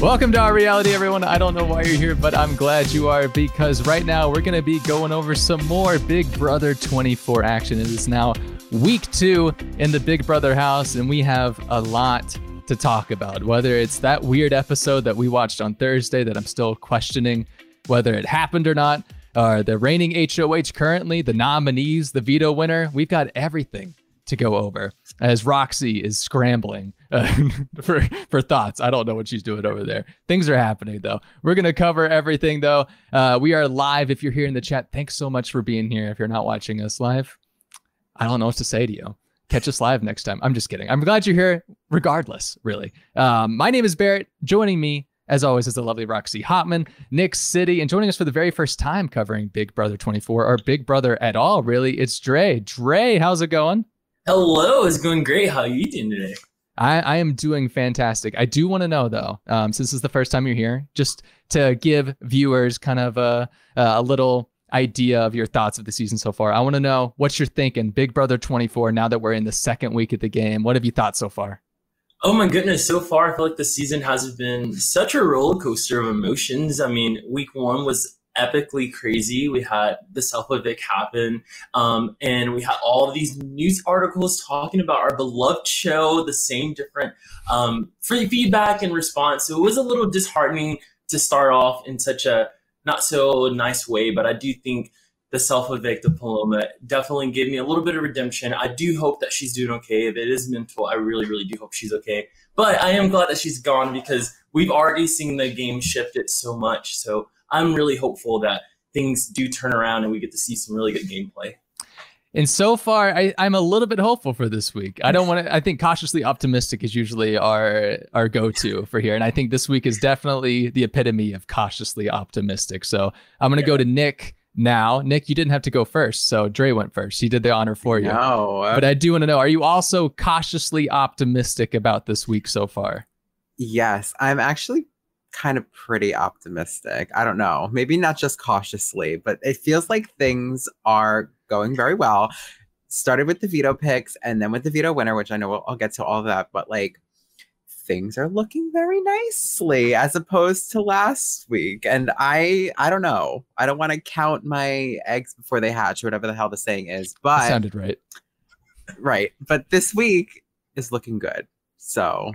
Welcome to our reality, everyone. I don't know why you're here, but I'm glad you are because right now we're going to be going over some more Big Brother 24 action. It is now week two in the Big Brother house, and we have a lot to talk about. Whether it's that weird episode that we watched on Thursday that I'm still questioning whether it happened or not, or the reigning HOH currently, the nominees, the veto winner. We've got everything to go over as Roxy is scrambling uh, for for thoughts. I don't know what she's doing over there. Things are happening though. We're gonna cover everything though. Uh, we are live. If you're here in the chat, thanks so much for being here. If you're not watching us live, I don't know what to say to you. Catch us live next time. I'm just kidding. I'm glad you're here, regardless. Really. Um, my name is Barrett. Joining me as always, is the lovely Roxy Hotman, Nick City, and joining us for the very first time covering Big Brother 24 or Big Brother at all, really, it's Dre. Dre, how's it going? Hello, it's going great. How are you doing today? I, I am doing fantastic. I do want to know though, um, since this is the first time you're here, just to give viewers kind of a a little idea of your thoughts of the season so far. I want to know what you're thinking. Big Brother 24. Now that we're in the second week of the game, what have you thought so far? Oh my goodness, so far I feel like the season has been such a roller coaster of emotions. I mean, week one was epically crazy. We had the self evict happen, um, and we had all these news articles talking about our beloved show, the same different um, free feedback and response. So it was a little disheartening to start off in such a not so nice way, but I do think the self evict of Paloma definitely gave me a little bit of redemption. I do hope that she's doing okay. If it is mental, I really, really do hope she's okay. But I am glad that she's gone because we've already seen the game shifted so much. So I'm really hopeful that things do turn around and we get to see some really good gameplay. And so far, I, am a little bit hopeful for this week. I don't want to. I think cautiously optimistic is usually our our go to for here, and I think this week is definitely the epitome of cautiously optimistic. So I'm going to yeah. go to Nick now. Nick, you didn't have to go first, so Dre went first. He did the honor for you. No, uh, but I do want to know: Are you also cautiously optimistic about this week so far? Yes, I'm actually kind of pretty optimistic. I don't know, maybe not just cautiously, but it feels like things are going very well. Started with the veto picks and then with the veto winner, which I know I'll get to all of that, but like things are looking very nicely as opposed to last week. And I I don't know. I don't want to count my eggs before they hatch, or whatever the hell the saying is. But that sounded right. Right. But this week is looking good. So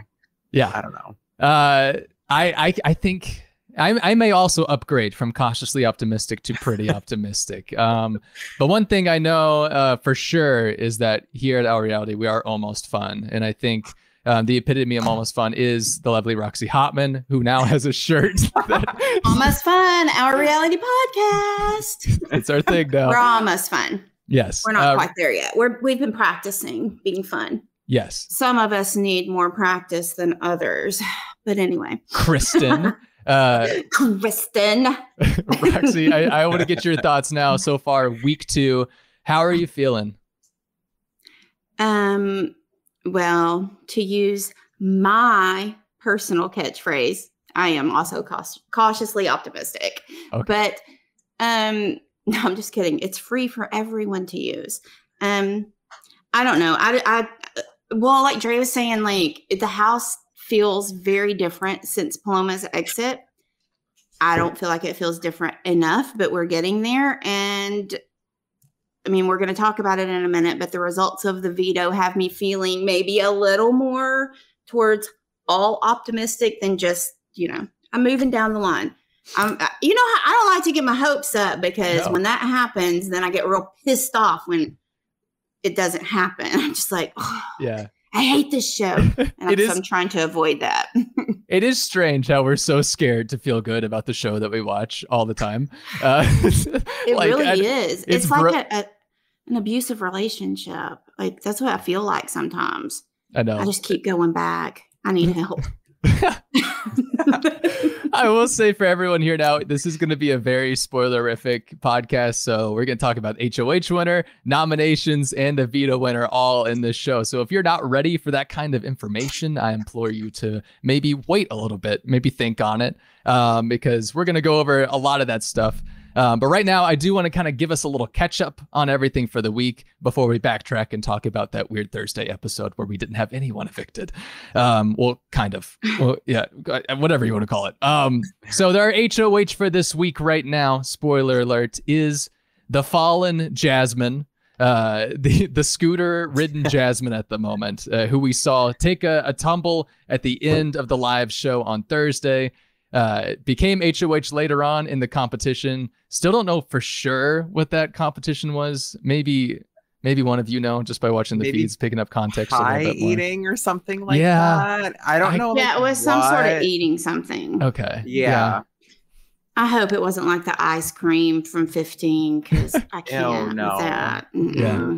yeah. I don't know. Uh I, I, I think I, I may also upgrade from cautiously optimistic to pretty optimistic. Um, but one thing I know uh, for sure is that here at Our Reality, we are almost fun. And I think um, the epitome of almost fun is the lovely Roxy Hotman, who now has a shirt. That... almost fun, Our Reality podcast. It's our thing now. We're almost fun. Yes. We're not uh, quite there yet. We're, we've been practicing being fun. Yes. Some of us need more practice than others. But anyway, Kristen. Uh, Kristen. Roxy, I, I want to get your thoughts now so far, week two. How are you feeling? Um, well, to use my personal catchphrase, I am also cautiously optimistic. Okay. But um, no, I'm just kidding. It's free for everyone to use. Um, I don't know. I, I, well, like Dre was saying, like the house feels very different since Paloma's exit. I don't feel like it feels different enough, but we're getting there. And I mean, we're going to talk about it in a minute, but the results of the veto have me feeling maybe a little more towards all optimistic than just, you know, I'm moving down the line. I'm, you know, I don't like to get my hopes up because no. when that happens, then I get real pissed off when it doesn't happen. I'm just like, oh, yeah. I hate this show. And it is, I'm trying to avoid that. it is strange how we're so scared to feel good about the show that we watch all the time. Uh, it like, really is. It's, it's like bro- a, a, an abusive relationship. Like that's what I feel like sometimes. I know. I just keep going back. I need help. I will say for everyone here now, this is going to be a very spoilerific podcast. So we're going to talk about HOH winner, nominations, and the veto winner all in this show. So if you're not ready for that kind of information, I implore you to maybe wait a little bit, maybe think on it, um, because we're going to go over a lot of that stuff Um, but right now, I do want to kind of give us a little catch up on everything for the week before we backtrack and talk about that weird Thursday episode where we didn't have anyone evicted. Um, well, kind of. Well, yeah, whatever you want to call it. Um, so there are HOH for this week right now. Spoiler alert is the fallen Jasmine. Uh, the the scooter ridden Jasmine at the moment, uh, who we saw take a, a tumble at the end of the live show on Thursday. Uh, became HOH later on in the competition. Still don't know for sure what that competition was. Maybe maybe one of you know just by watching the Maybe feeds, picking up context. Pie a little bit more. eating or something like Yeah. that. I don't I- know. Yeah, like, it was some sort of eating something. Okay. Yeah. I hope it wasn't like the ice cream from 15 because I can't no. with that. Yeah.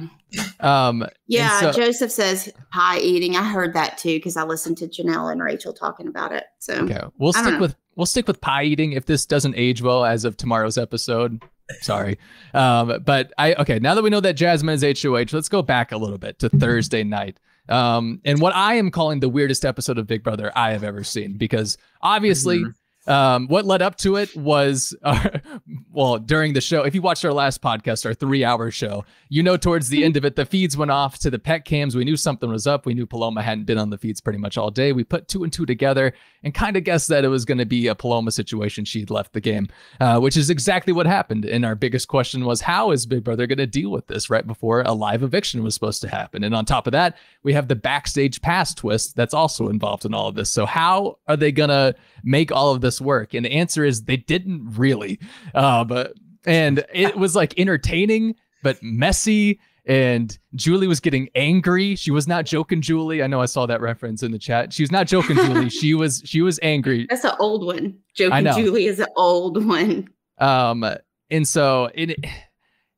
Um. Yeah, so- Joseph says pie eating. I heard that too because I listened to Janelle and Rachel talking about it. So Okay. We'll I stick with we'll stick with pie eating if this doesn't age well as of tomorrow's episode. Sorry. Um, but I okay, now that we know that Jasmine is HOH, let's go back a little bit to Thursday night. Um, and what I am calling the weirdest episode of Big Brother I have ever seen, because obviously Mhm. Um, what led up to it was, uh, well, during the show, if you watched our last podcast, our three hour show, you know, towards the end of it, the feeds went off to the pet cams. We knew something was up. We knew Paloma hadn't been on the feeds pretty much all day. We put two and two together and kind of guessed that it was going to be a Paloma situation. She'd left the game, uh, which is exactly what happened. And our biggest question was, how is Big Brother going to deal with this right before a live eviction was supposed to happen? And on top of that, we have the backstage pass twist that's also involved in all of this. So, how are they going to make all of this work? And the answer is they didn't really. Uh, but and it was like entertaining, but messy. And Julie was getting angry. She was not joking, Julie. I know I saw that reference in the chat. She was not joking, Julie. She was she was angry. that's an old one. Joking. Julie is an old one. Um, and so it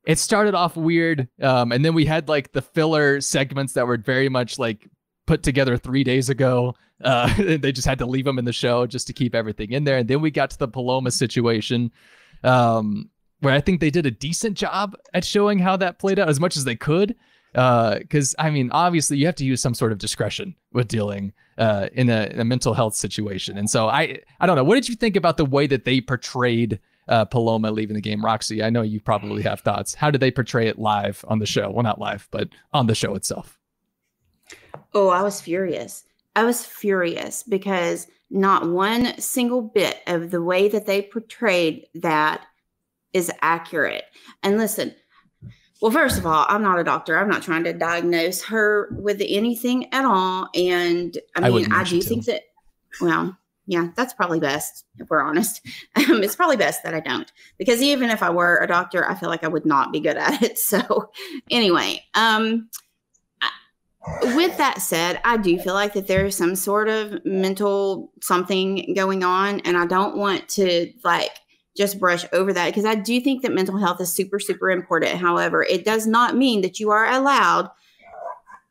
it started off weird. Um, and then we had like the filler segments that were very much like put together three days ago. Uh, they just had to leave them in the show just to keep everything in there. And then we got to the Paloma situation, um, where I think they did a decent job at showing how that played out as much as they could. Because I mean, obviously, you have to use some sort of discretion with dealing uh, in a, in a mental health situation. And so I, I don't know. What did you think about the way that they portrayed uh, Paloma leaving the game? Roxy, I know you probably have thoughts. How did they portray it live on the show? Well, not live, but on the show itself. Oh, I was furious. I was furious because not one single bit of the way that they portrayed that is accurate. And listen, well, first of all, I'm not a doctor. I'm not trying to diagnose her with anything at all. And I I mean, I, you do think that, well, yeah, that's probably best if we're honest. Um, it's probably best that I don't, because even if I were a doctor, I feel like I would not be good at it. So, anyway, um, with that said, I do feel like that there is some sort of mental something going on, and I don't want to like just brush over that because I do think that mental health is super, super important. However, it does not mean that you are allowed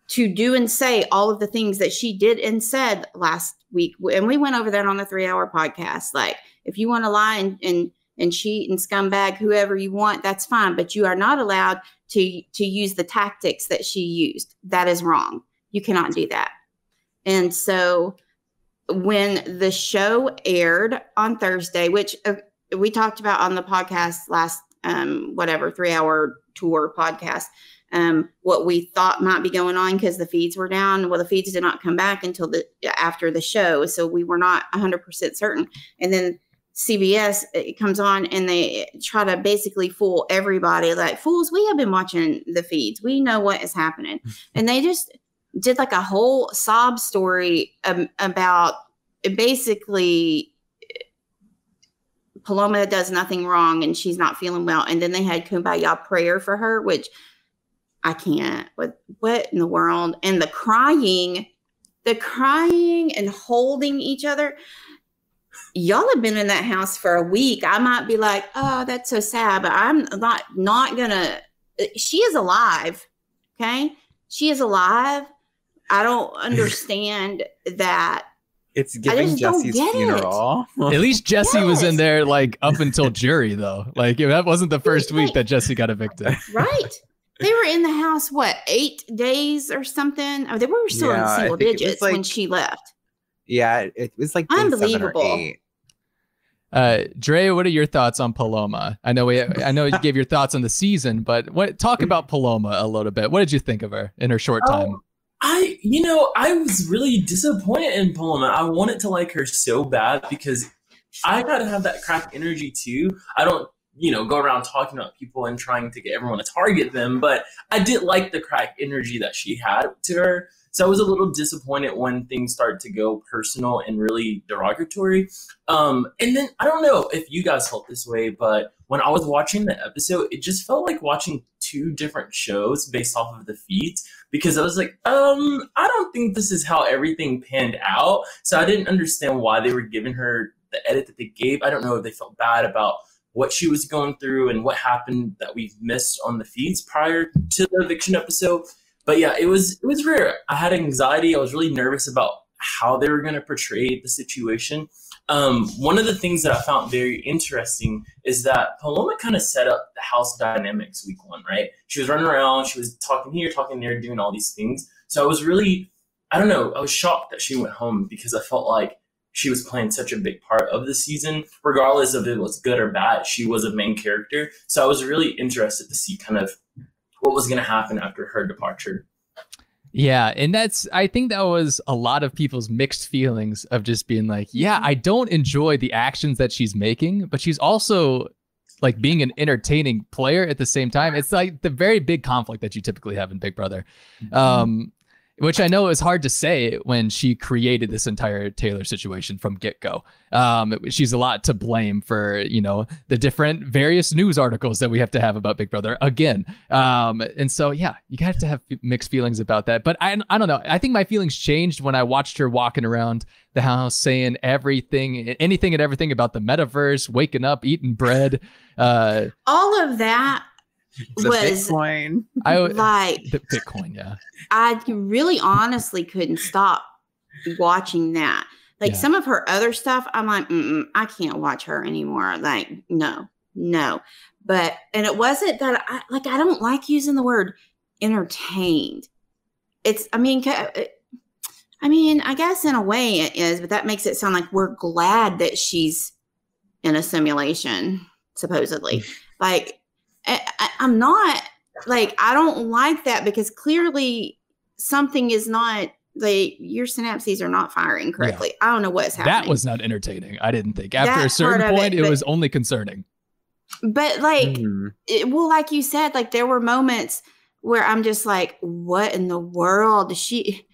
to do and say all of the things that she did and said last week. And we went over that on the three hour podcast. Like, if you want to lie and, and and cheat and scumbag whoever you want, that's fine. But you are not allowed to to use the tactics that she used. That is wrong. You cannot do that. And so when the show aired on Thursday, which uh, we talked about on the podcast last um whatever 3 hour tour podcast um what we thought might be going on because the feeds were down well the feeds did not come back until the after the show so we were not 100% certain and then CBS it comes on and they try to basically fool everybody like fools we have been watching the feeds. We know what is happening. And they just did like a whole sob story um, about basically Paloma does nothing wrong and she's not feeling well and then they had kumbaya prayer for her which I can't what what in the world? And the crying the crying and holding each other y'all have been in that house for a week. I might be like oh that's so sad but i'm not not gonna uh, she is alive okay? She is alive. I don't understand that. It's giving Jessie's funeral. At least Jessie was in there like up until jury though. Like that wasn't the first week that Jessie got evicted. right. They were in the house what eight days or something? Oh, they were still Yeah, in single think it was digits when she left. yeah, it, it was like day seven or Unbelievable. Uh, Dre, what are your thoughts on Paloma? I know we, I know you gave your thoughts on the season, but what talk about Paloma a little bit. What did you think of her in her short time? Um, I, you know, I was really disappointed in Paloma. I wanted to like her so bad because I gotta have that crack energy too. I don't, you know, go around talking about people and trying to get everyone to target them, but I did like the crack energy that she had to her. So I was a little disappointed when things start to go personal and really derogatory. Um, and then I don't know if you guys felt this way, but when I was watching the episode, it just felt like watching two different shows based off of the feeds because I was like, um, I don't think this is how everything panned out. So I didn't understand why they were giving her the edit that they gave. I don't know if they felt bad about what she was going through and what happened that we've missed on the feeds prior to the eviction episode but yeah, it was it was rare. I had anxiety. I was really nervous about how they were going to portray the situation. Um, one of the things that I found very interesting is that Paloma kind of set up the house dynamics week one, right? She was running around, she was talking here, talking there, doing all these things. So I was really, I don't know, I was shocked that she went home because I felt like she was playing such a big part of the season, regardless of it was good or bad. She was a main character. So I was really interested to see kind of what was going to happen after her departure. Yeah, and that's I think that was a lot of people's mixed feelings of just being like, yeah, I don't enjoy the actions that she's making, but she's also like being an entertaining player at the same time. It's like the very big conflict that you typically have in Big Brother. Mm-hmm. Um, which I know is hard to say when she created this entire Taylor situation from get go. Um, she's a lot to blame for you know the different various news articles that we have to have about Big Brother again. Um, and so yeah, you have to have mixed feelings about that. But I I don't know. I think my feelings changed when I watched her walking around the house saying everything, anything and everything about the metaverse, waking up, eating bread. Uh, All of that the was Bitcoin. I like the Bitcoin, yeah. I really honestly couldn't stop watching that. Like yeah. some of her other stuff, I'm like, I can't watch her anymore. Like, no, no. But and it wasn't that I like I don't like using the word entertained. It's I mean uh, I mean, I guess in a way it is, but that makes it sound like we're glad that she's in a simulation, supposedly. like I, am not like I don't like that because clearly something is not like your synapses are not firing correctly. Yeah. I don't know what's happening. That was not entertaining. I didn't think after that a certain point it, but, it, was only concerning. But like, mm. it, well, like you said, like there were moments where I'm just like, what in the world is she?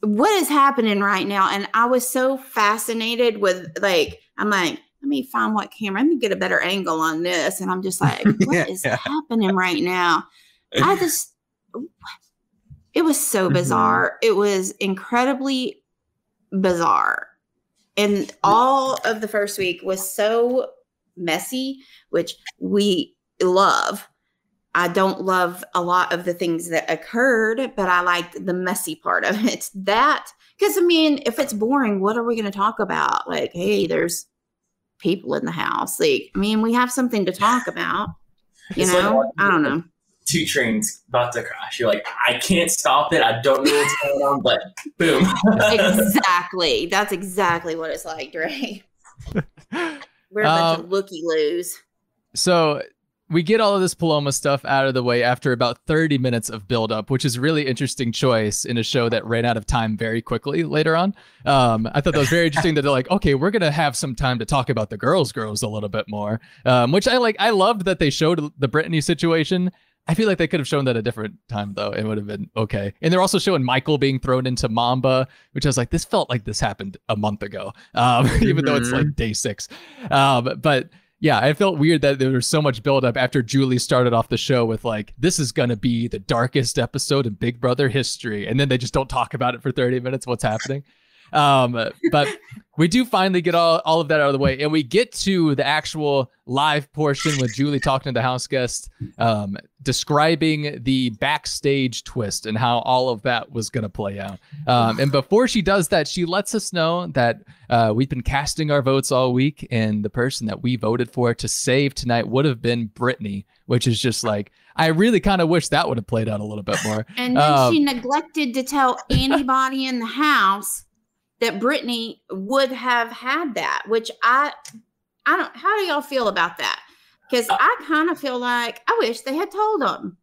What is happening right now? And I was so fascinated with like, I'm like, let me find what camera, let me get a better angle on this. And I'm just like, what yeah, is yeah. happening right now? I just, it was so mm-hmm. bizarre. Mm-hmm. It was incredibly bizarre. And all of the first week was so messy, which we love. I don't love a lot of the things that occurred, but I liked the messy part of it. That, because I mean, if it's boring, what are we going to talk about? Like, hey, there's people in the house. Like, I mean, we have something to talk about. You it's know, like I don't know. Two trains about to crash. You're like, I can't stop it. I don't know what's going on, but boom. exactly. That's exactly what it's like, Dre. We're a bunch um, of looky loos. So we get all of this Paloma stuff out of the way after about 30 minutes of buildup, which is really interesting choice in a show that ran out of time very quickly later on. Um, I thought that was very interesting that they're like, okay, we're gonna have some time to talk about the girls, girls a little bit more, um, which I like. I loved that they showed the Brittany situation. I feel like they could have shown that a different time though. It would have been okay. And they're also showing Michael being thrown into Mamba, which I was like, this felt like this happened a month ago, um, even mm-hmm. though it's like mm-hmm. day six. Um, but yeah, I felt weird that there was so much buildup after Julie started off the show with like, this is gonna be the darkest episode in Big Brother history, and then they just don't talk about it for 30 minutes. What's happening? Um, but we do finally get all, all of that out of the way, and we get to the actual live portion with Julie talking to the house guest, um, describing the backstage twist and how all of that was going to play out. Um, and before she does that, she lets us know that uh, we've been casting our votes all week, and the person that we voted for to save tonight would have been Brittany, which is just like. I really kind of wish that would have played out a little bit more. And then um, she neglected to tell anybody in the house that Brittany would have had that, which I I don't. How do y'all feel about that? Because Uh, I kind of feel like I wish they had told them.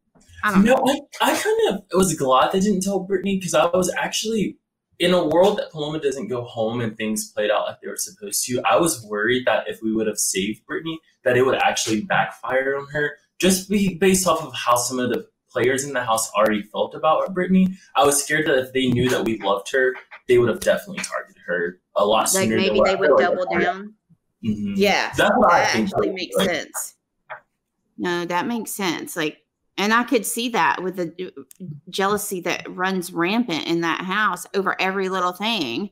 I don't No, know. I, I kind of was glad they didn't tell Brittany because I was actually in a world that Paloma doesn't go home and things played out like they were supposed to. I was worried that if we would have saved Brittany, that it would actually backfire on her, just be based off of how some of the players in the house already felt about Brittany. I was scared that if they knew that we loved her, they would have definitely targeted her a lot Like sooner. than maybe they would feel like double they down. Mhm. Yeah, That's what I that think. actually makes Like, sense. No, that makes sense. Like, and I could see that with the uh, jealousy that runs rampant in that house over every little thing.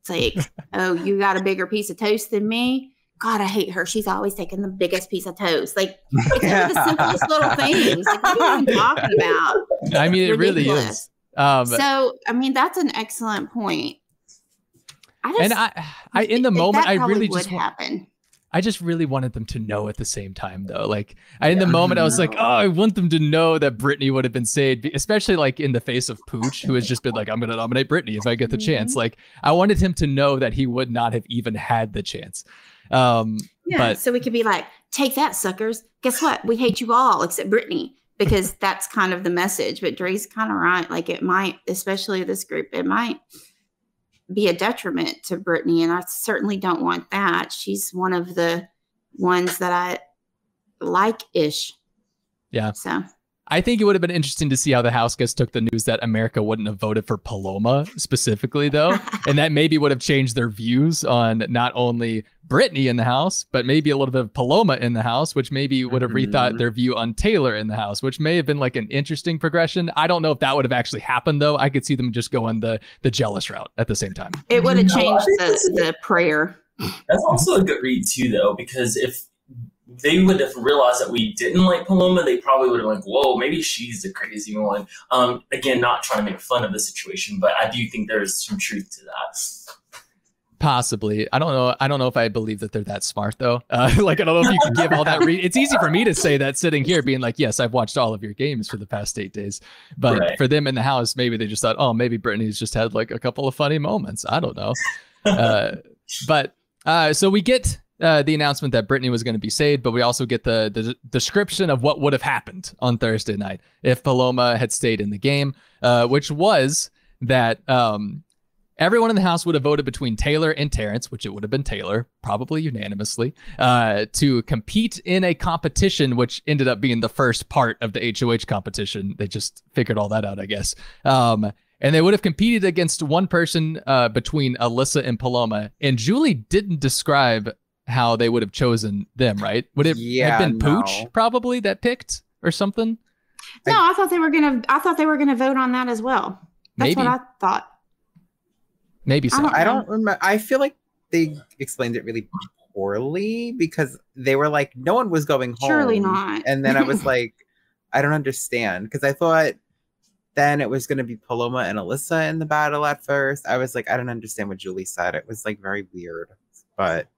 It's like, oh, you got a bigger piece of toast than me. God, I hate her. She's always taking the biggest piece of toast. Like, it's one of the simplest little things. Like, what are you even talking about? I mean, it really is. Um, So, I mean, that's an excellent point. I just, and I, I in the moment, I really would just, happen. I just really wanted them to know at the same time, though. Like, I, in the Yeah. moment, I was like, oh, I want them to know that Brittany would have been saved, especially like in the face of Pooch, who has just been like, I'm going to nominate Brittany if I get the chance. Mm-hmm. Like, I wanted him to know that he would not have even had the chance. Um, Yeah. But- so we could be like, take that, suckers. Guess what? We hate you all except Brittany because that's kind of the message. But Dre's kind of right. Like it might, especially this group, it might be a detriment to Brittany. And I certainly don't want that. She's one of the ones that I like ish. Yeah. So I think it would have been interesting to see how the House guys took the news that America wouldn't have voted for Paloma specifically, though. and that maybe would have changed their views on not only Brittany in the House, but maybe a little bit of Paloma in the House, which maybe would have rethought Mhm. their view on Taylor in the House, which may have been like an interesting progression. I don't know if that would have actually happened, though. I could see them just going the the jealous route at the same time. it would have changed think the, the prayer. That's also a good read too, though, because if they would have realized that we didn't like Paloma, they probably would have like, "Whoa, maybe she's the crazy one." Um, again, not trying to make fun of the situation, but I do think there's some truth to that. Possibly. I don't know. I don't know if I believe that they're that smart though. Uh, like I don't know if you can give all that. Re- it's easy for me to say that sitting here, being like, "Yes, I've watched all of your games for the past eight days," but Right. for them in the house, maybe they just thought, "Oh, maybe Brittany's just had like a couple of funny moments." I don't know. Uh, but uh, so we get uh, the announcement that Brittany was going to be saved, but we also get the, the description of what would have happened on Thursday night if Paloma had stayed in the game, uh, which was that um, everyone in the house would have voted between Taylor and Terrance, which it would have been Taylor, probably unanimously, uh, to compete in a competition, which ended up being the first part of the HOH competition. They just figured all that out, I guess. Um, and they would have competed against one person uh, between Alyssa and Paloma. And Julie didn't describe how they would have chosen them, right? Would it Yeah, have been Pooch no. probably that picked or something? No, I thought they were gonna. I thought they were gonna vote on that as well. That's Maybe. what I thought. Maybe I so. don't- I don't remember. I feel like they explained it really poorly because they were like, no one was going home. Surely not. And then I was like, I don't understand because I thought then it was going to be Paloma and Alyssa in the battle at first. I was like, I don't understand what Julie said. It was like very weird, but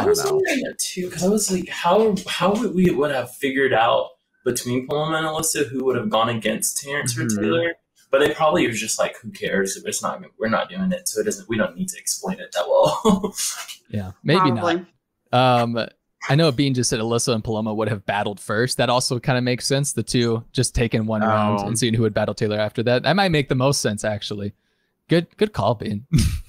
I I was know. wondering that too, because I was like, how how would we would have figured out between Paloma and Alyssa who would have gone against Terrance Mhm. or Taylor? But they probably was just like, who cares? It's not. We're not doing it, so it doesn't. We don't need to explain it that well. yeah, maybe not. Um, I know Bean just said Alyssa and Paloma would have battled first. That also kind of makes sense. The two just taking one round Oh. and seeing who would battle Taylor after that. That might make the most sense, actually. Good, good call, Bean.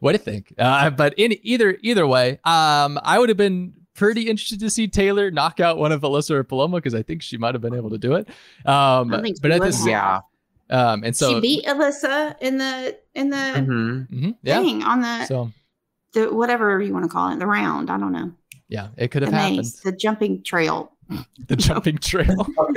what do you think? Uh, but in either either way, um, I would have been pretty interested to see Taylor knock out one of Alyssa or Paloma because I think she might have been able to do it. Um, I think but at this, yeah. um, and so she beat Alyssa in the in the Mhm. Mhm, yeah. thing on the, So the whatever you want to call it, the round. I don't know. yeah, it could The have happened. maze, the jumping trail. The jumping trail, what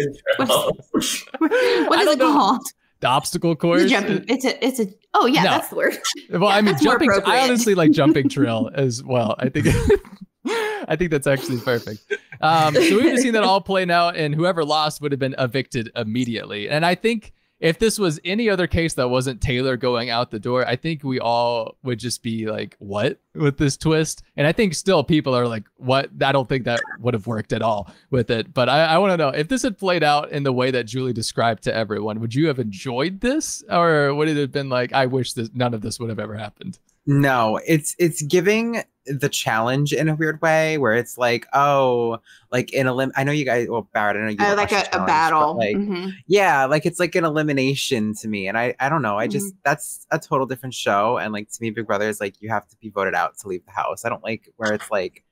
I it know. called? The obstacle course. The jumping. It's a. It's a. Oh yeah, No. that's the word. Well, I mean, jumping. I honestly like jumping trail as well. I think. I think that's actually perfect. Um, so we would have seen that all playing out, and whoever lost would have been evicted immediately. And I think if this was any other case that wasn't Taylor going out the door, I think we all would just be like, "What?" with this twist. And I think still people are like, "What?" I don't think that would have worked at all with it. But I, I want to know if this had played out in the way that Julie described to everyone. Would you have enjoyed this, or would it have been like, "I wish this none of this would have ever happened"? No, it's it's giving the challenge in a weird way where it's like oh like in a lim I know you guys well Barrett I know you Oh, like a, a battle. like Mhm. yeah like it's like an elimination to me and I I don't know I just that's a total different show and like to me Big Brother is like you have to be voted out to leave the house I don't like where it's like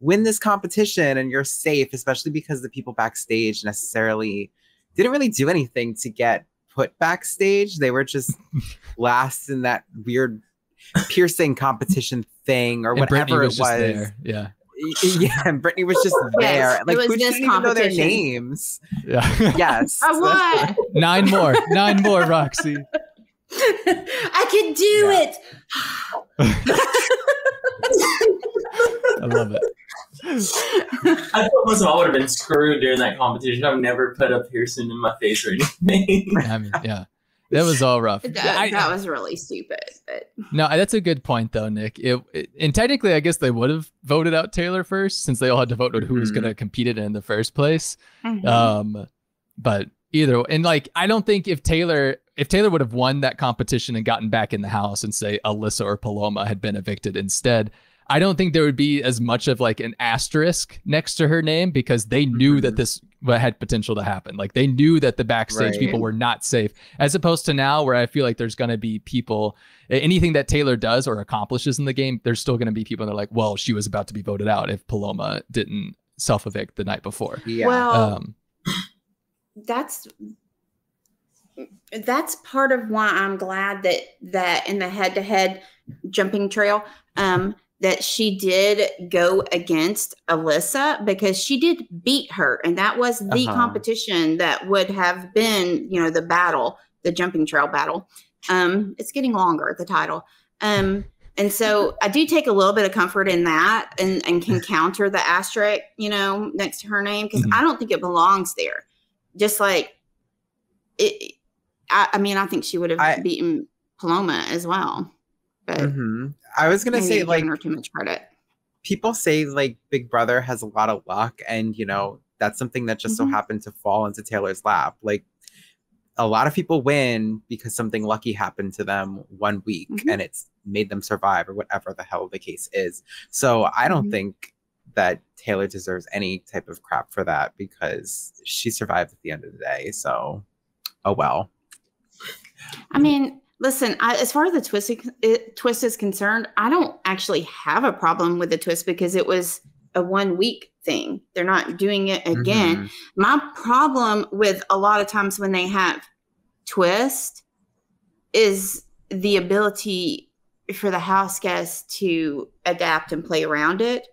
win this competition and you're safe especially because the people backstage necessarily didn't really do anything to get put backstage they were just last in that weird piercing competition thing or And Brittany whatever it was was just there. Yeah. Yeah and Brittany was just there Yes, like it was who didn't even know their names Yeah. yes I won. Nine more. Nine more, Roxy. I can do Yeah. it. I love it. I thought most of all would have been screwed during that competition. I've never put a piercing in my face or anything. I mean, yeah. That was all rough. That, I- that was really stupid. But No, that's a good point though, Nick. It, it- and technically, I guess they would have voted out Taylor first, since they all had to vote on who was Mhm. going to compete it in the first place. Mhm. Um, but either and like, I don't think if Taylor if Taylor would have won that competition and gotten back in the house, and say Alyssa or Paloma had been evicted instead, I don't think there would be as much of like an asterisk next to her name because they knew that Mhm. this had potential to happen. Like they knew that the backstage Right. people were not safe, as opposed to now where I feel like there's going to be people anything that Taylor does or accomplishes in the game, there's still going to be people that are like, well, she was about to be voted out if Paloma didn't self evict the night before. yeah Well, Um, that's that's part of why I'm glad that that in the head to head jumping trail um that she did go against Alyssa because she did beat her and that was the Uh-huh. competition that would have been you know the battle the jumping trail battle um it's getting longer the title um and so I do take a little bit of comfort in that and, and can counter the asterisk, you know, next to her name because Mhm. I don't think it belongs there. Just like it, I, I mean, I think she would have I- beaten Paloma as well. But Mhm. I was gonna say like too much credit. people say like Big Brother has a lot of luck, and you know that's something that just so Mhm. happened to fall into Taylor's lap. Like a lot of people win because something lucky happened to them one week, Mhm. and it's made them survive, or whatever the hell the case is. So I don't Mhm. think that Taylor deserves any type of crap for that because she survived at the end of the day. So, oh well. I mean, listen, I, as far as the twist, it, twist is concerned, I don't actually have a problem with the twist because it was a one week thing. They're not doing it again. Mhm. My problem with a lot of times when they have twist is the ability for the house guests to adapt and play around it.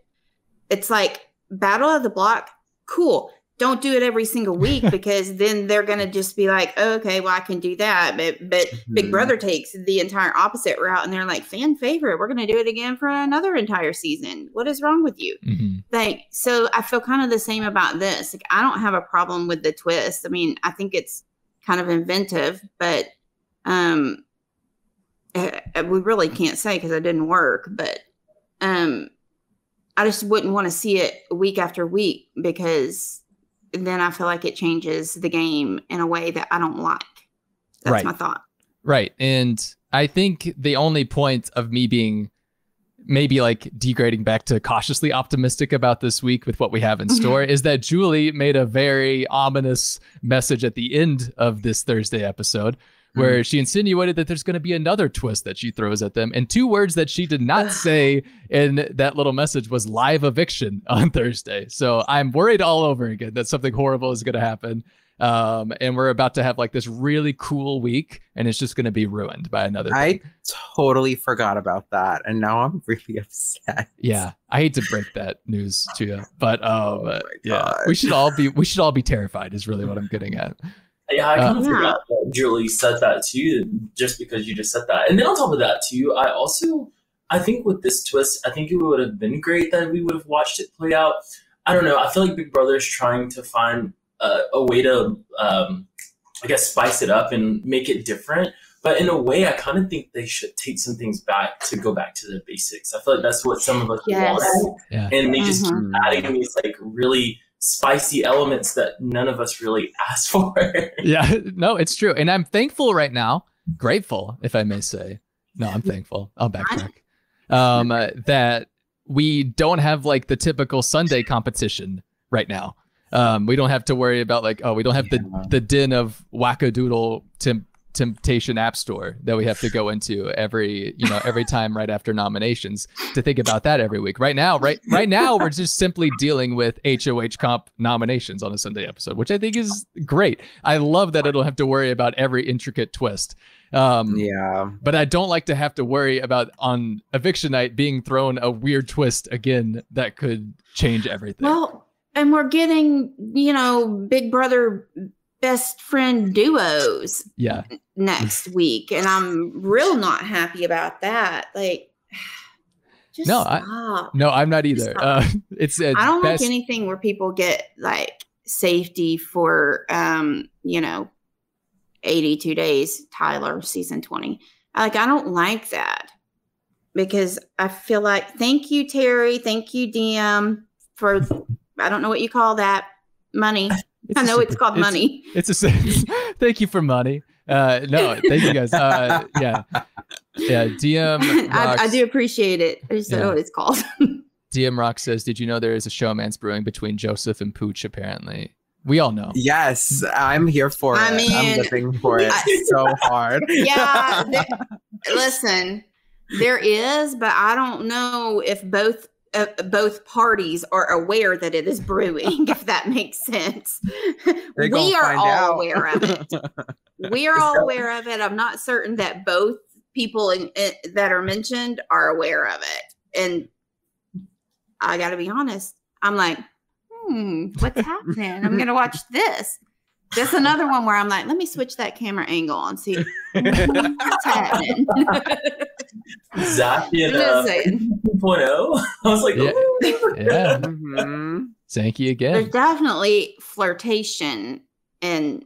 It's like Battle of the Block, cool. Don't do it every single week because then they're gonna just be like, oh, okay, well I can do that. But but Big Mhm. Brother takes the entire opposite route and they're like, fan favorite, we're gonna do it again for another entire season. What is wrong with you? mhm. like so i feel kind of the same about this like i don't have a problem with the twist i mean i think it's kind of inventive but um uh, we really can't say because it didn't work but um i just wouldn't want to see it week after week because then i feel like it changes the game in a way that i don't like that's Right. my thought Right. And I think the only point of me being maybe like degrading back to cautiously optimistic about this week with what we have in store is that Julie made a very ominous message at the end of this Thursday episode where she insinuated that there's going to be another twist that she throws at them. And two words that she did not say in that little message was live eviction on Thursday. So I'm worried all over again that something horrible is going to happen. Um, and we're about to have like this really cool week, and it's just going to be ruined by another. I thing. totally forgot about that, and now I'm really upset. yeah, I hate to break that news to you, but um, Oh my yeah, we should all be we should all be terrified. Is really what I'm getting at. Yeah, I kind of Uh, forgot that Julie said that too, just because you just said that. And then on top of that too, I also I think with this twist, I think it would have been great that we would have watched it play out. I don't know. I feel like Big Brother is trying to find a, a way to, um, I guess, spice it up and make it different. But in a way, I kind of think they should take some things back to go back to the basics. I feel like that's what some of us Yes. want, Yeah. and they just keep adding these like really spicy elements that none of us really asked for. Yeah, no, it's true, and I'm thankful right now, grateful, if I may say. No, I'm thankful. I'll backtrack. Um, uh, that we don't have like the typical Sunday competition right now. Um, we don't have to worry about like oh we don't have the the din of wackadoodle temp- temptation app store that we have to go into every you know every time right after nominations to think about that every week. Right now right right now we're just simply dealing with hoh comp nominations on a sunday episode which i think is great. I love that it'll have to worry about every intricate twist. Um yeah. but i don't like to have to worry about on eviction night being thrown a weird twist again that could change everything. Well, and we're getting, you know, Big Brother best friend duos yeah next week. And I'm real not happy about that. Like, just No, I- no i'm not either uh it's I don't best like anything where people get like safety for um, you know, 82 days, Tyler season 20. Like I don't like that. Because I feel like thank you, Terry. Thank you, DM, for I don't know what you call that. Money. it's I a know it's super- called money. It's a thank you for money. Uh, no, thank you guys. Uh, yeah, yeah. DM I, I do appreciate it. I just don't know what it's called. DM Rock says, "Did you know there is a showmance brewing between Joseph and Pooch? Apparently, we all know. Yes, I'm here for I it. mean, I'm living for it I- so hard. yeah. there- listen, there is, but I don't know if both uh, both parties are aware that it is brewing. if that makes sense, we are all out. aware of it. We are all aware of it. I'm not certain that both people in, in, that are mentioned are aware of it. And I got to be honest. I'm like, hmm, what's happening? I'm gonna watch this. That's another one where I'm like, let me switch that camera angle and see what's happening. Zappy and I'm uh, 2.0. I was like, Yeah. "Ooh." Yeah, Mhm. Sankey There's again. definitely flirtation and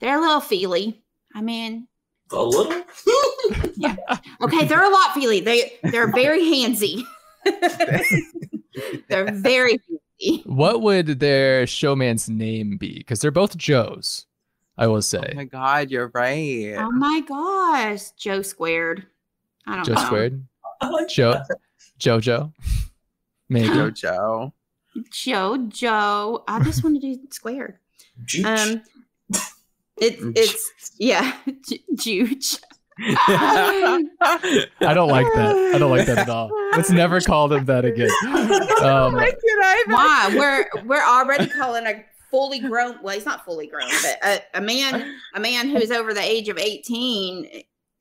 they're a little feely. I mean, a little. Yeah. Okay, they're a lot feely. They they're very handsy. they're very handsy. What would their showmance name be? Because they're both Joes. I will say. Oh my god, you're right. Oh my gosh, Joe squared. I don't know. Joe know. squared, Joe, JoJo, maybe. Jojo. Joe, Joe. I just want to do squared. Um, it, it's yeah, Juge. I don't like that. I don't like that at all. Let's never call them that again. Um, Why? We're we're already calling a fully grown. Well, he's not fully grown, but a, a man, a man who's over the age of eighteen.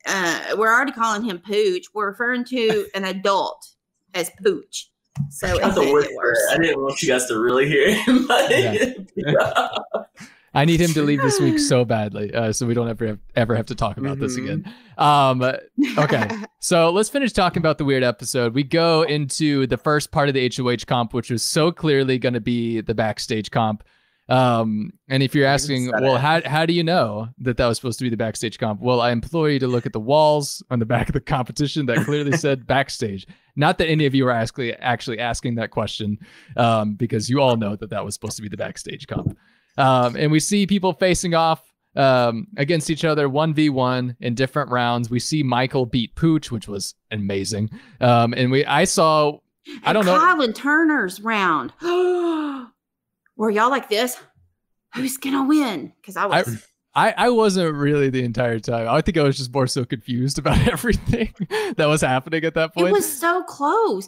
Uh, we're already calling him Pooch. We're referring to an adult as Pooch. So Not the makes word it for it. worse. I didn't want you guys to really hear him. Yeah. I need him to leave this week so badly, uh, so we don't ever have, ever have to talk about this Mhm. again. Um, okay, so let's finish talking about the weird episode. We go into the first part of the HOH comp, which was so clearly going to be the backstage comp. Um, and if you're asking, well, it. how how do you know that that was supposed to be the backstage comp? Well, I implore you to look at the walls on the back of the competition that clearly said backstage. Not that any of you are actually actually asking that question, um, because you all know that that was supposed to be the backstage comp. Um, and we see people facing off um, against each other 1v1 in different rounds. We see Michael beat Pooch, which was amazing. Um, and we I saw I don't know. Kyle and Turner's round. Were y'all like this? Who's gonna win? Because I I, was. I I wasn't really the entire time. I think I was just more so confused about everything that was happening at that point. it was so close.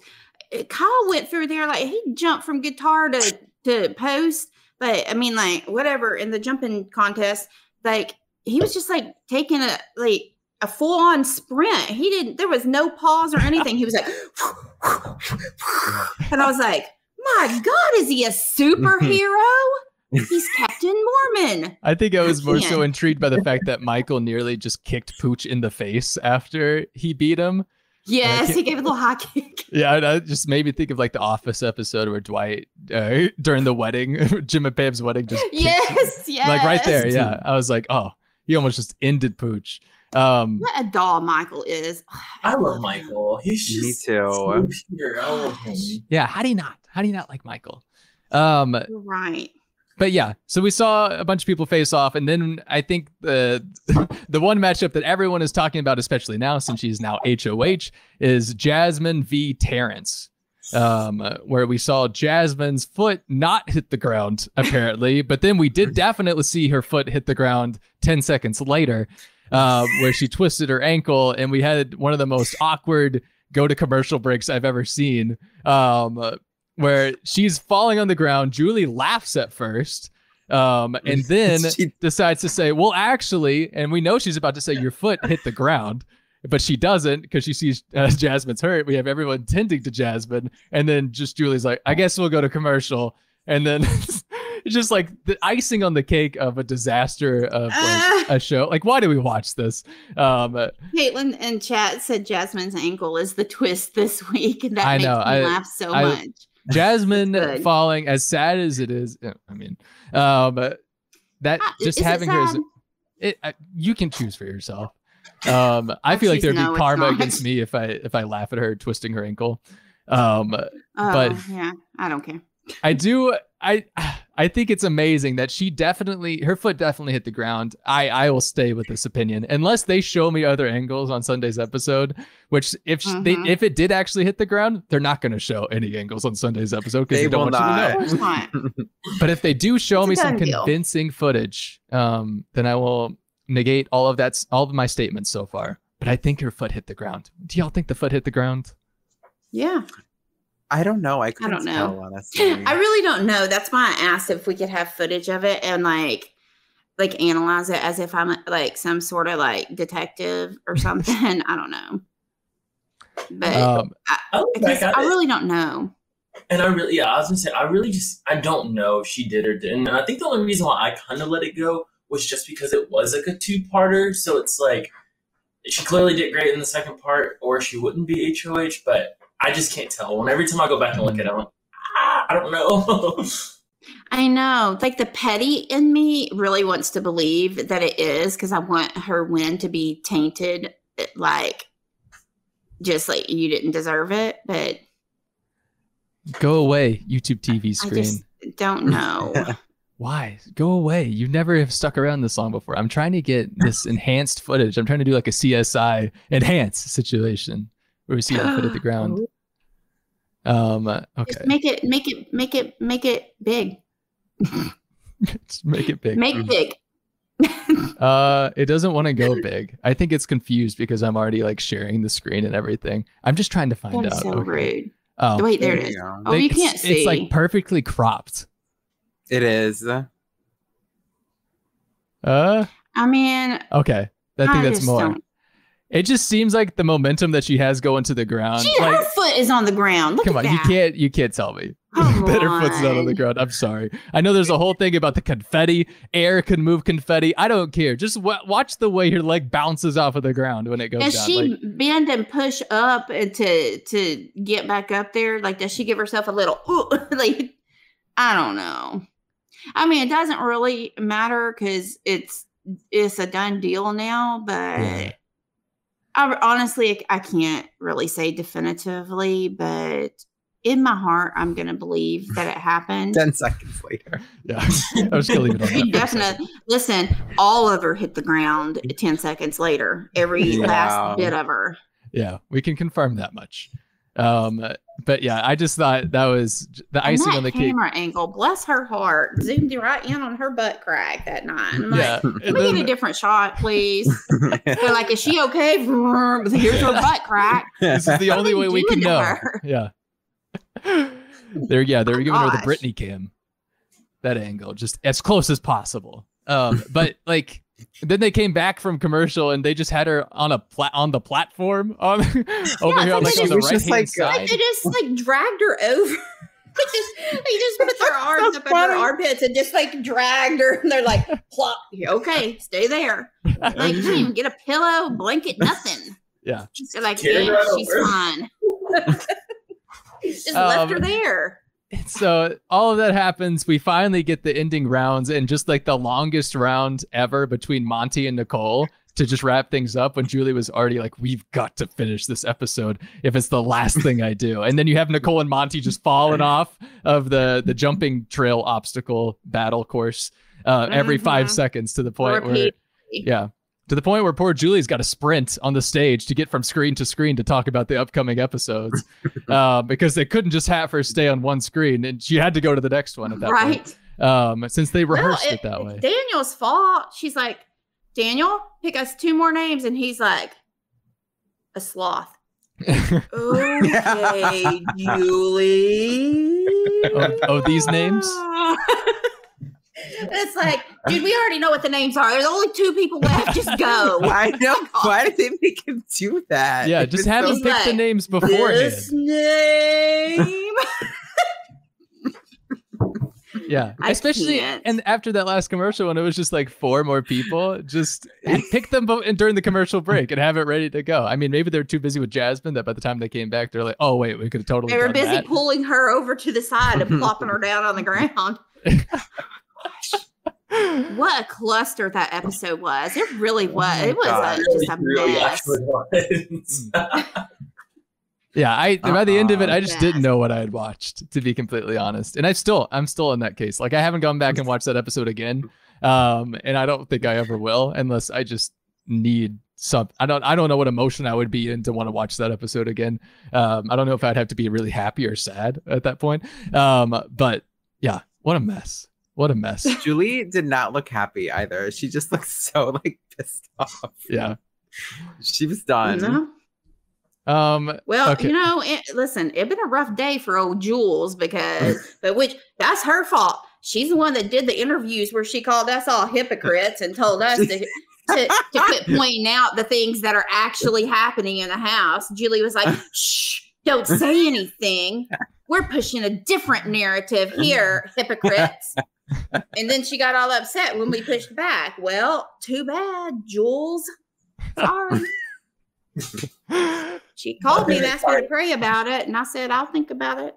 Kyle went through there like he jumped from guitar to to post, but I mean like whatever in the jumping contest, like he was just like taking a like a full on sprint. He didn't. There was no pause or anything. He was like, and I was like, my God, is he a mm-hmm. superhero? He's Captain Mormon. I think I was more so intrigued by the fact that Michael nearly just kicked Pooch in the face after he beat him. Yes, he gave a little high kick. Yeah, and I just made me think of like the Office episode where Dwight uh, during the wedding, Jim and Pam's wedding, just kicked- Yes, yes. like right there. Yeah, I was like, oh, he almost just ended Pooch. Um, What a doll Michael is. I love Michael. He's Me just too. so pure. I love him. yeah, how do you not? How do you not like Michael? Um, You're right. But yeah, so we saw a bunch of people face off, and then I think the the one matchup that everyone is talking about, especially now since she's now HOH, is Jasmine v Terrance. Um, where we saw Jasmine's foot not hit the ground, apparently, but then we did definitely see her foot hit the ground 10 seconds later, uh, where she twisted her ankle, and we had one of the most awkward go to commercial breaks I've ever seen. Um, where she's falling on the ground. Julie laughs at first. Um, and then she- decides to say, well, actually, and we know she's about to say, your foot hit the ground, but she doesn't because she sees uh, Jasmine's hurt. We have everyone tending to Jasmine. And then just Julie's like, I guess we'll go to commercial. And then it's just like the icing on the cake of a disaster of like, a show. Like, why do we watch this? Um, Caitlin in chat said Jasmine's ankle is the twist this week. And that I makes know, me I, laugh so I, much. Jasmine falling, as sad as it is, I mean, um, that uh, just having her, as, it, uh, you can choose for yourself. Um, I feel like there'd no, be karma against me if I if I laugh at her twisting her ankle. Um, uh, but yeah, I don't care. I do. I I think it's amazing that she definitely her foot definitely hit the ground. I I will stay with this opinion unless they show me other angles on Sunday's episode. Which if mm-hmm. they if it did actually hit the ground, they're not going to show any angles on Sunday's episode because they, they, don't want not. you to know. but if they do show it's me some deal. convincing footage, um, then I will negate all of that all of my statements so far. But I think her foot hit the ground. Do y'all think the foot hit the ground? Yeah. I don't know. I, I don't know. Tell, honestly. I really don't know. That's why I asked if we could have footage of it and like like analyze it as if I'm like some sort of like detective or something. I don't know. But um, I, I, I really don't know. And I really, yeah, I was gonna say, I really just, I don't know if she did or didn't. And I think the only reason why I kind of let it go was just because it was like a two parter. So it's like, she clearly did great in the second part, or she wouldn't be HOH. But I just can't tell. And every time I go back and look at it, I'm like, ah, I don't know. I know. Like the petty in me really wants to believe that it is because I want her win to be tainted, like just like you didn't deserve it. But go away, YouTube TV screen. I just don't know. Why? Go away. You never have stuck around this long before. I'm trying to get this enhanced footage. I'm trying to do like a CSI enhanced situation where we see that foot at the ground. Um, okay. Just make it, make it, make it, make it big. make it big. Make it big. uh, it doesn't want to go big. I think it's confused because I'm already like sharing the screen and everything. I'm just trying to find out. So okay. rude. Oh, wait, there, there it is. Go. Oh, you can't see. It's like perfectly cropped. It is. Uh. I mean. Okay, I think I that's more. Don't. It just seems like the momentum that she has going to the ground. She, like, her foot is on the ground. Look come on, that. you can't you can't tell me that her foot's not on the ground. I'm sorry. I know there's a whole thing about the confetti. Air can move confetti. I don't care. Just w- watch the way her leg bounces off of the ground when it goes does down. she like, bend and push up to to get back up there? Like, does she give herself a little? Ooh, like, I don't know. I mean, it doesn't really matter because it's it's a done deal now, but. Yeah I, honestly, I can't really say definitively, but in my heart, I'm going to believe that it happened. 10 seconds later. Yeah. I was going to leave it on that. Definitely. Listen, all of her hit the ground 10 seconds later, every last bit of her. Yeah, we can confirm that much. Um, but yeah, I just thought that was the and icing on the cake. Camera angle, bless her heart, zoomed right in on her butt crack that night. I'm yeah, like, can we then, get a different shot, please? They're like, is she okay? Here's her butt crack. This is the only way we can know. Her? Yeah. they're yeah, they're oh, giving gosh. her the Britney cam. That angle, just as close as possible. Um, but like then they came back from commercial and they just had her on a plat on the platform on over yeah, here on, like, on the right hand like, side. Like they just like dragged her over. they just they just put their arms so up funny. under her armpits and just like dragged her. And they're like, plop. Okay, stay there. Like you didn't even get a pillow, blanket, nothing. Yeah. They're like, yeah, she's fine. just um, left her um, there so all of that happens. We finally get the ending rounds, and just like the longest round ever between Monte and Nicole to just wrap things up when Julie was already like, we've got to finish this episode if it's the last thing I do. And then you have Nicole and Monte just falling off of the the jumping trail obstacle battle course uh, every mm-hmm. five seconds to the point Repeat. where yeah to the point where poor Julie's got to sprint on the stage to get from screen to screen to talk about the upcoming episodes uh, because they couldn't just have her stay on one screen and she had to go to the next one at that right. point. Um, since they rehearsed it, it, that way. Daniel's fault. She's like, Daniel, pick us two more names, and he's like, a sloth. okay, Julie. Oh, oh, these names. It's like, dude, we already know what the names are. There's only two people left. Just go. I know. Why did they make him do that? Yeah, just have so him pick like, the names beforehand. This name. yeah, I especially can't. and after that last commercial when it was just like four more people, just pick them both and during the commercial break and have it ready to go. I mean, maybe they're too busy with Jasmine that by the time they came back, they're like, "Oh wait, we could have totally." They were busy that. pulling her over to the side and plopping her down on the ground what a cluster that episode was. It really oh was. Oh it was a, just a really mess. yeah, I uh-uh. by the end of it, I just yes. didn't know what I had watched, to be completely honest. And I still, I'm still in that case. Like I haven't gone back and watched that episode again, um, and I don't think I ever will, unless I just need some. I don't, I don't know what emotion I would be in to want to watch that episode again. Um, I don't know if I'd have to be really happy or sad at that point. Um, but yeah, what a mess. What a mess. Julie did not look happy either. She just looked so like pissed off. Yeah. She was done. Um well, okay. you know, it, listen, it's been a rough day for old Jules because but which that's her fault. She's the one that did the interviews where she called us all hypocrites and told us to to, to quit pointing out the things that are actually happening in the house. Julie was like, shh, don't say anything. We're pushing a different narrative here, hypocrites and then she got all upset when we pushed back. Well, too bad, Jules. Sorry. she called me and asked me to pray about it, and I said, I'll think about it.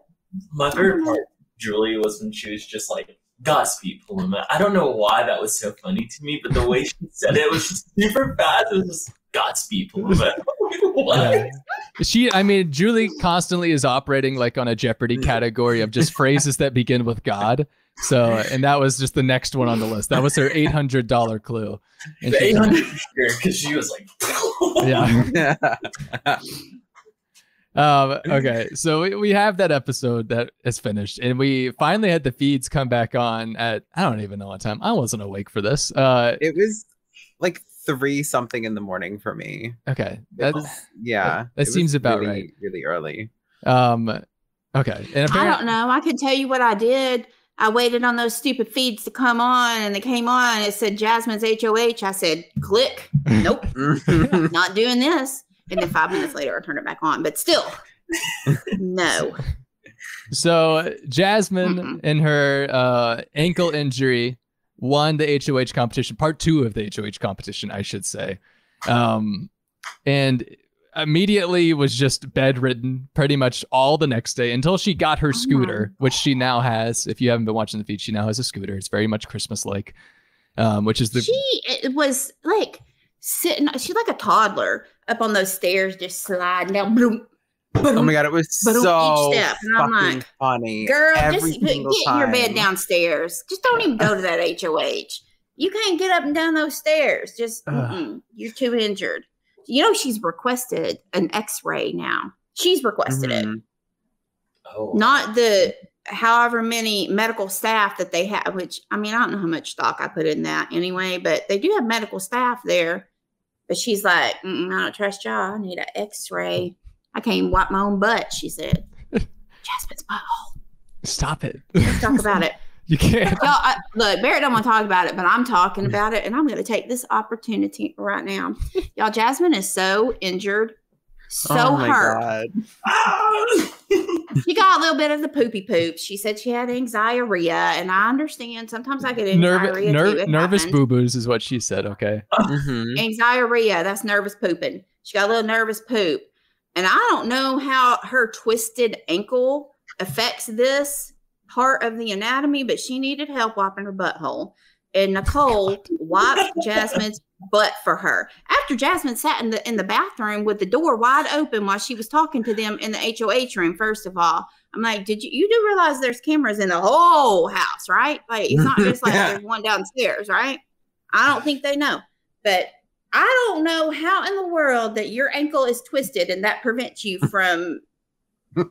My favorite part, Julie, was when she was just like, Godspeed, Paloma. I don't know why that was so funny to me, but the way she said it was just super fast. It was just Godspeed, Paloma. yeah. She, I mean, Julie constantly is operating like on a Jeopardy mm. category of just phrases that begin with God. So, and that was just the next one on the list. That was her eight hundred dollar clue. Eight hundred because she was like, yeah. um. Okay, so we, we have that episode that is finished, and we finally had the feeds come back on at I don't even know what time. I wasn't awake for this. Uh, it was like three something in the morning for me. Okay, that yeah, that, that seems about really, right. Really early. Um. Okay, and I don't know. I can tell you what I did. I waited on those stupid feeds to come on and they came on. It said Jasmine's HOH. I said, click. Nope. not doing this. And then five minutes later, I turned it back on. But still, no. So Jasmine mm in her uh, ankle injury won the HOH competition, part two of the HOH competition, I should say. Um, and immediately was just bedridden pretty much all the next day until she got her oh scooter, which she now has. If you haven't been watching the feed, she now has a scooter. It's very much Christmas like, um, which is the. She was like sitting, she's like a toddler up on those stairs, just sliding down. Boom, boom, oh my god, it was so step. And I'm like, funny. Girl, just get in your bed downstairs. Just don't even go to that HOH. You can't get up and down those stairs. Just you're too injured you know she's requested an x-ray now. She's requested mm-hmm. it oh. not the however many medical staff that they have which i mean i don't know how much stock i put in that anyway but they do have medical staff there. But she's like i don't trust y'all. I need an x-ray. I can't even wipe my own butt she said. Jasmine's butthole. Stop it. Let's talk about it You can't. Y'all, I, look, Barrett don't want to talk about it, but I'm talking about it, and I'm going to take this opportunity right now. Y'all, Jasmine is so injured, so oh hurt. she got a little bit of the poopy poop. She said she had anxiety, and I understand. Sometimes I get anxiety. Nerv- nervous boo boos is what she said. Okay. mm-hmm. Anxiety. That's nervous pooping. She got a little nervous poop, and I don't know how her twisted ankle affects this part of the anatomy, but she needed help wiping her butthole. and Nicole wiped Jasmine's butt for her. After Jasmine sat in the in the bathroom with the door wide open while she was talking to them in the HOH room, first of all, I'm like, did you you do realize there's cameras in the whole house, right? Like it's not just like there's one downstairs, right? I don't think they know. But I don't know how in the world that your ankle is twisted and that prevents you from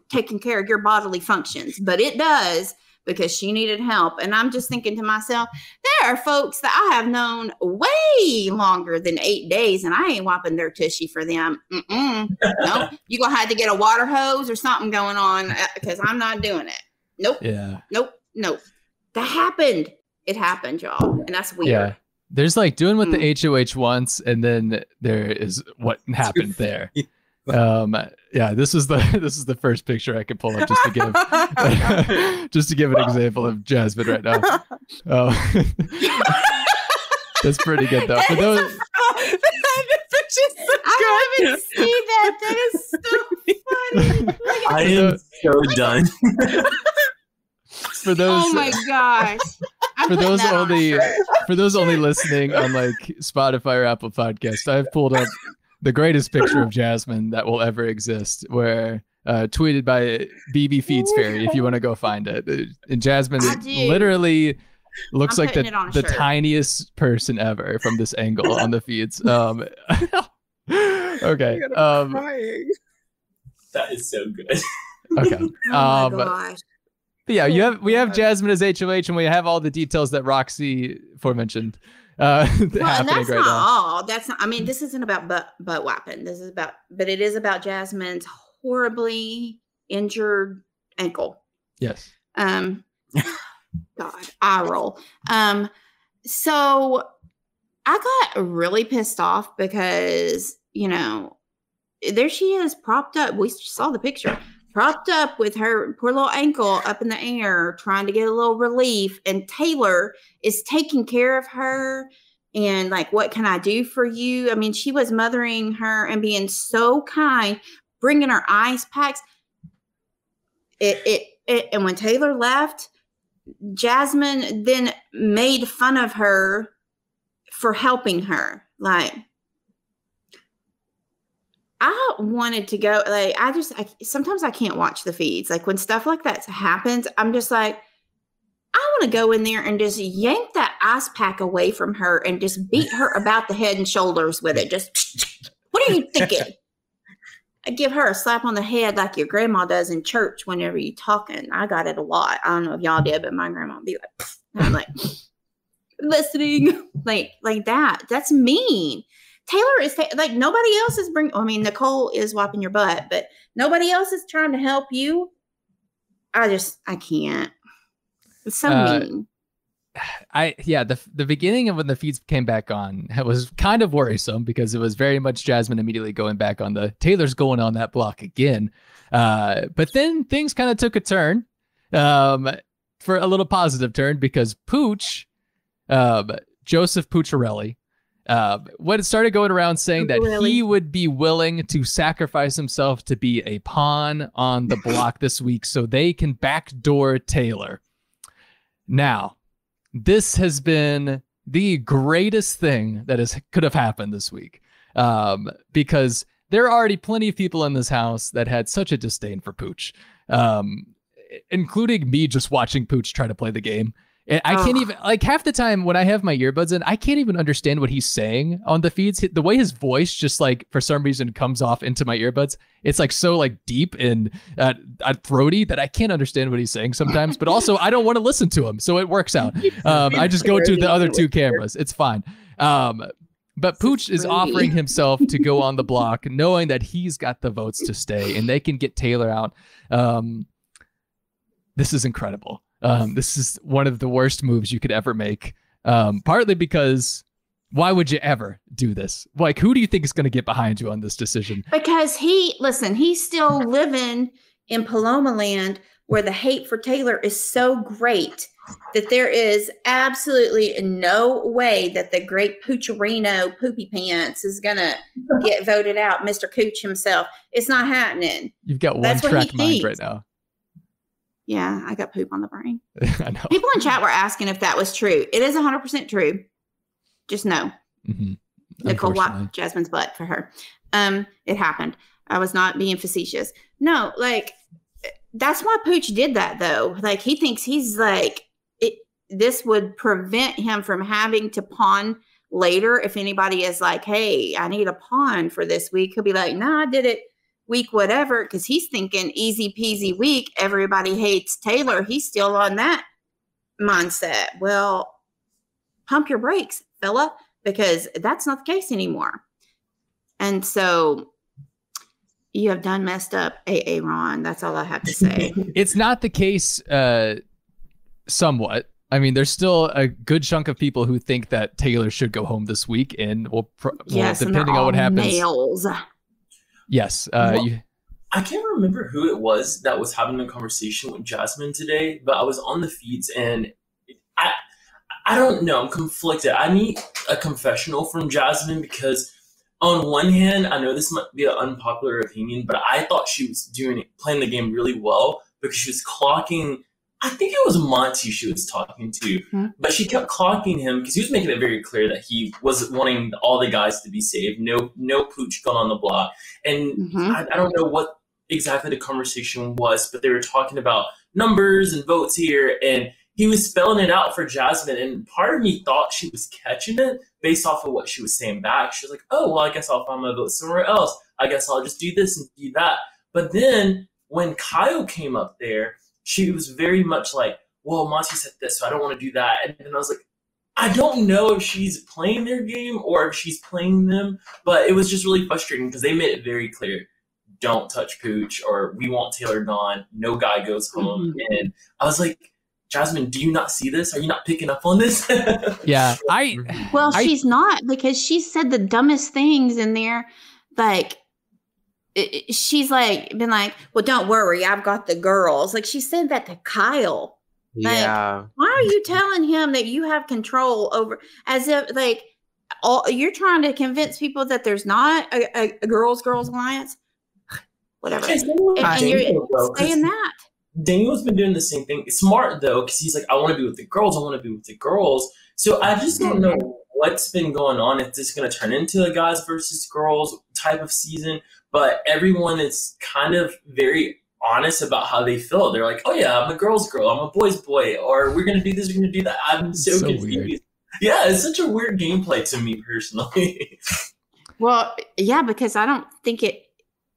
taking care of your bodily functions, but it does because she needed help. And I'm just thinking to myself, there are folks that I have known way longer than eight days, and I ain't wiping their tushy for them. Mm-mm. no, going to have to get a water hose or something going on because uh, I'm not doing it. Nope. Yeah. Nope. Nope. That happened. It happened, y'all. And that's weird. Yeah. There's like doing what mm. the HOH wants, and then there is what happened there. Um, yeah, this is the this is the first picture I could pull up just to give just to give an example of Jasmine right now. Oh. that's pretty good though. For those, I haven't seen that. That is so funny. I am so done. For those, oh my gosh! I'm for those only for those only listening on like Spotify or Apple Podcast, I've pulled up the greatest picture of Jasmine that will ever exist, where uh, tweeted by BB Feeds Fairy. If you want to go find it, and Jasmine literally looks I'm like the, the tiniest person ever from this angle on the feeds. Um, okay. Um, that is so good. Okay. Oh um, gosh. yeah, you have we have Jasmine as HOH, and we have all the details that Roxy aforementioned uh, well, that's right not now. all. That's not. I mean, this isn't about butt butt wiping. This is about, but it is about Jasmine's horribly injured ankle. Yes. Um. God, I roll. Um. So I got really pissed off because you know there she is propped up. We saw the picture propped up with her poor little ankle up in the air, trying to get a little relief. And Taylor is taking care of her and like, what can I do for you? I mean, she was mothering her and being so kind, bringing her ice packs. It, it, it and when Taylor left, Jasmine then made fun of her for helping her. Like, I wanted to go like I just I, sometimes I can't watch the feeds. Like when stuff like that happens, I'm just like I want to go in there and just yank that ice pack away from her and just beat her about the head and shoulders with it. Just what are you thinking? I give her a slap on the head like your grandma does in church whenever you're talking. I got it a lot. I don't know if y'all did, but my grandma would be like, I'm like listening, like like that. That's mean. Taylor is ta- like nobody else is bringing. I mean, Nicole is wiping your butt, but nobody else is trying to help you. I just I can't. It's so uh, mean. I yeah the the beginning of when the feeds came back on was kind of worrisome because it was very much Jasmine immediately going back on the Taylor's going on that block again, uh, but then things kind of took a turn, um, for a little positive turn because Pooch, um, Joseph Pucciarelli, uh, what it started going around saying that really? he would be willing to sacrifice himself to be a pawn on the block this week so they can backdoor Taylor. Now, this has been the greatest thing that has could have happened this week um, because there are already plenty of people in this house that had such a disdain for Pooch, um, including me just watching Pooch try to play the game. I can't even like half the time when I have my earbuds in, I can't even understand what he's saying on the feeds. The way his voice just like for some reason comes off into my earbuds, it's like so like deep and uh, uh throaty that I can't understand what he's saying sometimes. But also, I don't want to listen to him, so it works out. Um, I just go to the other two cameras. It's fine. Um, but Pooch is offering himself to go on the block, knowing that he's got the votes to stay and they can get Taylor out. Um, this is incredible. Um, this is one of the worst moves you could ever make. Um, partly because why would you ever do this? Like, who do you think is going to get behind you on this decision? Because he, listen, he's still living in Paloma land where the hate for Taylor is so great that there is absolutely no way that the great Poocherino Poopy Pants is going to get voted out, Mr. Cooch himself. It's not happening. You've got one track mind right now. Yeah, I got poop on the brain. I know. People in chat were asking if that was true. It is 100% true. Just no. Mhm. Nicole wiped Jasmine's butt for her. Um, it happened. I was not being facetious. No, like that's why Pooch did that though. Like he thinks he's like it. This would prevent him from having to pawn later. If anybody is like, "Hey, I need a pawn for this week," he'll be like, "No, I did it week whatever," because he's thinking easy peasy week. Everybody hates Taylor. He's still on that mindset. Well, pump your brakes, fella, because that's not the case anymore. And so you have done messed up, AA Ron. That's all I have to say. It's not the case uh somewhat. I mean, there's still a good chunk of people who think that Taylor should go home this week, and well, yes, and depending on what happens. Males. Yes, uh, Well- you, I can't remember who it was that was having a conversation with Jasmine today, but I was on the feeds and I I don't know, I'm conflicted. I need a confessional from Jasmine because on one hand, I know this might be an unpopular opinion, but I thought she was doing it, playing the game really well because she was clocking I think it was Monte she was talking to, Hmm. but she kept clocking him because he was making it very clear that he was wanting all the guys to be saved, no no pooch gone on the block, and Mhm. I, I don't know what exactly the conversation was, but they were talking about numbers and votes here, and he was spelling it out for Jasmine. And part of me thought she was catching it based off of what she was saying back. She was like, "Oh, well, I guess I'll find my vote somewhere else. I guess I'll just do this and do that." But then when Kyle came up there, she was very much like, "Well, Monte said this, so I don't want to do that." And then I was like. I don't know if she's playing their game or if she's playing them, but it was just really frustrating because they made it very clear don't touch Pooch or we want Taylor gone. No guy goes home. Mm-hmm. And I was like, Jasmine, do you not see this? Are you not picking up on this? yeah. I. Well, I- she's not because she said the dumbest things in there. Like, i- i- she's like, been like, well, don't worry, I've got the girls. Like, she said that to Kyle. Like, yeah. Why are you telling him that you have control over, as if, like, all you're trying to convince people that there's not a, a, a girls, girls alliance? Whatever. Okay, And, so and you're Daniel saying that. Daniel's been doing the same thing. It's smart though, because he's like, I want to be with the girls. I want to be with the girls. So I just don't know mm-hmm. what's been going on. If this is going to turn into a guys versus girls type of season, but everyone is kind of very honest about how they feel. They're like, "Oh yeah, I'm a girl's girl. I'm a boy's boy," or "We're gonna do this. We're gonna do that." I'm so, So confused. weird. Yeah, it's such a weird gameplay to me personally. Well, yeah, because I don't think it.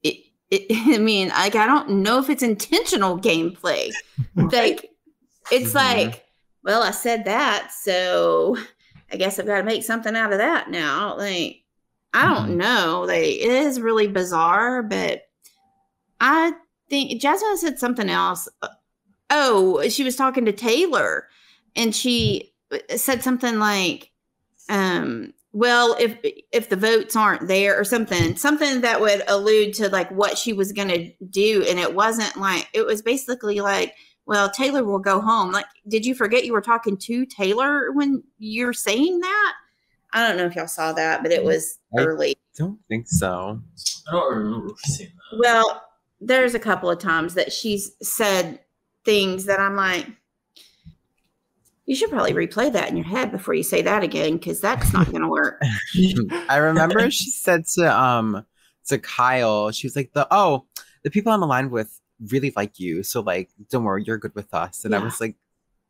It, it I mean, like I don't know if it's intentional gameplay. Like it's Mhm. like, well, I said that, so I guess I've got to make something out of that now. Like I don't mm-hmm. know. Like it is really bizarre, but I think Jasmine said something else. Uh, oh, she was talking to Taylor, and she uh, said something like, um well if if the votes aren't there or something something that would allude to like what she was going to do and it wasn't like it was basically like well taylor will go home like did you forget you were talking to taylor when you're saying that i don't know if y'all saw that but it was early. I- early Don't think so. I don't remember seeing that. well there's a couple of times that she's said things that i'm like you should probably replay that in your head before you say that again because that's not going to work I remember she said to um to Kyle, she was like the oh the people I'm aligned with really like you, so like don't worry, you're good with us. And I was like,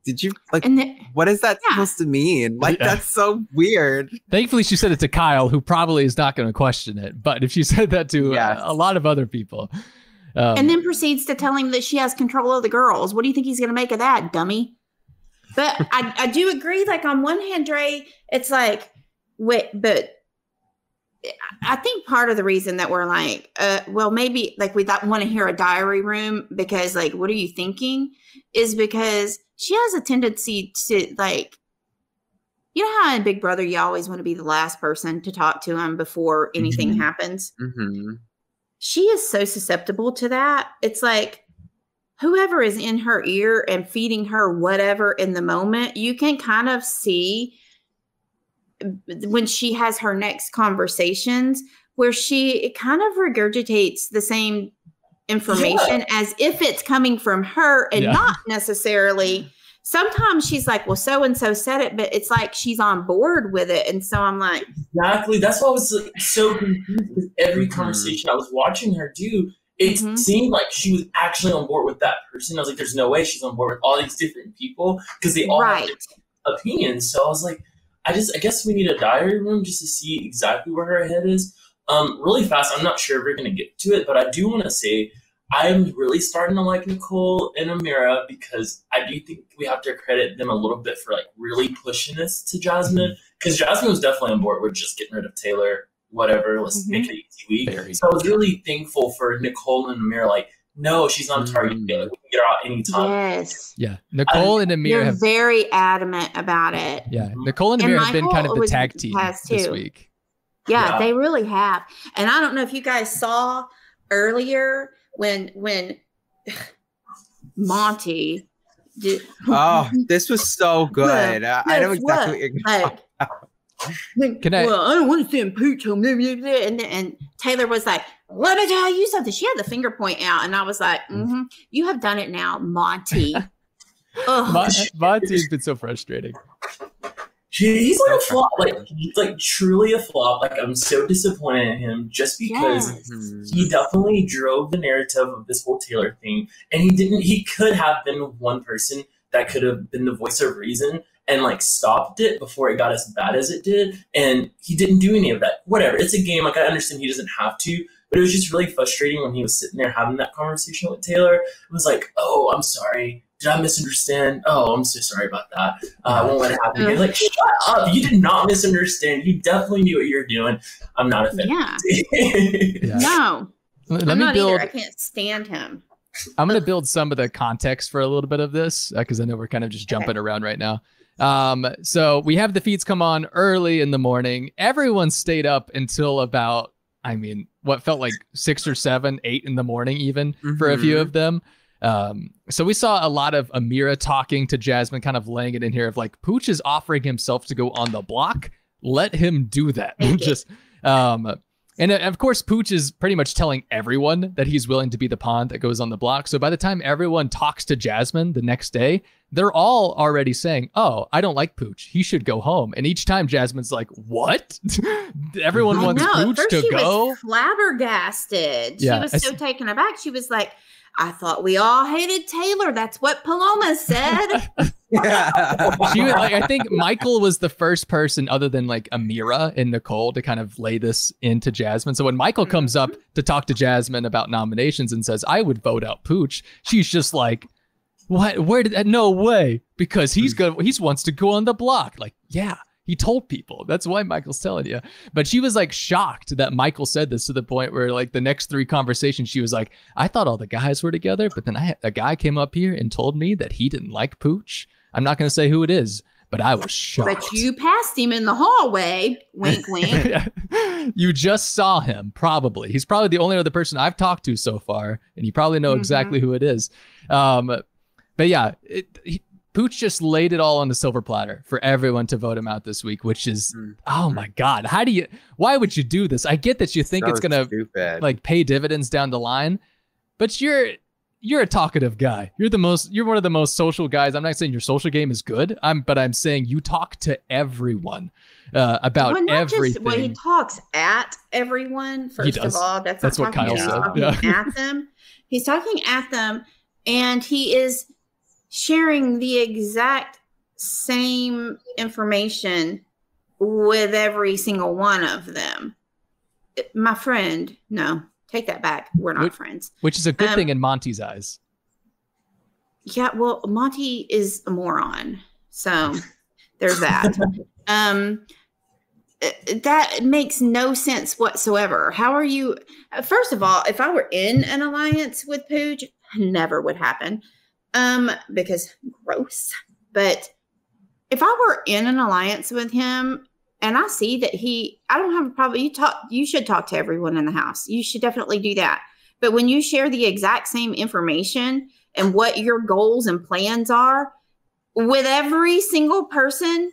did you like and then what is that Yeah. supposed to mean? Like Yeah. that's so weird. thankfully she said it to Kyle, who probably is not going to question it. But if she said that to uh, Yes. a lot of other people, um, and then proceeds to tell him that she has control of the girls. What do you think he's going to make of that, dummy? But I, I do agree. Like on one hand, Dre, it's like, wait, but I think part of the reason that we're like, uh, well, maybe like we want to hear a diary room because, like, what are you thinking? Is because she has a tendency to like, you know how in Big Brother you always want to be the last person to talk to him before anything Mhm. happens hmm she is so susceptible to that. It's like whoever is in her ear and feeding her whatever in the moment, you can kind of see when she has her next conversations where she kind of regurgitates the same information yeah. as if it's coming from her and yeah. not necessarily sometimes she's like, well, so and so said it, but it's like she's on board with it. And so I'm like, exactly. That's why I was like, so confused with every mm-hmm. conversation I was watching her do. It mm-hmm. seemed like she was actually on board with that person. I was like, there's no way she's on board with all these different people because they all right. have opinions. So I was like, I just, I guess we need a diary room just to see exactly where her head is. Um, really fast. I'm not sure if we're gonna get to it, but I do want to say I'm really starting to like Nicole and Ameerah because I do think we have to credit them a little bit for like really pushing this to Jasmine because mm-hmm. Jasmine was definitely on board with just getting rid of Taylor, whatever, let's mm-hmm. make it easy week. Very so I was really thankful for Nicole and Ameerah, like, no, she's not a target. Like, we can get her out anytime. Yes. Yeah. Nicole and Ameerah You're have very adamant about it. Yeah. Nicole and Ameerah have been kind of the tag team this week. Yeah, yeah, they really have. And I don't know if you guys saw earlier when when Monte. did, oh, this was so good. Well, I know exactly what, like, Can I? Well, I don't want to send Pooch home. And, and Taylor was like, "Let me tell you something." She had the finger point out, and I was like, mm. mm-hmm, "You have done it now, Monte." Monte has been so frustrating he's like a flop, like he's like truly a flop. Like I'm so disappointed in him just because yes. he definitely drove the narrative of this whole Taylor thing, and he didn't. He could have been one person that could have been the voice of reason and like stopped it before it got as bad as it did, and he didn't do any of that. Whatever, it's a game. Like I understand he doesn't have to, but it was just really frustrating when he was sitting there having that conversation with Taylor. It was like, "Oh, I'm sorry." Did I misunderstand? Oh, I'm so sorry about that. Uh, I won't let it happen again. Like, shut up. You did not misunderstand. You definitely knew what you were doing. I'm not a fan. Yeah. yeah. No. Let I'm me not build, either. I can't stand him. I'm going to build some of the context for a little bit of this because uh, I know we're kind of just jumping okay. around right now. Um, so we have the feeds come on early in the morning. Everyone stayed up until about, I mean, what felt like six or seven, eight in the morning, even mm-hmm. for a few mm-hmm. of them. Um, so we saw a lot of Ameerah talking to Jasmine, kind of laying it in here of like Pooch is offering himself to go on the block. Let him do that. Just um, and uh, of course, Pooch is pretty much telling everyone that he's willing to be the pawn that goes on the block. So by the time everyone talks to Jasmine the next day, they're all already saying, "Oh, I don't like Pooch. He should go home." And each time Jasmine's like, "What? everyone wants know. Pooch to go?" flabbergasted. Yeah. She was so taken aback. She was like, I thought we all hated Taylor. That's what Paloma said. she was, like, I think Michael was the first person other than like Ameerah and Nicole to kind of lay this into Jasmine. So when Michael comes up mm-hmm. to talk to Jasmine about nominations and says, I would vote out Pooch, she's just like, what? Where did that? No way. Because he's mm. going, he's wants to go on the block. Like, yeah. He told people. That's why Michael's telling you. But she was like shocked that Michael said this to the point where, like, the next three conversations, she was like, I thought all the guys were together, but then I, a guy came up here and told me that he didn't like Pooch. I'm not going to say who it is, but I was shocked. But you passed him in the hallway. Wink, wink. you just saw him, probably. He's probably the only other person I've talked to so far, and you probably know mm-hmm. exactly who it is. Um, but yeah, it, he, Pooch just laid it all on the silver platter for everyone to vote him out this week, which is mm-hmm. oh my god. How do you why would you do this? I get that you think so it's gonna stupid. like pay dividends down the line, but you're you're a talkative guy. You're the most you're one of the most social guys. I'm not saying your social game is good. I'm but I'm saying you talk to everyone uh, about well, everything. Just, well, he talks at everyone. First of all, that's that's what Kyle said. Yeah. At them, he's talking at them, and he is sharing the exact same information with every single one of them. My friend, no, take that back. We're not which, friends. Which is a good um, thing in Monte's eyes. Yeah, well, Monty is a moron. So there's that. um uh, that makes no sense whatsoever. How are you? First of all, if I were in an alliance with Pooch, never would happen um, because gross. But if I were in an alliance with him and I see that he, I don't have a problem. You talk, you should talk to everyone in the house. You should definitely do that. But when you share the exact same information and what your goals and plans are with every single person,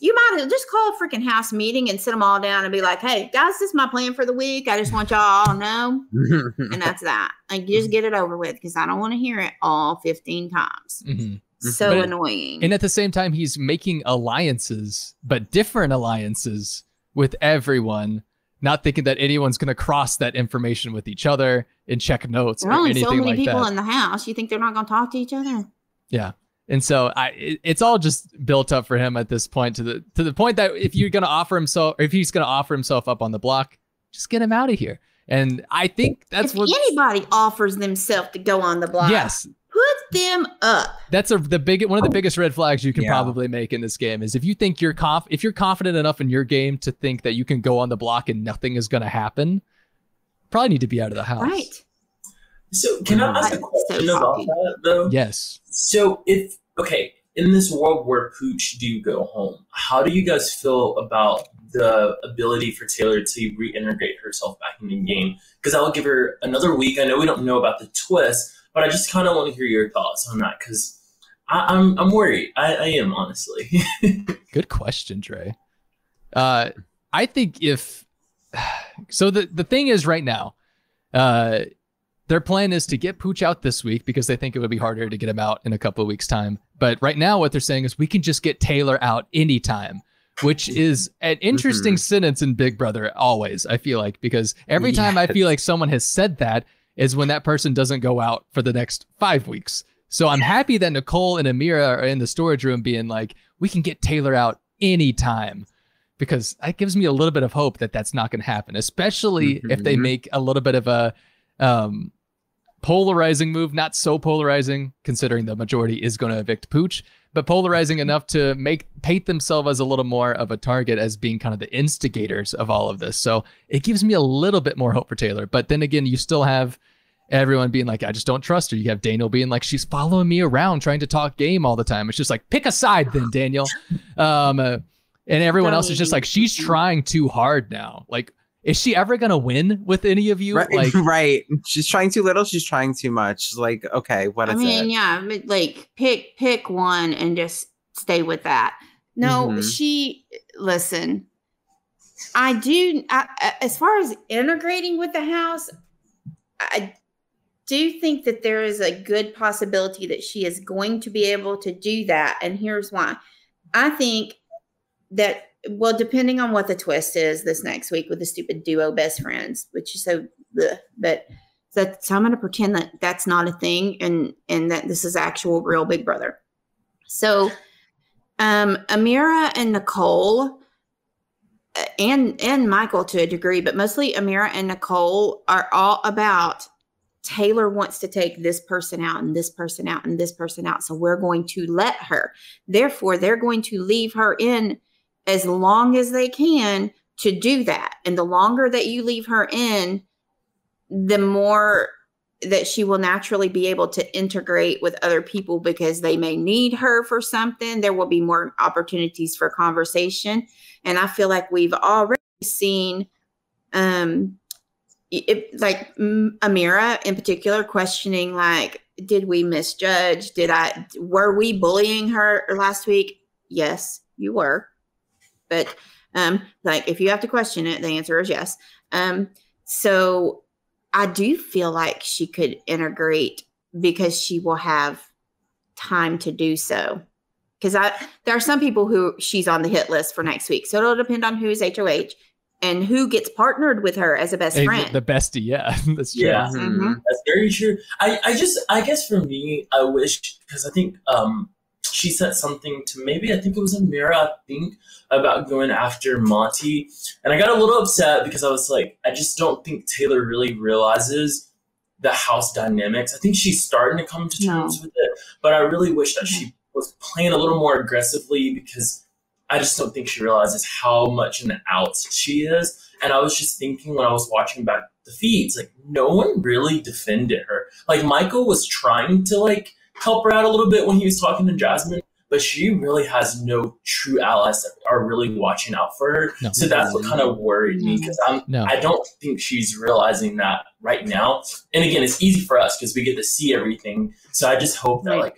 you might just call a freaking house meeting and sit them all down and be like, "Hey guys, this is my plan for the week. I just want y'all to know," and that's that. Like, just get it over with because I don't want to hear it all fifteen times. Mm-hmm. Mm-hmm. So but annoying. And at the same time, he's making alliances, but different alliances with everyone. Not thinking that anyone's going to cross that information with each other and check notes. There are only so many like people that. in the house. You think they're not going to talk to each other? Yeah. And so I, it, it's all just built up for him at this point to the to the point that if you're going to offer himself, or if he's going to offer himself up on the block, just get him out of here. And I think that's if what anybody offers themselves to go on the block. Yes, put them up. That's a the big one of the oh. biggest red flags you can yeah. probably make in this game is if you think you're conf if you're confident enough in your game to think that you can go on the block and nothing is going to happen, probably need to be out of the house. Right. So can I mm. ask a question so about that though? Yes. So if okay, in this world where Pooch do go home, how do you guys feel about the ability for Taylor to reintegrate herself back in the game? Because I will give her another week. I know we don't know about the twist, but I just kind of want to hear your thoughts on that because I'm I'm worried. I, I am honestly. Good question, Dre. Uh, I think if so, the the thing is right now, uh, their plan is to get Pooch out this week because they think it would be harder to get him out in a couple of weeks' time. But right now, what they're saying is we can just get Taylor out anytime, which is an interesting mm-hmm. sentence in Big Brother. Always, I feel like because every time I feel like someone has said that is when that person doesn't go out for the next five weeks. So I'm happy that Nicole and Ameerah are in the storage room being like, we can get Taylor out anytime because that gives me a little bit of hope that that's not going to happen, especially mm-hmm. if they mm-hmm. make a little bit of a um, polarizing move, not so polarizing considering the majority is going to evict Pooch, but polarizing enough to make paint themselves as a little more of a target as being kind of the instigators of all of this. So it gives me a little bit more hope for Taylor. But then again, you still have everyone being like, I just don't trust her. You have Daniel being like, she's following me around trying to talk game all the time. It's just like, pick a side then, Daniel. Um, uh, and everyone else is just like, she's trying too hard now. Like, is she ever gonna win with any of you? Right, like, right. She's trying too little. She's trying too much. Like, okay, what I mean, it? yeah, like pick pick one and just stay with that. No, mm-hmm. she listen. I do. I, as far as integrating with the house, I do think that there is a good possibility that she is going to be able to do that. And here's why. I think that well, depending on what the twist is this next week with the stupid duo best friends, which is so, bleh, but so, so I'm going to pretend that that's not a thing and and that this is actual real Big Brother. So, um, Ameerah and Nicole uh, and and Michael to a degree, but mostly Ameerah and Nicole are all about Taylor wants to take this person out and this person out and this person out. So we're going to let her. Therefore, they're going to leave her in as long as they can to do that. And the longer that you leave her in, the more that she will naturally be able to integrate with other people because they may need her for something. There will be more opportunities for conversation. And I feel like we've already seen, um, it, like Ameerah in particular, questioning like, did we misjudge? Did I, were we bullying her last week? Yes, you were. But um, like if you have to question it, the answer is yes. Um, so I do feel like she could integrate because she will have time to do so. Because I there are some people who she's on the hit list for next week. So it'll depend on who's HOH and who gets partnered with her as a best friend. The bestie, yeah. That's true. Yeah, mm-hmm. that's very true. I, I just I guess for me, I wish because I think um she said something to maybe I think it was Ameerah, I think, about going after Monte. And I got a little upset because I was like, I just don't think Taylor really realizes the house dynamics. I think she's starting to come to terms no. with it, but I really wish that she was playing a little more aggressively because I just don't think she realizes how much in the outs she is. And I was just thinking when I was watching back the feeds, like no one really defended her. Like Michael was trying to like help her out a little bit when he was talking to Jasmine, but she really has no true allies that are really watching out for her. No. So that's what kind of worried me because I'm no. I don't think she's realizing that right now. And again, it's easy for us because we get to see everything. So I just hope that like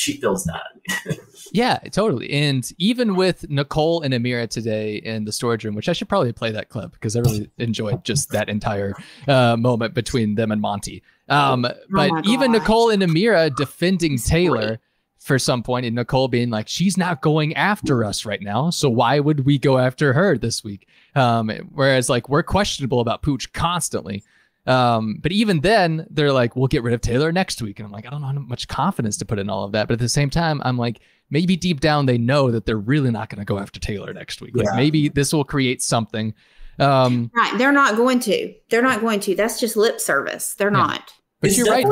she feels that. yeah, totally. And even with Nicole and Ameerah today in the storage room, which I should probably play that clip because I really enjoyed just that entire uh, moment between them and Monte. Um, oh but even Nicole and Ameerah defending Taylor for some point, and Nicole being like, she's not going after us right now. So why would we go after her this week? Um, whereas like we're questionable about Pooch constantly. Um, but even then, they're like, we'll get rid of Taylor next week. And I'm like, I don't know how much confidence to put in all of that. But at the same time, I'm like, maybe deep down they know that they're really not going to go after Taylor next week. Like yeah. maybe this will create something. Um, right. They're not going to. They're not going to. That's just lip service. They're yeah. not. But it's you're right.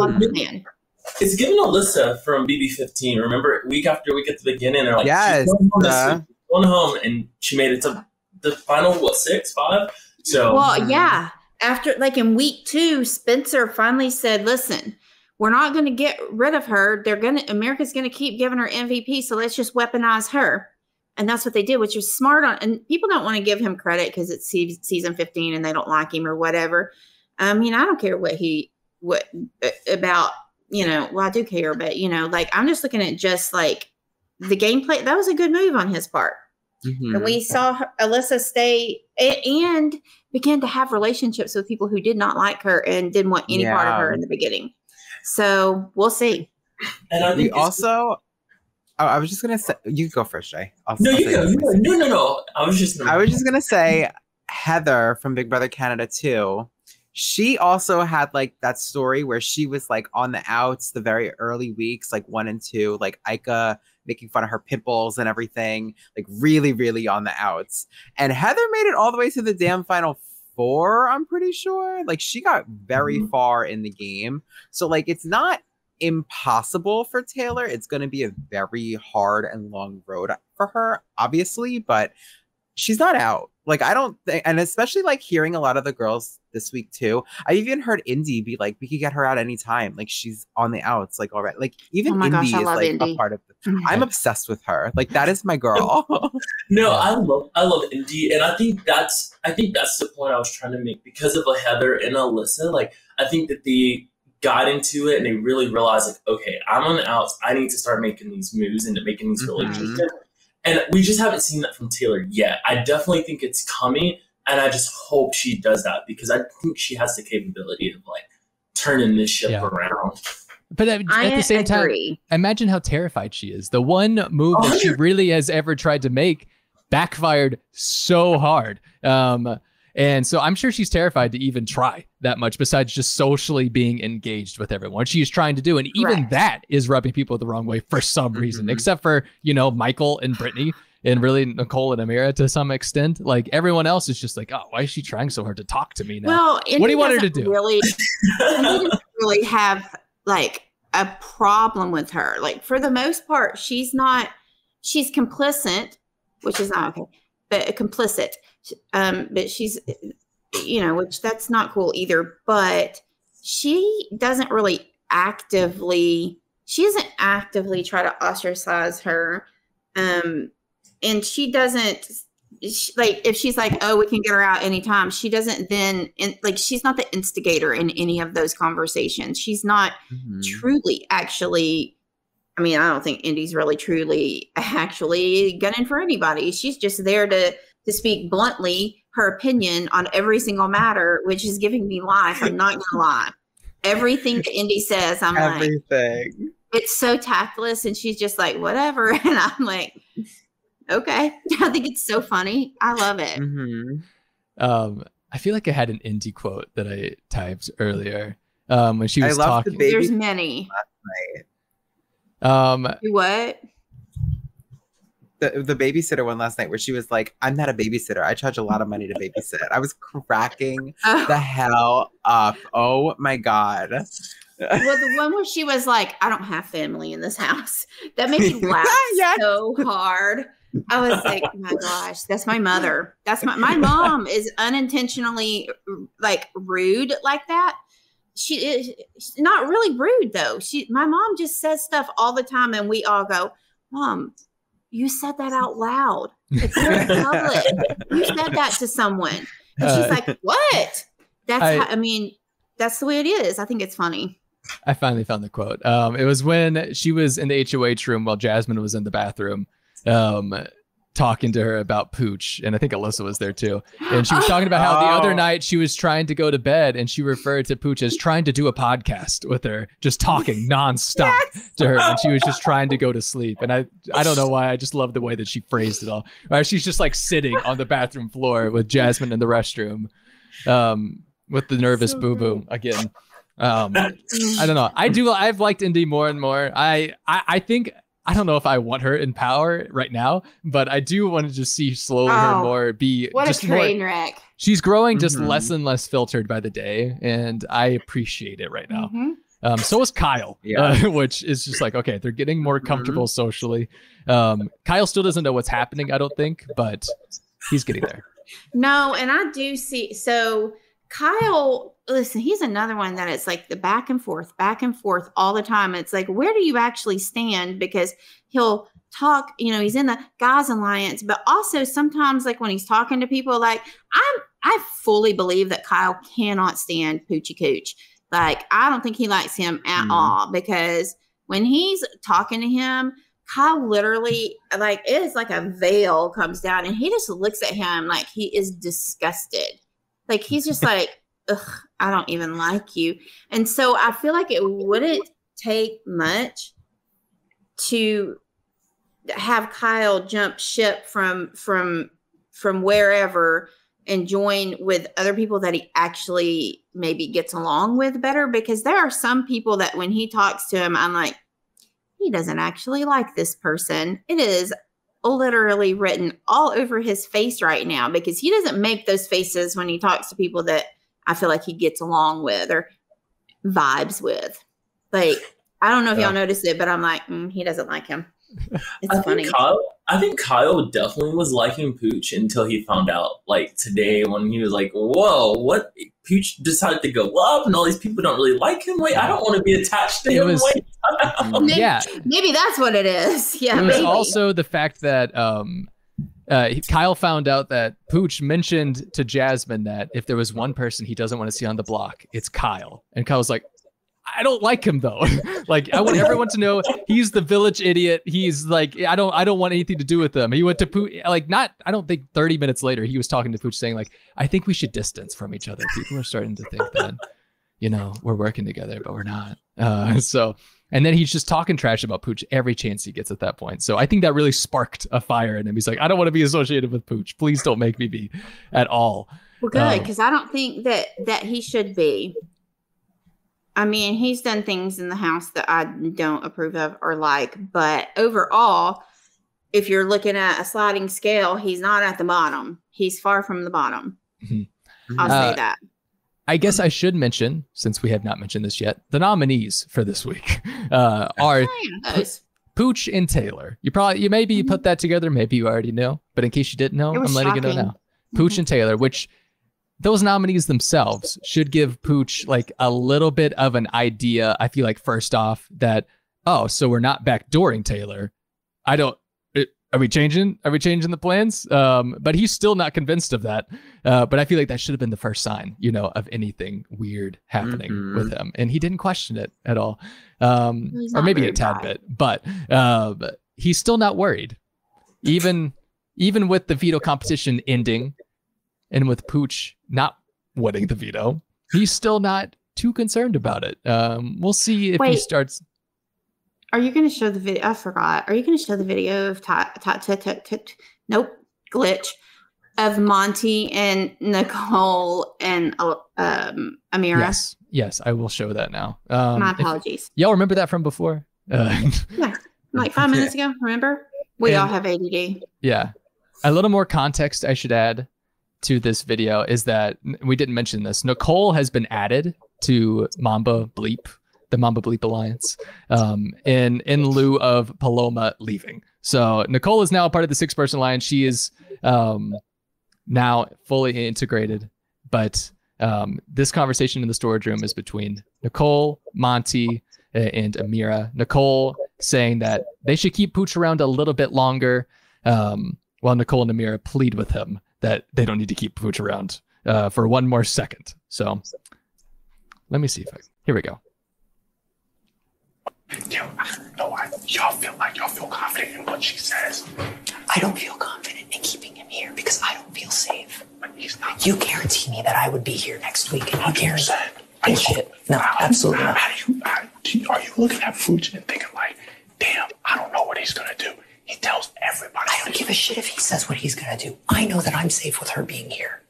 It's giving Alyssa from BB15. Remember, week after week at the beginning, they're like, yes, going home, uh, going home, and she made it to the final what six, five. So well, yeah after like in week two, Spencer finally said, listen, we're not going to get rid of her. They're going to, America's going to keep giving her MVP. So let's just weaponize her. And that's what they did, which was smart on, and people don't want to give him credit because it's season 15 and they don't like him or whatever. I mean, I don't care what he, what about, you know, well, I do care, but you know, like I'm just looking at just like the gameplay. That was a good move on his part. Mm-hmm. And we saw her, Alyssa stay and begin to have relationships with people who did not like her and didn't want any yeah. part of her in the beginning. So we'll see. And I think also, oh, I was just gonna say, you go first, Jay. I'll, no, I'll you go. You go. No, no, no. I was just. I was just gonna say, Heather from Big Brother Canada too. She also had like that story where she was like on the outs the very early weeks, like one and two, like Ika making fun of her pimples and everything, like really, really on the outs. And Heather made it all the way to the damn final four, I'm pretty sure. Like she got very mm-hmm. far in the game. So like it's not impossible for Taylor. It's going to be a very hard and long road for her, obviously, but she's not out. Like I don't think, and especially like hearing a lot of the girls this week too. I even heard Indy be like, "We could get her out anytime. Like she's on the outs. Like all right. Like even oh Indy gosh, is like Indy. a part of. The, I'm obsessed with her. Like that is my girl. no, I love I love Indy, and I think that's I think that's the point I was trying to make because of a Heather and Alyssa. Like I think that they got into it and they really realized like, okay, I'm on the outs. I need to start making these moves and making these mm-hmm. relationships and we just haven't seen that from Taylor yet. I definitely think it's coming, and I just hope she does that because I think she has the capability of like turning this ship yeah. around. But at, at the same agree. time, imagine how terrified she is. The one move that she really has ever tried to make backfired so hard. Um, and so I'm sure she's terrified to even try that much besides just socially being engaged with everyone. She's trying to do. And even that is rubbing people the wrong way for some reason, mm-hmm. except for, you know, Michael and Brittany and really Nicole and Ameerah to some extent. Like everyone else is just like, oh, why is she trying so hard to talk to me now? Well, what do you want her to do? Really, really have like a problem with her. Like for the most part, she's not. She's complicit, which is not okay, but complicit um, but she's, you know, which that's not cool either. But she doesn't really actively, she doesn't actively try to ostracize her. Um, and she doesn't she, like if she's like oh we can get her out anytime she doesn't then in, like she's not the instigator in any of those conversations she's not mm-hmm. truly actually i mean i don't think indy's really truly actually gunning for anybody she's just there to to speak bluntly her opinion on every single matter, which is giving me life. I'm not gonna lie. Everything that Indy says, I'm everything. like, it's so tactless, and she's just like, whatever, and I'm like, okay. I think it's so funny. I love it. Mm-hmm. Um, I feel like I had an Indy quote that I typed earlier um, when she was talking. The There's many. Um, what? The, the babysitter one last night where she was like, I'm not a babysitter. I charge a lot of money to babysit. I was cracking oh. the hell up. Oh my God. well, the one where she was like, I don't have family in this house. That made me laugh yes. so hard. I was like, oh my gosh, that's my mother. That's my my mom is unintentionally like rude like that. She is not really rude though. She my mom just says stuff all the time and we all go, Mom, you said that out loud. It's public. you said that to someone. And she's uh, like, what? That's I, how, I mean, that's the way it is. I think it's funny. I finally found the quote. Um, it was when she was in the HOH room while Jasmine was in the bathroom. Um, talking to her about Pooch, and I think Alyssa was there too. And she was talking about how the other Oh. night she was trying to go to bed, and she referred to Pooch as trying to do a podcast with her, just talking nonstop to her, and she was just trying to go to sleep. And I, I don't know why, I just love the way that she phrased it all. She's just like sitting on the bathroom floor with Jasmine in the restroom, um, with the nervous So boo boo again. Um, I don't know. I do. I've liked Indy more and more. I, I, I think. I don't know if I want her in power right now, but I do want to just see slowly her Oh, more be What just a more. train wreck. She's growing just Mhm. less and less filtered by the day, and I appreciate it right now. Mhm. Um, so is Kyle, Yeah. uh, which is just like okay, they're getting more comfortable socially. Um, Kyle still doesn't know what's happening, I don't think, but he's getting there. No, and I do see. So Kyle, listen, he's another one that it's like the back and forth, back and forth all the time. It's like, where do you actually stand? Because he'll talk, you know, he's in the guys alliance, but also sometimes like when he's talking to people, like I'm, I fully believe that Kyle cannot stand Poochie Cooch. Like I don't think he likes him at Mhm. all because when he's talking to him, Kyle literally like it is like a veil comes down and he just looks at him like he is disgusted. Like he's just like, ugh, I don't even like you. And so I feel like it wouldn't take much to have Kyle jump ship from from from wherever and join with other people that he actually maybe gets along with better because there are some people that when he talks to him I'm like he doesn't actually like this person. It is literally written all over his face right now because he doesn't make those faces when he talks to people that I feel like he gets along with or vibes with. Like, I don't know if Yeah. y'all noticed it, but I'm like, mm, he doesn't like him. It's I funny. think Kyle. I think Kyle definitely was liking Pooch until he found out, like today, when he was like, "Whoa, what?" Pooch decided to go up, and all these people don't really like him. Wait, I don't want to be attached to It him. was- Wait, Maybe, Yeah. maybe that's what it is. Yeah, it was maybe. also the fact that um, uh, Kyle found out that Pooch mentioned to Jasmine that if there was one person he doesn't want to see on the block, it's Kyle. And Kyle's like, I don't like him though. like I want everyone to know he's the village idiot. He's like I don't I don't want anything to do with him. He went to Pooch like not I don't think 30 minutes later he was talking to Pooch saying like I think we should distance from each other. People are starting to think that you know we're working together but we're not. Uh, so and then he's just talking trash about Pooch every chance he gets at that point. So I think that really sparked a fire in him. He's like, I don't want to be associated with Pooch. Please don't make me be at all. Well, good Um, because I don't think that that he should be. I mean, he's done things in the house that I don't approve of or like, but overall, if you're looking at a sliding scale, he's not at the bottom. He's far from the bottom. I'll Uh, say that. I guess I should mention, since we have not mentioned this yet, the nominees for this week uh, are Oh. Pooch and Taylor. You probably you maybe you put that together, maybe you already know, but in case you didn't know, I'm letting you know now. Pooch Mhm. and Taylor, which those nominees themselves should give Pooch like a little bit of an idea. I feel like first off that oh, so we're not backdooring Taylor. I don't. It- Are we changing? Are we changing the plans? Um, but he's still not convinced of that. Uh, but I feel like that should have been the first sign, you know, of anything weird happening Mhm. with him, and he didn't question it at all, um, or maybe a tad bright. bit. But uh, he's still not worried, even even with the veto competition ending, and with Pooch not winning the veto, he's still not too concerned about it. Um, we'll see if he starts. Are you going to show the video? I forgot. Are you going to show the video of ta- ta- ta- ta- ta- nope glitch of Monte and Nicole and um, Ameerah? Yes, yes, I will show that now. Um, My apologies. y'all remember that from before? Uh, Like five minutes ago. Remember? We all have ADD. Yeah. A little more context I should add to this video is that we didn't mention this. Nicole has been added to Mamba Bleep, the Mamba Bleep Alliance, um, in in lieu of Paloma leaving. So Nicole is now part of the six person alliance. She is um, now fully integrated, but um, this conversation in the storage room is between Nicole, Monte, uh, and Ameerah. Nicole saying that they should keep Pooch around a little bit longer, um, while Nicole and Ameerah plead with him that they don't need to keep Pooch around uh, for one more second. So let me see if I here we go. Yo, no, I, y'all feel like y'all feel confident in what she says. I don't feel confident in keeping him here because I don't feel safe. But he's not. You guarantee me that I would be here next week, and you guarantee. 100%. Are Bullshit. No, how- absolutely how- not. How do you, how, do you, are you looking at Fuji and thinking like, damn, I don't know what he's gonna do. He tells everybody. I don't give a shit if he says what he's gonna do. I know that I'm safe with her being here.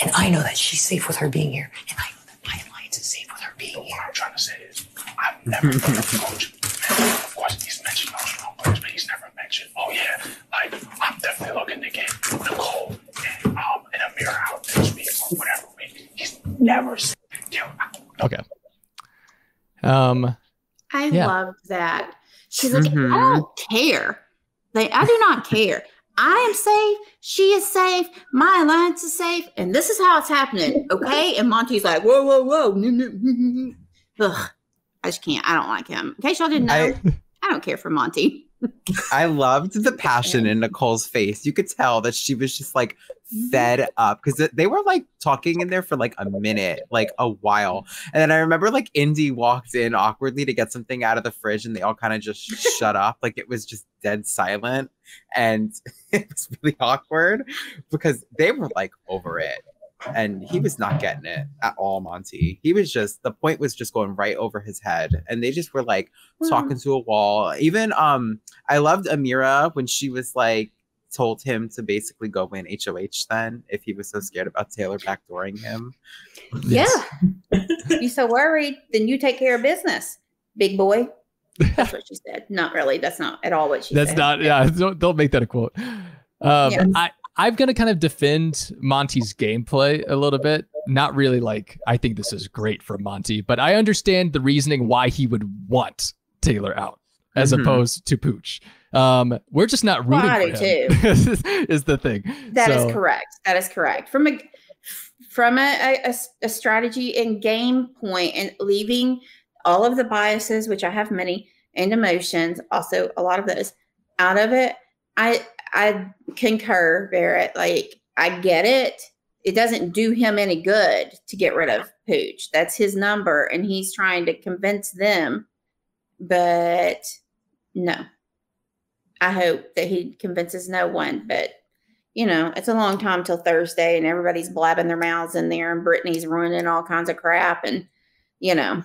And I know that she's safe with her being here. And I know that my alliance is safe with her being What here. I'm trying to say is, I've never heard of coach. Of course, he's mentioned those strong players, but he's never mentioned, oh yeah, like I'm definitely looking to get Nicole and um and Amir out next week or whatever week. He's never said, yo, I- Okay. Um, I Yeah. love that. She's like, Mhm. I don't care. Like, I do not care. I am safe. She is safe. My alliance is safe. And this is how it's happening. Okay. And Monte's like, whoa, whoa, whoa. no, no, no, no." Ugh. I just can't. I don't like him. In case y'all didn't know, I, I- don't care for Monte. I loved the passion in Nicole's face. You could tell that she was just like mm-hmm. fed up because they were like talking in there for like a minute, like a while. And then I remember like Indy walked in awkwardly to get something out of the fridge and they all kind of just shut up. Like it was just dead silent. And it was really awkward because they were like over it. And he was not getting it at all, Monte. He was just the point was just going right over his head. And they just were like talking to a wall. Even um I loved Ameerah when she was like told him to basically go win HOH then if he was so scared about Taylor backdooring him. yes. Yeah. you so worried, then you take care of business, big boy. That's what she said. Not really. That's not at all what she That's said. not. Yeah, don't, don't make that a quote. Um, Yes. I I'm gonna kind of defend Monte's gameplay a little bit. Not really like I think this is great for Monte, but I understand the reasoning why he would want Taylor out as Mhm. opposed to Pooch. Um, we're just not rooting Well, for do him. is the thing. That is So- correct. That is correct. From a from a, a- a s- a strategy and game point, and leaving all of the biases, which I have many, and emotions, also a lot of those out of it. I I concur, Barrett. Like I get it. It doesn't do him any good to get rid of Pooch. That's his number, and he's trying to convince them. But no, I hope that he convinces no one. But you know, it's a long time till Thursday, and everybody's blabbing their mouths in there, and Brittany's ruining all kinds of crap, and you know,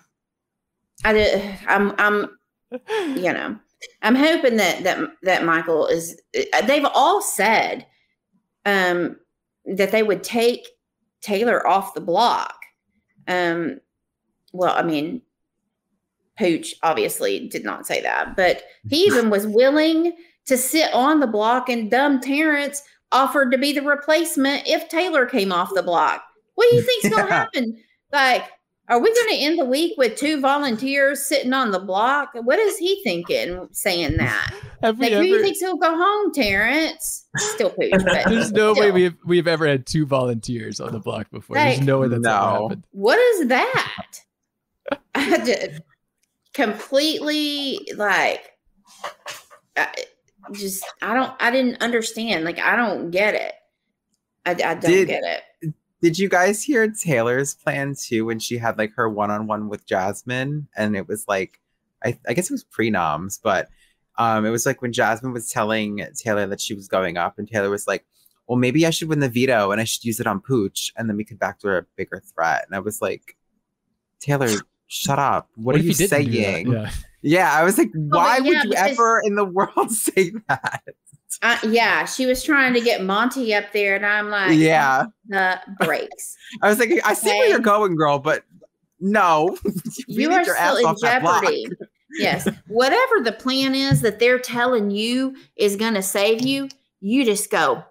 I did. I'm, I'm, you know, I'm hoping that that that Michael is. uh, They've all said, um, that they would take Taylor off the block. Um, well, I mean, Pooch obviously did not say that, but he even was willing to sit on the block, and dumb Terrance offered to be the replacement if Taylor came off the block. What do you think's going to happen? Like, are we going to end the week with two volunteers sitting on the block? What is he thinking saying that? Have we Like, who do you ever- think's going to go home, Terrance? Still Pooch, but There's no way we've we've ever had two volunteers on the block before. There's no way that's ever No. happened. what is that? I did completely like I, just I don't I didn't understand. Like I don't get it. I, I don't Did- get it. Did you guys hear Taylor's plan too when she had like her one on one with Jasmine? And it was like, I, I guess it was pre noms, but um, it was like when Jasmine was telling Taylor that she was going up, and Taylor was like, well, maybe I should win the veto and I should use it on Pooch, and then we could backdoor a bigger threat. And I was like, Taylor, shut up. What, are you he didn't do that? saying? Yeah. Yeah, I was like, why but would you because- ever in the world say that? Uh, yeah, she was trying to get Monte up there, and I'm like, Yeah. the breaks. I was like, I see where you're going, girl, but no, you need are still in off that block. jeopardy. yes, whatever the plan is that they're telling you is going to save you, you just go,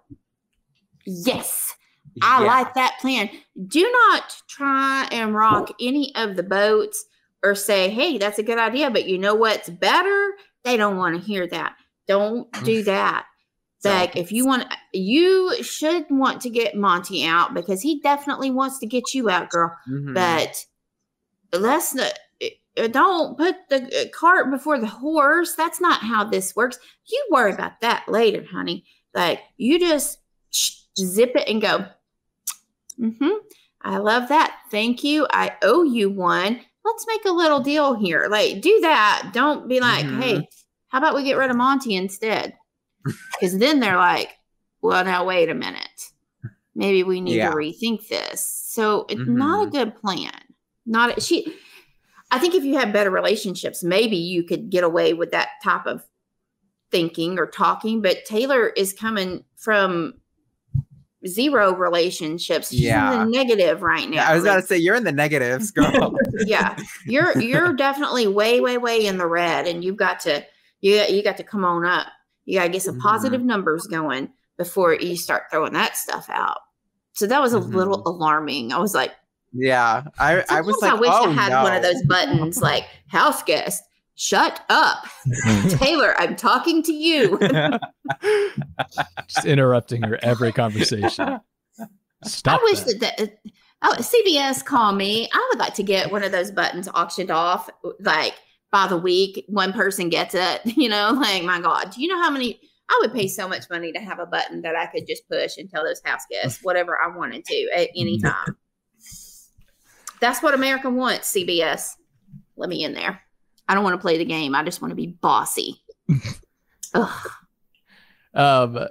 yes. I Yeah. like that plan. Do not try and rock any of the boats or say, hey, that's a good idea, but you know what's better? They don't want to hear that. Don't do that. So- Like, if you want, you should want to get Monte out because he definitely wants to get you out, girl. Mhm. But let's not, uh, don't put the uh, cart before the horse. That's not how this works. You worry about that later, honey. Like, you just zip it and go, mm-hmm. I love that. Thank you. I owe you one. let's make a little deal here. Like, do that. Don't be like, Mhm. hey, how about we get rid of Monte instead? Because then they're like, well, now wait a minute. Maybe we need Yeah. to rethink this. So it's not a mm-hmm. good plan. Not a, she. I think if you have better relationships, maybe you could get away with that type of thinking or talking. But Taylor is coming from zero relationships. She's Yeah. in the negative right now. I was about Like, to say you're in the negatives, girl. yeah you're you're definitely way way way in the red and you've got to you you got to come on up you got to get some Mhm. positive numbers going before you start throwing that stuff out so that was a Mhm. little alarming i was like yeah, I I was like, i wish oh i had no. one of those buttons like house guest shut up taylor i'm talking to you Just interrupting her every conversation. Stop i wish that. that, that oh cbs call me i would like to get one of those buttons auctioned off like by the week one person gets it you know like my god do you know how many i would pay so much money to have a button that i could just push and tell those house guests whatever i wanted to at any time that's what america wants cbs let me in there i don't want to play the game i just want to be bossy Ugh. Um,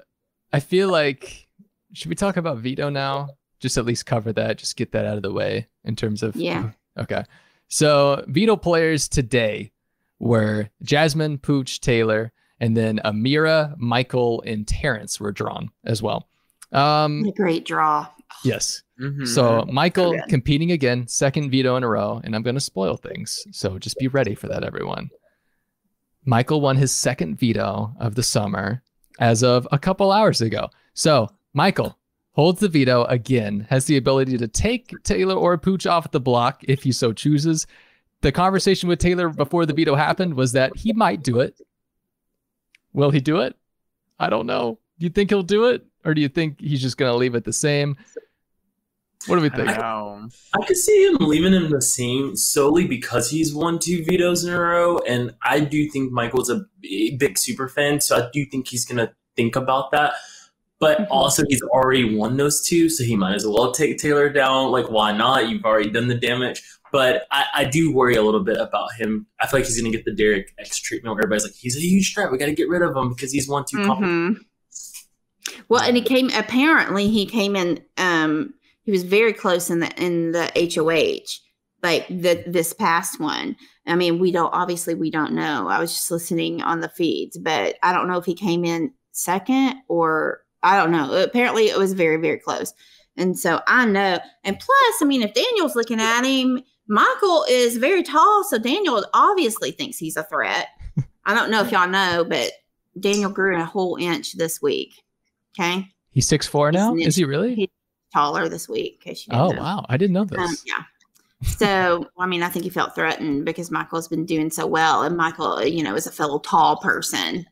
I feel like should we talk about veto now? Just at least cover that. Just get that out of the way in terms of Yeah. Okay. So veto players today were Jasmine, Pooch, Taylor, and then Ameerah, Michael, and Terrance were drawn as well. Um, a great draw yes. Mhm. So Michael good. competing again, second veto in a row, and I'm going to spoil things. So just be ready for that, everyone. Michael won his second veto of the summer as of a couple hours ago. So Michael holds the veto again, has the ability to take Taylor or Pooch off the block if he so chooses. The conversation with Taylor before the veto happened was that he might do it. Will he do it? I don't know. Do you think he'll do it? Or do you think he's just going to leave it the same? What do we think? know. I could see him leaving him the same solely because he's won two vetoes in a row, and I do think Michael's a big, big super fan, so I do think he's gonna think about that. But Mhm. also, he's already won those two, so he might as well take Taylor down. Like, why not? You've already done the damage. But I, I do worry a little bit about him. I feel like he's gonna get the Derek X treatment, where everybody's like, he's a huge threat. We got to get rid of him because he's 2 competitions. Mhm. Well, and he came apparently he came in um he was very close in the in the HOH like the this past one. I mean, we don't obviously we don't know. I was just listening on the feeds, but I don't know if he came in second or I don't know. Apparently it was very very close. And so I know. And plus, I mean, if Daniel's looking at him, Michael is very tall, so Daniel obviously thinks he's a threat. I don't know if y'all know, but Daniel grew a whole inch this week. Okay. He's six four now. Is he really? He's taller this week. In Oh know. wow, I didn't know this. Um, yeah. So, I mean, I think he felt threatened because Michael's been doing so well. And Michael, you know, is a fellow tall person.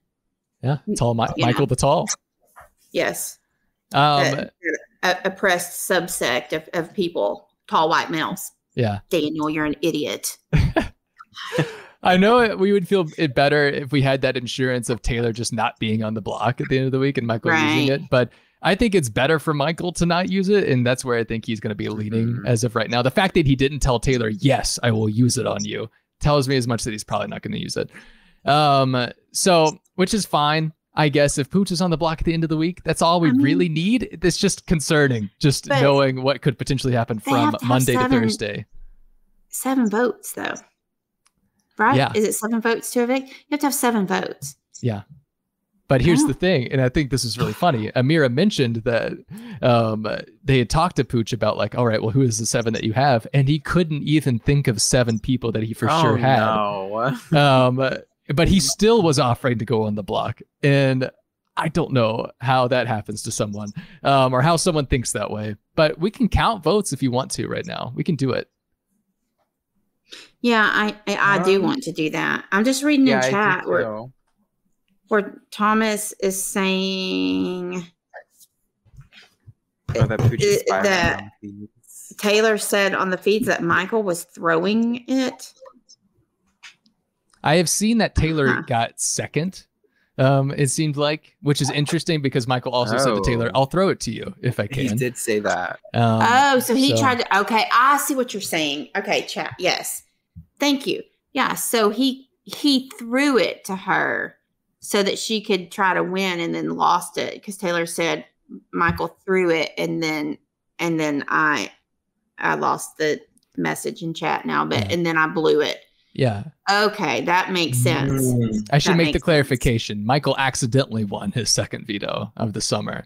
yeah, tall Mi-. Michael the tall. Yes. Um, a, a oppressed subsect of, of people, tall white males. yeah, Daniel, you're an idiot. I know it, we would feel it better if we had that insurance of Taylor just not being on the block at the end of the week and Michael using it. But I think it's better for Michael to not use it, and that's where I think he's going to be leaning Mhm. as of right now. The fact that he didn't tell Taylor, "Yes, I will use it on you," tells me as much that he's probably not going to use it. Um, so which is fine. I guess if Pooch is on the block at the end of the week, that's all we I mean- really need. It's just concerning, just knowing what could potentially happen from to have Monday to Thursday. Seven votes, though. Right? Yeah. Is it seven votes to evict? You have to have seven votes. Yeah. But here's Yeah. the thing, and I think this is really funny. Ameerah mentioned that um, they had talked to Pooch about like, all right, well, who is the seven that you have? And he couldn't even think of seven people that he for oh, sure had. No. Um, but he still was offering to go on the block, and I don't know how that happens to someone, um, or how someone thinks that way. But we can count votes if you want to right now. We can do it. Yeah, I I, I do Um, want to do that. I'm just reading yeah, in chat do where, too. where Thomas is saying Oh, that Pooch is spiraling the- Taylor said on the feeds that Michael was throwing it. I have seen that Taylor Huh. got second. Um, it seemed like, which is interesting because Michael also said to Taylor, Oh. "I'll throw it to you if I can." He did say that. Um, oh, so he so- tried to. Okay, I see what you're saying. Okay, chat. Yes. Thank you. Yeah. So he he threw it to her so that she could try to win and then lost it because Taylor said Michael threw it and then and then I I lost the message in chat now, but Yeah. and then I blew it. Yeah. Okay, that makes sense. Mm. I should That make the makes sense. clarification. Michael accidentally won his second veto of the summer.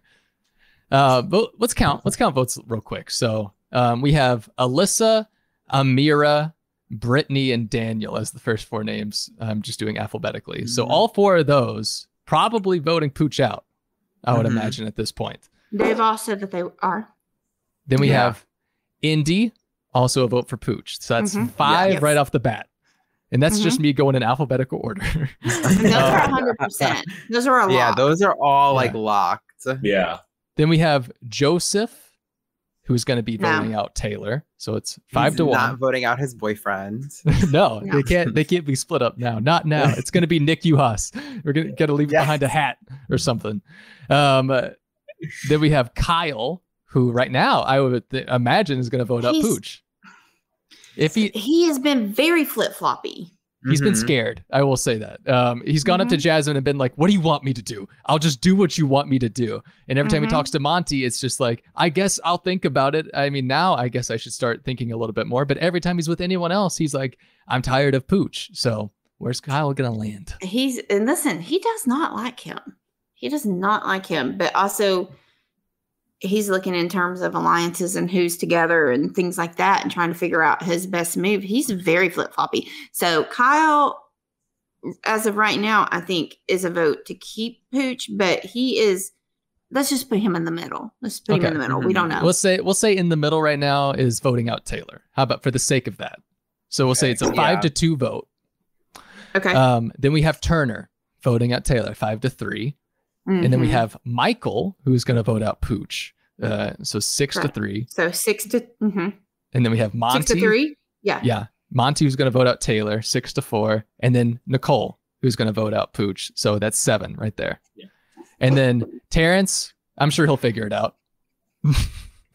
Uh, but let's count. Let's count votes real quick. So um, we have Alyssa, Ameerah, Brittany, and Daniel as the first four names. I'm just doing alphabetically. So Mhm. all four of those probably voting Pooch out. I would Mhm. imagine at this point. They've all said that they are. Then we Yeah. have Indy, also a vote for Pooch. So that's Mhm. five Yes. right off the bat. And that's Mm-hmm. just me going in alphabetical order. Those are Uh, hundred percent. Those are a Yeah, those are all like locked. Yeah. Then we have Joseph, who's going to be No. voting out Taylor. So it's five He's to not one. Not voting out his boyfriend. no, No. they can't. They can't be split up now. Not now. It's going to be Nick Uhas. We're going to leave it Yes. behind a hat or something. Um, uh, then we have Kyle, who right now I would th- imagine is going to vote out He's- Pooch. If he he has been very flip floppy. He's been Mhm. scared. I will say that. Um, he's gone up to Mm-hmm. Jasmine and been like, "What do you want me to do? I'll just do what you want me to do." And every time he Mhm. talks to Monte, it's just like, "I guess I'll think about it." I mean, now I guess I should start thinking a little bit more. But every time he's with anyone else, he's like, "I'm tired of Pooch." So where's Kyle gonna land? He's and listen, he does not like him. He does not like him, but also he's looking in terms of alliances and who's together and things like that and trying to figure out his best move. He's very flip floppy. So Kyle, as of right now, I think is a vote to keep Pooch, but he is. Let's just put him in the middle. Let's put him in the middle. We don't know. We'll say we'll say in the middle right now is voting out Taylor. How about for the sake of that? So we'll say it's a five yeah. to two vote. okay. Um, then we have Turner voting out Taylor, five to three. And then we Mhm. have Michael, who's going to vote out Pooch. Uh, so six to three. so six to mhm. And then we have Monte. six to three. Yeah. Yeah. Monte, who's going to vote out Taylor, six to four. And then Nicole, who's going to vote out Pooch. So that's seven right there. Yeah. And then Terrance, I'm sure he'll figure it out.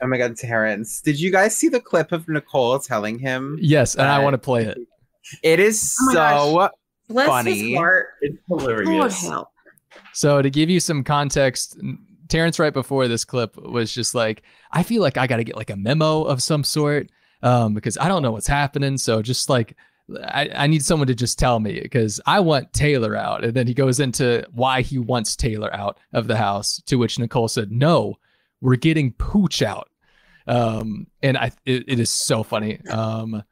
Oh my god, Terrance. Did you guys see the clip of Nicole telling him? Yes. And I want to play it. It is Oh my so Bless Funny. his heart. It's Lord help. So to give you some context, Terrance right before this clip was just like, I feel like I got to get like a memo of some sort um, because I don't know what's happening. So just like, I, I need someone to just tell me because I want Taylor out. And then he goes into why he wants Taylor out of the house, to which Nicole said, No, we're getting Pooch out. Um, and I, it, it is so funny. Um,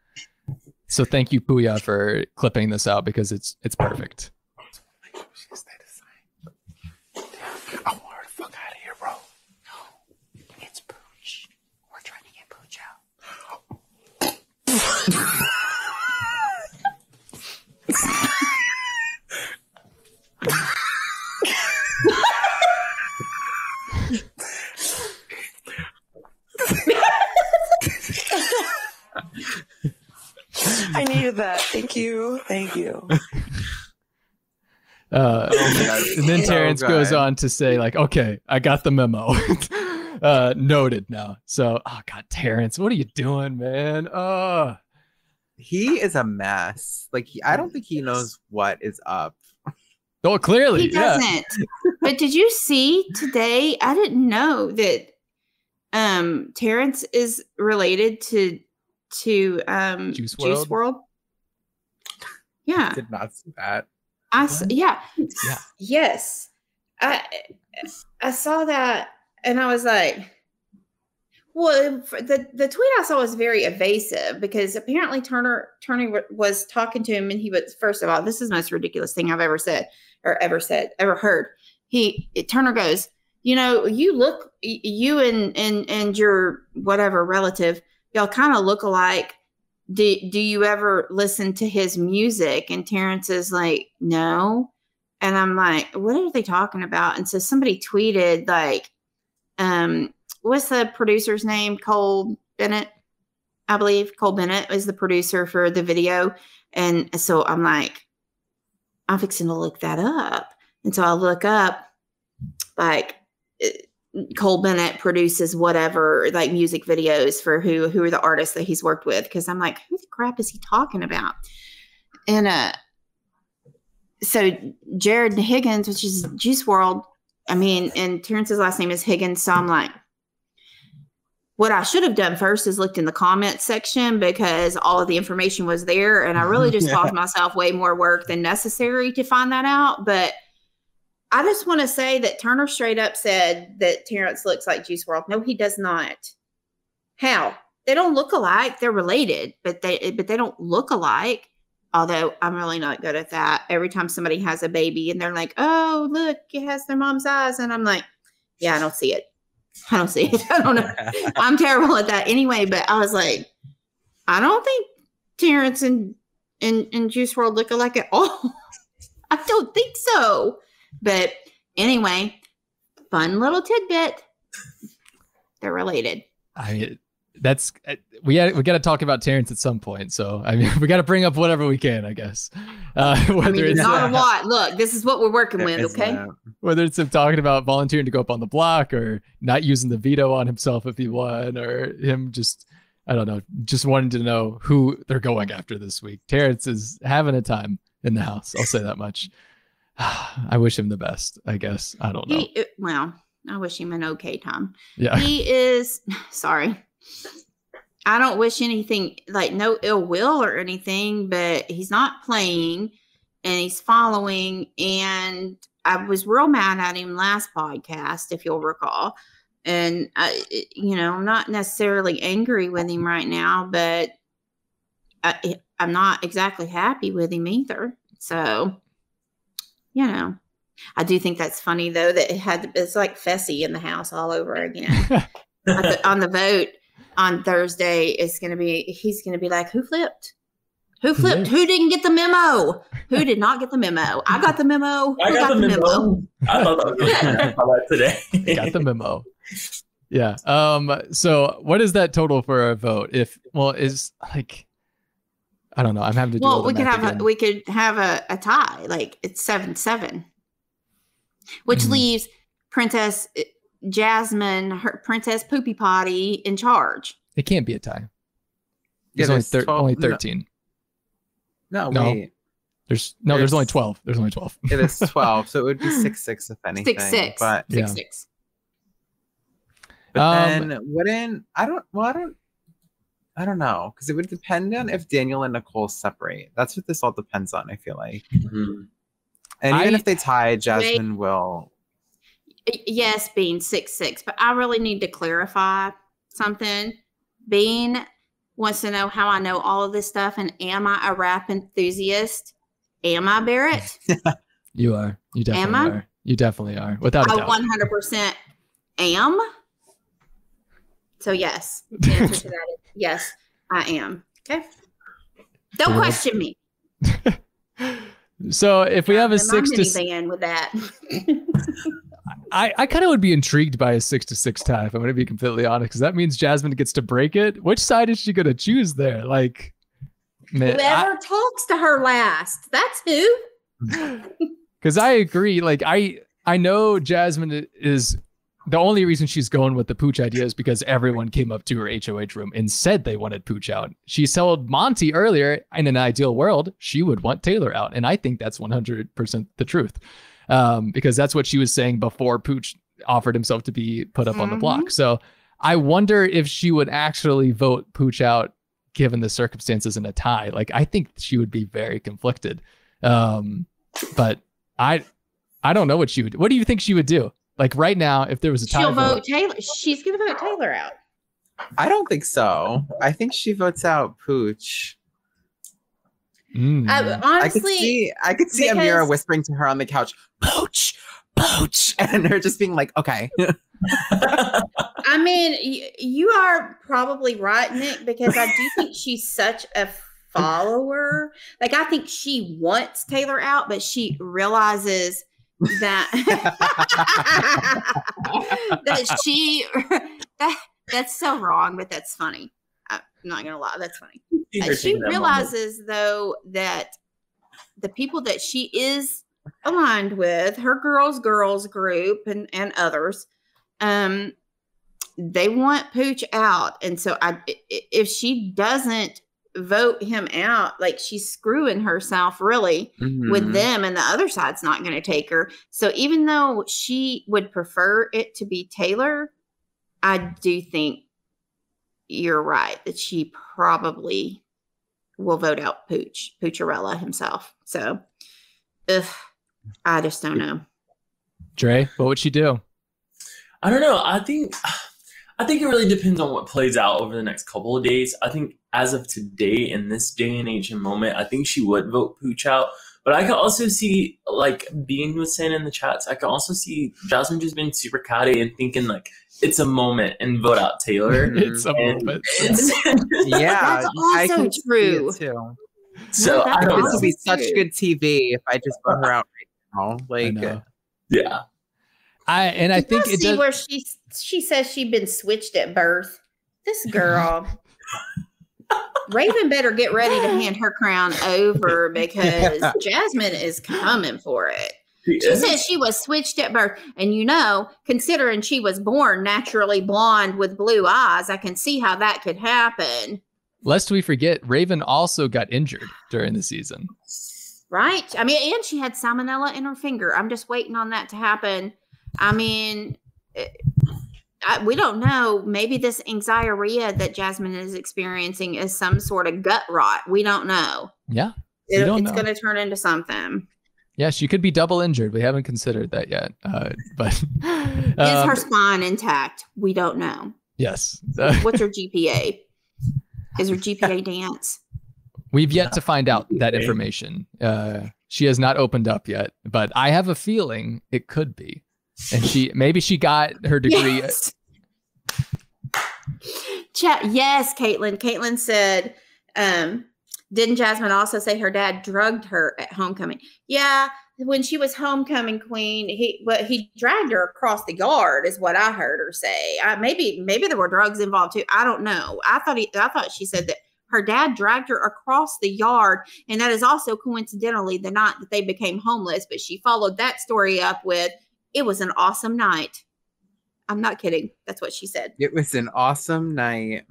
so thank you, Puya, for clipping this out because it's it's perfect. I want her to fuck out of here, bro. It's Pooch. We're trying to get Pooch out. I that. Thank you. Thank you. Uh, Oh and then so Terrance goes on to say, like, okay, I got the memo. uh, noted now. So, oh God, Terrance, what are you doing, man? Uh, he is a mess. Like he, I don't think he knows what is up. oh, clearly, He doesn't. but did you see today? I didn't know that um Terrance is related to to um Juice Juice WRLD. Yeah. I Did not see that. I s- yeah. Yeah. Yes. I I saw that and I was like well, the the tweet I saw was very evasive because apparently Turner Turner was talking to him and he was first of all this is the most ridiculous thing I've ever said or ever said ever heard. He Turner goes, you know, you look you and and and your whatever relative y'all kind of look alike do, do you ever listen to his music? And Terrance is like, no. And I'm like, what are they talking about? And so somebody tweeted like, um, what's the producer's name? Cole Bennett, I believe. Cole Bennett is the producer for the video. And so I'm like, I'm fixing to look that up. And so I look up like Cole Bennett produces whatever like music videos for who who are the artists that he's worked with because I'm like, who the crap is he talking about? And uh so Jarad Higgins, which is Juice WRLD, I mean, and Terrance's last name is Higgins, so I'm like, what I should have done first is looked in the comments section because all of the information was there, and I really just Yeah. caused myself way more work than necessary to find that out. But I just want to say that Turner straight up said that Terrance looks like Juice WRLD. No, he does not. How? They don't look alike. They're related, but they but they don't look alike. Although I'm really not good at that. Every time somebody has a baby and they're like, "Oh, look, it has their mom's eyes," and I'm like, "Yeah, I don't see it. I don't see it. I don't know. I'm terrible at that anyway." But I was like, "I don't think Terrance and and, and Juice WRLD look alike at all. I don't think so." But anyway, fun little tidbit. They're related. I that's uh, we got we got to talk about Terrance at some point. So I mean, we got to bring up whatever we can, I guess. Uh, whether I mean, it's not uh, a lot. Look, this is what we're working with, okay? that- whether it's him talking about volunteering to go up on the block or not using the veto on himself if he won, or him just I don't know, just wanting to know who they're going after this week. Terrance is having a time in the house. I'll say that much. I wish him the best. I guess I don't know. He, well, I wish him an okay time. Yeah, He is sorry. I don't wish anything like no ill will or anything, but he's not playing and he's following. And I was real mad at him last podcast, if you'll recall. And I, you know, I'm not necessarily angry with him right now, but I, I'm not exactly happy with him either. So, you know, I do think that's funny though that it had it's like Fessy in the house all over again. on, the, on the vote on Thursday it's going to be he's going to be like who flipped? Who flipped? Who didn't get the memo? Who did not get the memo? I got the memo. I Who got the memo. I thought that was really funny. I today. got the memo. Yeah. Um. So, what is that total for a vote? If well, is like, I don't know. I'm having to do. Well, we could have again. a we could have a, a tie. Like it's seven seven, which Mhm. leaves Princess uh, Jasmine, her Princess Poopy Potty in charge. It can't be a tie. Yeah, only, there's thir- 12 only 13. No, No. wait. There's no. There's, only 12. There's only 12. It is 12, so it would be 6 6 if anything. Six six, But, six Yeah. six. but Um, then wouldn't, I don't, well, I don't, I don't know. Because it would depend on if Daniel and Nicole separate. That's what this all depends on, I feel like. Mhm. And even I- if they tie, Jasmine will. Yes, Bean six six, but I really need to clarify something. Bean wants to know how I know all of this stuff, and am I a rap enthusiast? Am I Barrett? You are. You definitely I? are. You definitely are. Without a I doubt. one hundred percent am. So yes, the answer to that is yes, I am. Okay. Don't question me. So if we have a six to, minivan with that. I, I kind of would be intrigued by a six to six tie. If I'm going to be completely honest, because that means Jasmine gets to break it. Which side is she going to choose there? Like, man, Whoever talks to her last, that's who. because I agree. Like, I I know Jasmine is the only reason she's going with the pooch idea is because everyone came up to her HOH room and said they wanted pooch out. She told Monte earlier, in an ideal world, she would want Taylor out, and I think that's 100% the truth, um, because that's what she was saying before Pooch offered himself to be put up on the block. So I wonder if she would actually vote Pooch out given the circumstances in a tie. Like I think she would be very conflicted. Um, but I I don't know what she would. What do you think she would do? Like right now, if there was a tie She'll vote, vote Taylor. She's gonna vote Taylor out. I don't think so. I think she votes out Pooch. Mm. I, I could honestly, see I could see Ameerah whispering to her on the couch, Pooch, Pooch, and her just being like, okay. I mean, y- you are probably right, Nick, because I do think she's such a follower. Like, I think she wants Taylor out, but she realizes that that she that, that's so wrong, but that's funny. I'm not gonna lie, that's funny. Uh, she taking that moment. realizes though that the people that she is aligned with, her girls girls group and and others, um, they want Pooch out, and so I, if she doesn't vote him out, like she's screwing herself really Mhm. with them, and the other side's not going to take her. So even though she would prefer it to be Taylor, I do think you're right that she probably will vote out Pooch, Poocherella himself. So, ugh, I just don't know. Dre, what would she do? I don't know. I think I think it really depends on what plays out over the next couple of days. I think as of today, in this day and age and moment, I think she would vote Pooch out. But I could also see, like Bean was saying in the chats, I could also see Jasmine just being super catty and thinking like it's a moment and vote out Taylor. it's a And- moment. yeah, That's I also can see true. it too. so No, I don't This know. would be such good TV if I just vote her out right now. Like, know. Yeah. I and I Did think y'all it see does. where she she says she'd been switched at birth. This girl, Raven, better get ready to hand her crown over because Jasmine is coming for it. She She is. said she was switched at birth, and you know, considering she was born naturally blonde with blue eyes, I can see how that could happen. Lest we forget, Raven also got injured during the season. Right? I mean, and she had salmonella in her finger. I'm just waiting on that to happen. I mean, eh, I, we don't know. Maybe this anxiety that Jasmine is experiencing is some sort of gut rot. We don't know. Yeah. We It- don't it's going to turn into something. Yeah, she could be double injured. We haven't considered that yet. Uh, but is um, her spine intact? We don't know. yes, What's her GPA? Is her GPA dance? we've yet to find out that information. Uh, she has not opened up yet, but I have a feeling it could be. And she maybe she got her degree. Yes. Chat. Yes, Caitlin. Caitlin said, um, didn't Jasmine also say her dad drugged her at homecoming? Yeah, when she was homecoming queen, he but he dragged her across the yard, is what I heard her say. I, maybe maybe there were drugs involved too. I don't know. I thought he, I thought she said that her dad dragged her across the yard, and that is also coincidentally the night that they became homeless. But she followed that story up with, "It was an awesome night." I'm not kidding. That's what she said. it was an awesome night.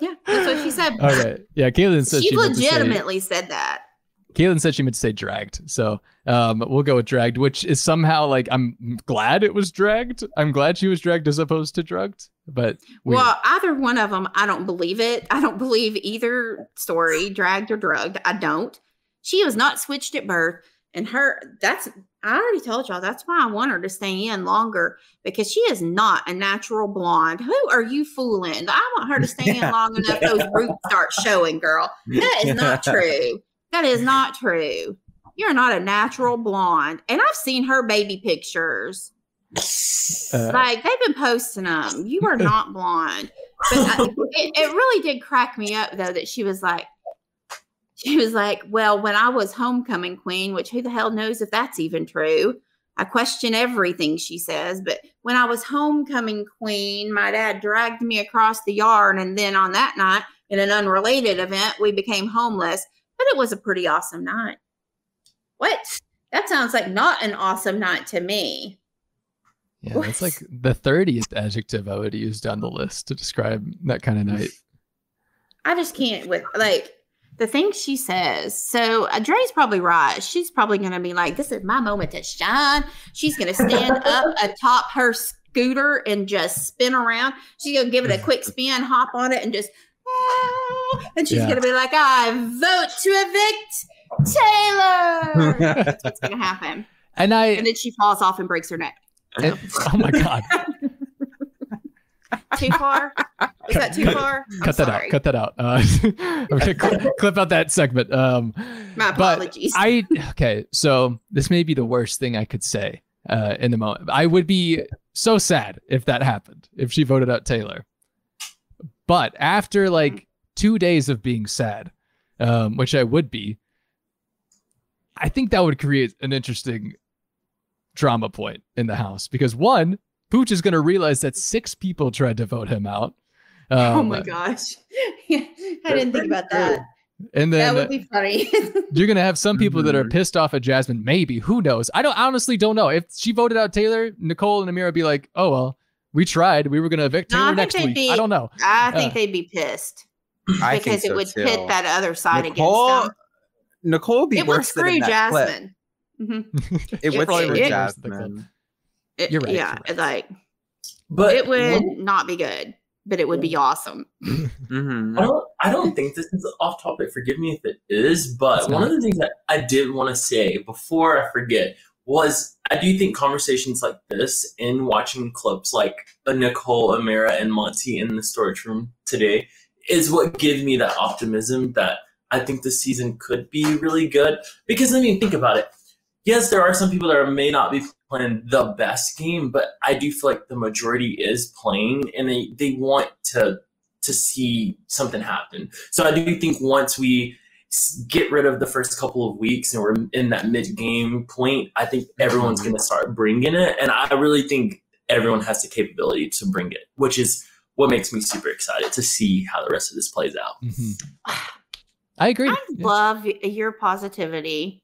Yeah, that's what she said. Okay, yeah. Caitlin said she she meant to say- legitimately said that. Caitlin said she meant to say dragged. So um, we'll go with dragged, which is somehow like I'm glad it was dragged. I'm glad she was dragged as opposed to drugged. But we, Well, either one of them, I don't believe it. I don't believe either story, dragged or drugged. I don't. She was not switched at birth. And her, that's, I already told y'all, that's why I want her to stay in longer because she is not a natural blonde. Who are you fooling? I want her to stay in long enough those roots start showing, girl. That is not true. That is not true. You're not a natural blonde. And I've seen her baby pictures. uh, Like they've been posting them. You are not blonde. But I, it, it really did crack me up though that she was like, she was like, well, when I was homecoming queen, which who the hell knows if that's even true. I question everything she says, but when I was homecoming queen, my dad dragged me across the yard, and then on that night, in an unrelated event, we became homeless. But it was a pretty awesome night. What? That sounds like not an awesome night to me. yeah, that's like the 30th adjective I would use down the list to describe that kind of night. I just can't with like the things she says. So uh, Dre's probably right. She's probably going to be like, "This is my moment to shine." She's going to stand up atop her scooter and just spin around. She's going to give it a quick spin, hop on it, and just. "Ah," And she's Yeah. going to be like, "I vote to evict Taylor." That's what's going to happen. And I, And then she falls off and breaks her neck. and- oh my God, Too far? Is that too far? I'm cut that sorry. out. Cut that out. Uh, I'm cl- clip out that segment. Um, My apologies. I okay, so this may be the worst thing I could say uh, in the moment. I would be so sad if that happened, if she voted out Taylor. But after like two days of being sad, um, which I would be, I think that would create an interesting drama point in the house because one, Pooch is going to realize that six people tried to vote him out. oh Um, my gosh. I didn't think about that. And then that would be funny. you're gonna have some people that are Mhm. pissed off at Jasmine. Maybe who knows? I don't I honestly don't know. If she voted out Taylor, Nicole and Ameerah would be like, oh well, We tried. We were going to evict No, I Taylor think next week. be- I don't know. I think Uh, they'd be pissed I because think it would too. pit that other side Nicole, against them. Nicole would be It would worse than screw in that clip. Jasmine. hmm It It would screw would be worse than the clip. Jasmine. It, You're right, Yeah, you're right. like But it would one- not be good, but it would be awesome. Mhm. I don't. I don't think this is off topic. Forgive me if it is, but It's one not. of the things that I did want to say before I forget was I do think conversations like this and watching clips like a Nicole, Ameerah, and Monte in the storage room today is what gives me that optimism that I think this season could be really good. Because I mean, think about it. Yes, there are some people that may not be playing the best game, but I do feel like the majority is playing, and they they want to to see something happen. So I do think once we get rid of the first couple of weeks and we're in that mid game point, I think everyone's going to start bringing it, and I really think everyone has the capability to bring it, which is what makes me super excited to see how the rest of this plays out. Mhm. I agree. I Yeah. love your positivity.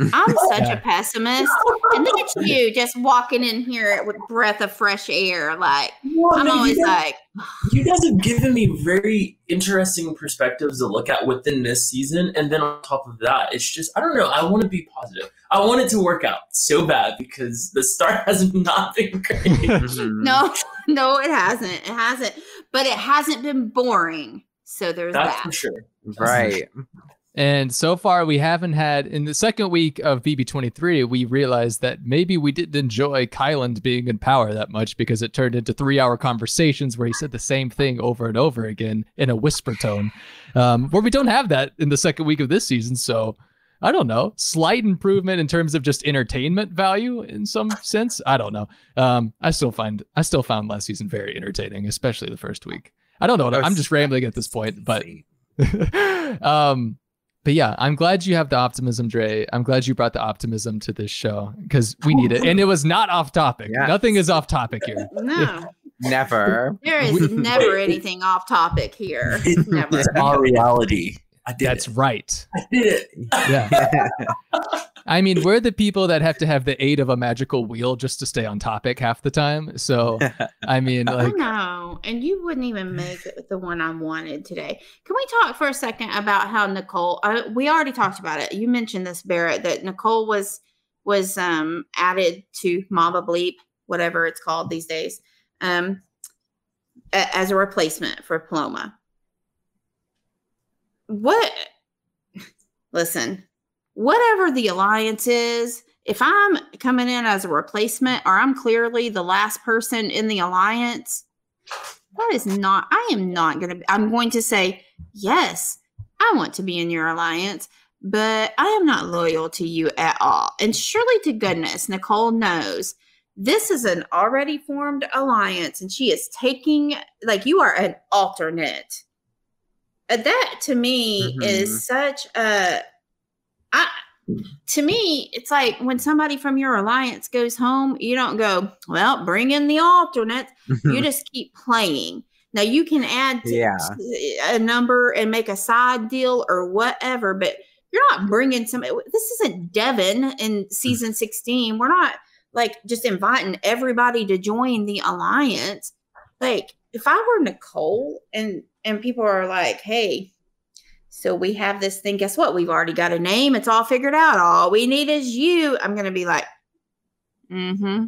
I'm such Yeah. a pessimist, and then it's you just walking in here with breath of fresh air. Like Well, I'm no, always you guys- like, you guys have given me very interesting perspectives to look at within this season. And then on top of that, it's just, I don't know, I want to be positive. I want it to work out so bad because the start has not been great. Mhm. no, no, it hasn't. It hasn't, but it hasn't been boring. So there's That's that. for sure. Right. And so far, we haven't had in the second week of BB23, we realized that maybe we didn't enjoy Kyland being in power that much because it turned into three hour conversations where he said the same thing over and over again in a whisper tone, um, where we don't have that in the second week of this season. So I don't know, slight improvement in terms of just entertainment value in some sense. I don't know. Um, I still find I still found last season very entertaining, especially the first week. I don't know. I'm just rambling at this point, but um but yeah i'm glad you have the optimism dre i'm glad you brought the optimism to this show because we need it and it was not off topic Yes. nothing is off topic here No, never. there is never anything off topic here. Never. It's our reality. I did that's it. right I did it. yeah i mean we're the people that have to have the aid of a magical wheel just to stay on topic half the time so i mean I like know, and you wouldn't even make it the one I wanted today. Can we talk for a second about how Nicole? Uh, we already talked about it. You mentioned this, Barrett, that Nicole was was um, added to Mama Bleep, whatever it's called these days, um, a- as a replacement for Paloma. What? Listen, whatever the alliance is, if I'm coming in as a replacement or I'm clearly the last person in the alliance, that is not, I am not going to, I'm going to say, yes, I want to be in your alliance, but I am not loyal to you at all. And surely to goodness, Nicole knows this is an already formed alliance and she is taking, like, you are an alternate. Uh, That to me Mhm. is such a, I, to me, it's like when somebody from your alliance goes home, you don't go, well, bring in the alternate. You just keep playing. Now you can add to Yeah. a number and make a side deal or whatever, but you're not bringing some. This isn't Devon in season 16. We're not like just inviting everybody to join the alliance. Like if I were Nicole and and people are like, hey, so we have this thing. Guess what? We've already got a name. It's all figured out. All we need is you. I'm gonna be like, mm-hmm.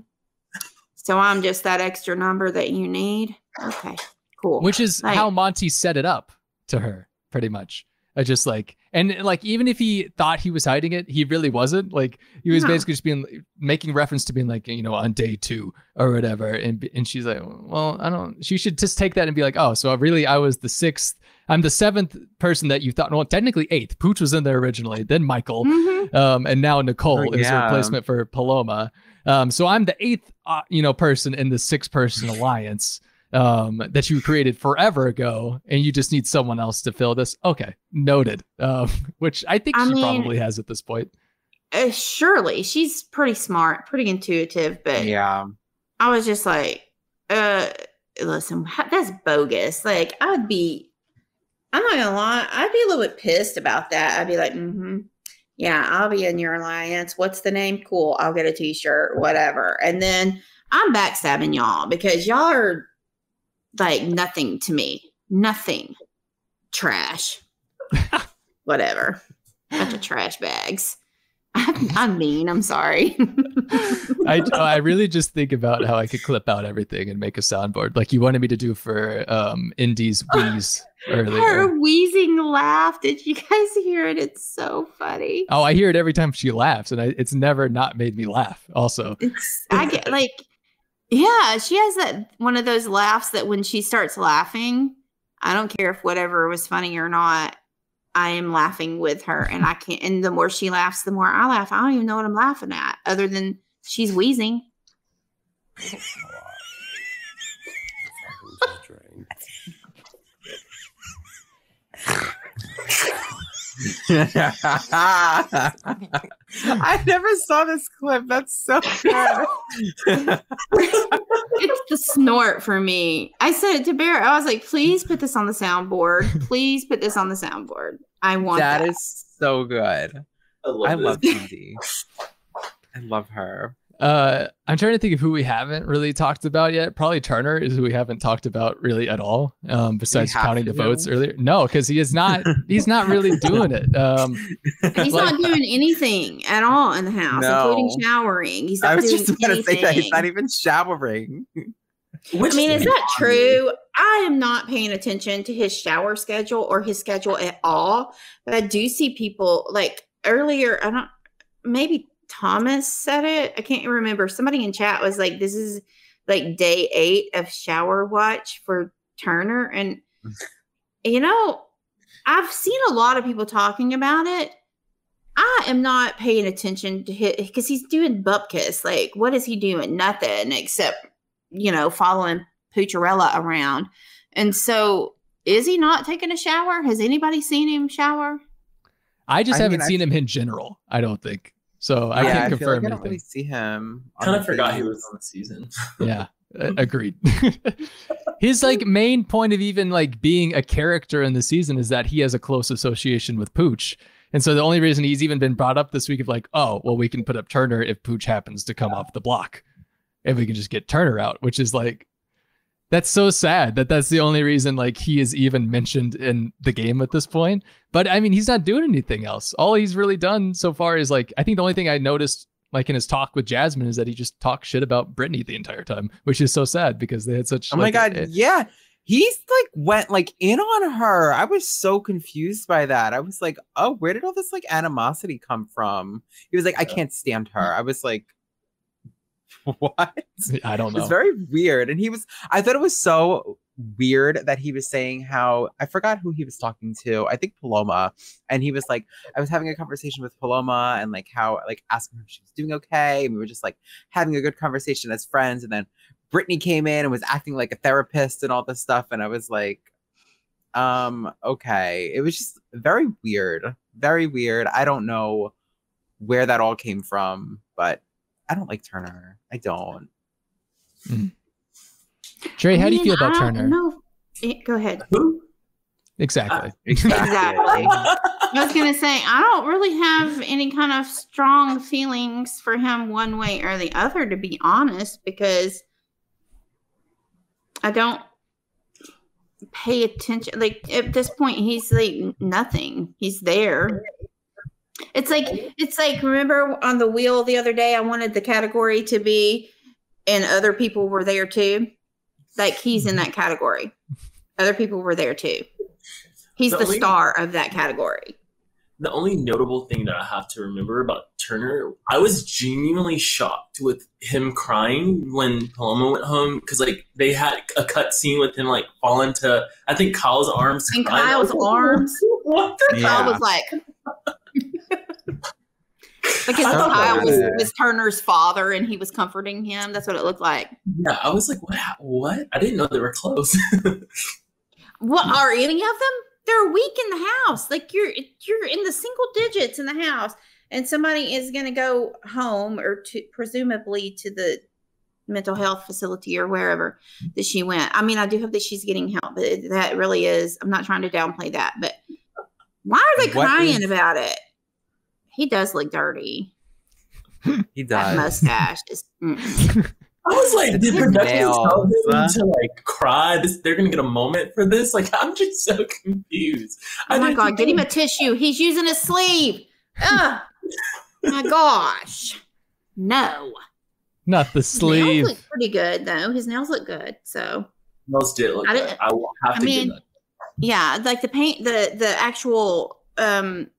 So I'm just that extra number that you need. Okay, cool. which is Like- how Monte set it up to her pretty much I just like and like even if he thought he was hiding it he really wasn't like he was No. basically just being making reference to being like you know on day two or whatever and and she's like well i don't she should just take that and be like oh so really i was the sixth i'm the seventh person that you thought well technically eighth pooch was in there originally then michael Mhm. um, and now Nicole Oh, is a replacement for Paloma. Um, so I'm the eighth, uh, you know, person in the six-person alliance um, that you created forever ago, and you just need someone else to fill this. Okay, noted. Um, which I think I she mean- probably has at this point. Uh, surely she's pretty smart, pretty intuitive, but yeah. I was just like, uh, listen, that's bogus. Like, I would be, I'm not gonna lie, I'd be a little bit pissed about that. I'd be like, mm-hmm, yeah, I'll be in your alliance. What's the name? Cool. I'll get a t-shirt, whatever. And then I'm backstabbing y'all because y'all are like nothing to me. Nothing. Trash. Whatever. Bunch of trash bags. I'm, I'm mean. I'm sorry. I I really just think about how I could clip out everything and make a soundboard like you wanted me to do for um Indy's wheeze earlier. Her wheezing laugh. Did you guys hear it? It's so funny. Oh, I hear it every time she laughs, and I, it's never not made me laugh. Also, It's I get like yeah, she has that one of those laughs that when she starts laughing, I don't care if whatever was funny or not. I am laughing with her and I can't and the more she laughs, the more I laugh. I don't even know what I'm laughing at other than she's wheezing. I never saw this clip. That's so good. it's the snort for me. I said it to Bear. I was like, please put this on the soundboard. Please put this on the soundboard. I want that. that is so good. I love, I love Indy. I love her. Uh, I'm trying to think of who we haven't really talked about yet. Probably Turner is who we haven't talked about really at all. Um, besides counting the to. votes earlier. No, because he is not. he's not really doing it. Um, He's Like- not doing anything at all in the house, including showering. He's not I was doing just going to say that he's not even showering. Which I mean, is is that true? I am not paying attention to his shower schedule or his schedule at all. But I do see people like earlier. I don't. Maybe Thomas said it. I can't remember. Somebody in chat was like, "This is like day eight of shower watch for Turner," and you know, I've seen a lot of people talking about it. I am not paying attention to his because he's doing bupkis. Like, what is he doing? Nothing except you know, following Pucciarella around. And so, is he not taking a shower? Has anybody seen him shower? I just I haven't mean, I- seen him in general. I don't think so. I yeah, can't I feel confirm like I don't anything. really see him. on Kind of forgot he was on the season. yeah agreed his like main point of even like being a character in the season is that he has a close association with pooch and so the only reason he's even been brought up this week of like oh well we can put up turner if pooch happens to come off the block and we can just get turner out which is like that's so sad that that's the only reason like he is even mentioned in the game at this point but i mean he's not doing anything else all he's really done so far is like i think the only thing i noticed like in his talk with Jasmine is that he just talked shit about Brittany the entire time, which is so sad because they had such. Oh my god, a- yeah. He's like went like in on her. I was so confused by that. I was like, oh, where did all this like animosity come from? He was like, I can't stand her. I was like, what? I don't know. It's very weird. And he was, I thought it was so weird that he was saying how, I forgot who he was talking to. I think Paloma. And he was like, I was having a conversation with Paloma and like how, like asking her if she was doing okay. And we were just like having a good conversation as friends. And then Brittany came in and was acting like a therapist and all this stuff. And I was like, um, okay. It was just very weird. Very weird. I don't know where that all came from, but I don't like Turner. I don't. Trey, how do you feel about I don't Turner? know. Eh, Go ahead. Who? Exactly. Exactly. I was gonna say I don't really have any kind of strong feelings for him one way or the other, to be honest, because I don't pay attention. Like at this point, he's like nothing. He's there. It's like it's like remember on the wheel the other day, I wanted the category to be, and other people were there too. Like he's in that category. Other people were there too. He's The the only- star of that category. The only notable thing that I have to remember about Turner, I was genuinely shocked with him crying when Paloma went home because like they had a cut scene with him like falling to I think Kyle's arms. In crying. Kyle's arms. What the Kyle was like, because I Kyle was, was- was Turner's father and he was comforting him. That's what it looked like. Yeah, I was like, what? What? I didn't know they were close. What are any of them? They're weak in the house. Like you're you're in the single digits in the house, and somebody is going to go home or to presumably to the mental health facility or wherever that she went. I mean, I do hope that she's getting help, but that really is. I'm not trying to downplay that, but why are they What crying is- about it? He does look dirty. He does. That does. mustache is. mm. I was like, did production Nails. tell them to like cry? This, they're gonna get a moment for this. Like, I'm just so confused. Oh my didn't god, get him a tissue. He's using his sleeve. Ugh. my gosh. No. Not the His sleeve. nails look pretty good though. His nails look good. So Nails did look I good. I will have I to mean, give that. yeah, like the paint, the the actual, um,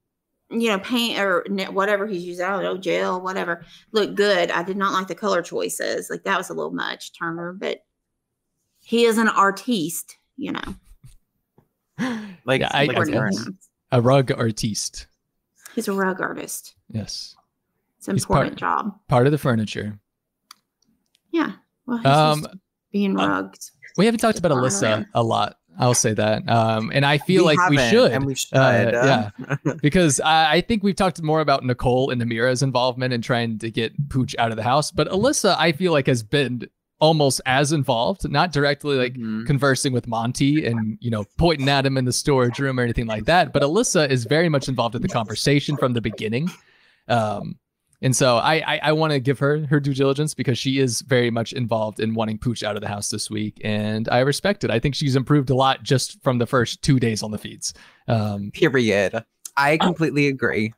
you know, paint or whatever he's using. I don't know, gel, whatever, looked good. I did not like the color choices. Like that was a little much, Turner. But he is an artiste, you know. Like, Yeah, I- I- a. A rug artiste. He's a rug artist. Yes. It's an He's important part- job. Part of the furniture. Yeah. Well, he's Um, just being uh, we haven't talked about Alyssa a lot. I'll say that. Um, and I feel like we should. and we should. Uh, yeah. because I, I think we've talked more about Nicole and Ameerah's involvement in trying to get Pooch out of the house, but Alyssa, I feel like has been almost as involved, not directly like Mhm. conversing with Monte and you know pointing at him in the storage room or anything like that, but Alyssa is very much involved in the conversation from the beginning. Um, and so I I, I want to give her her due diligence because she is very much involved in wanting Pooch out of the house this week, and I respect it. I think she's improved a lot just from the first two days on the feeds. Um, Period. I completely agree.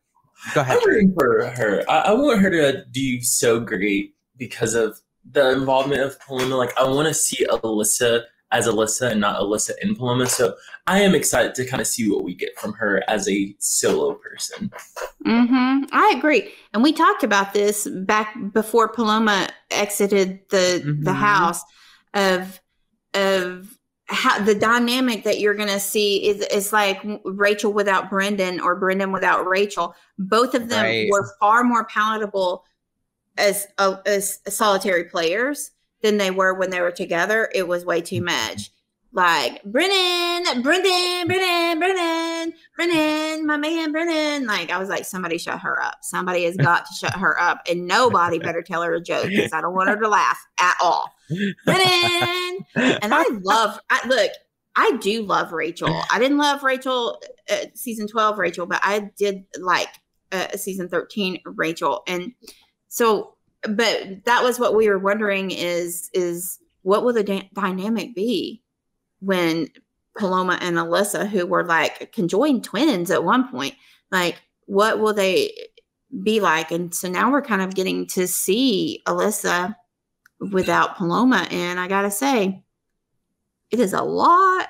Go ahead. I'm rooting for her. I, I want her to do so great because of the involvement of Paloma. Like, I want to see Alyssa as Alyssa and not Alyssa in Paloma. So I am excited to kind of see what we get from her as a solo person. Mm-hmm. I agree. And we talked about this back before Paloma exited the the Mhm. house of of how the dynamic that you're gonna see is is like Rachel without Brendon or Brendon without Rachel. Both of them Right. were far more palatable as uh, as solitary players than they were when they were together. It was way too much. Like Brennan, Brendon, Brennan, Brennan, Brennan, my man, Brennan. Like I was like, somebody shut her up. Somebody has got to shut her up, and nobody better tell her a joke because I don't want her to laugh at all. Brennan, and I love. I look. I do love Rachel. I didn't love Rachel uh, season twelve, Rachel, but I did like uh, season thirteen, Rachel, and so. But that was what we were wondering: is is what will the da- dynamic be when Paloma and Alyssa, who were like conjoined twins at one point, like what will they be like? And so now we're kind of getting to see Alyssa without Paloma, and I gotta say, it is a lot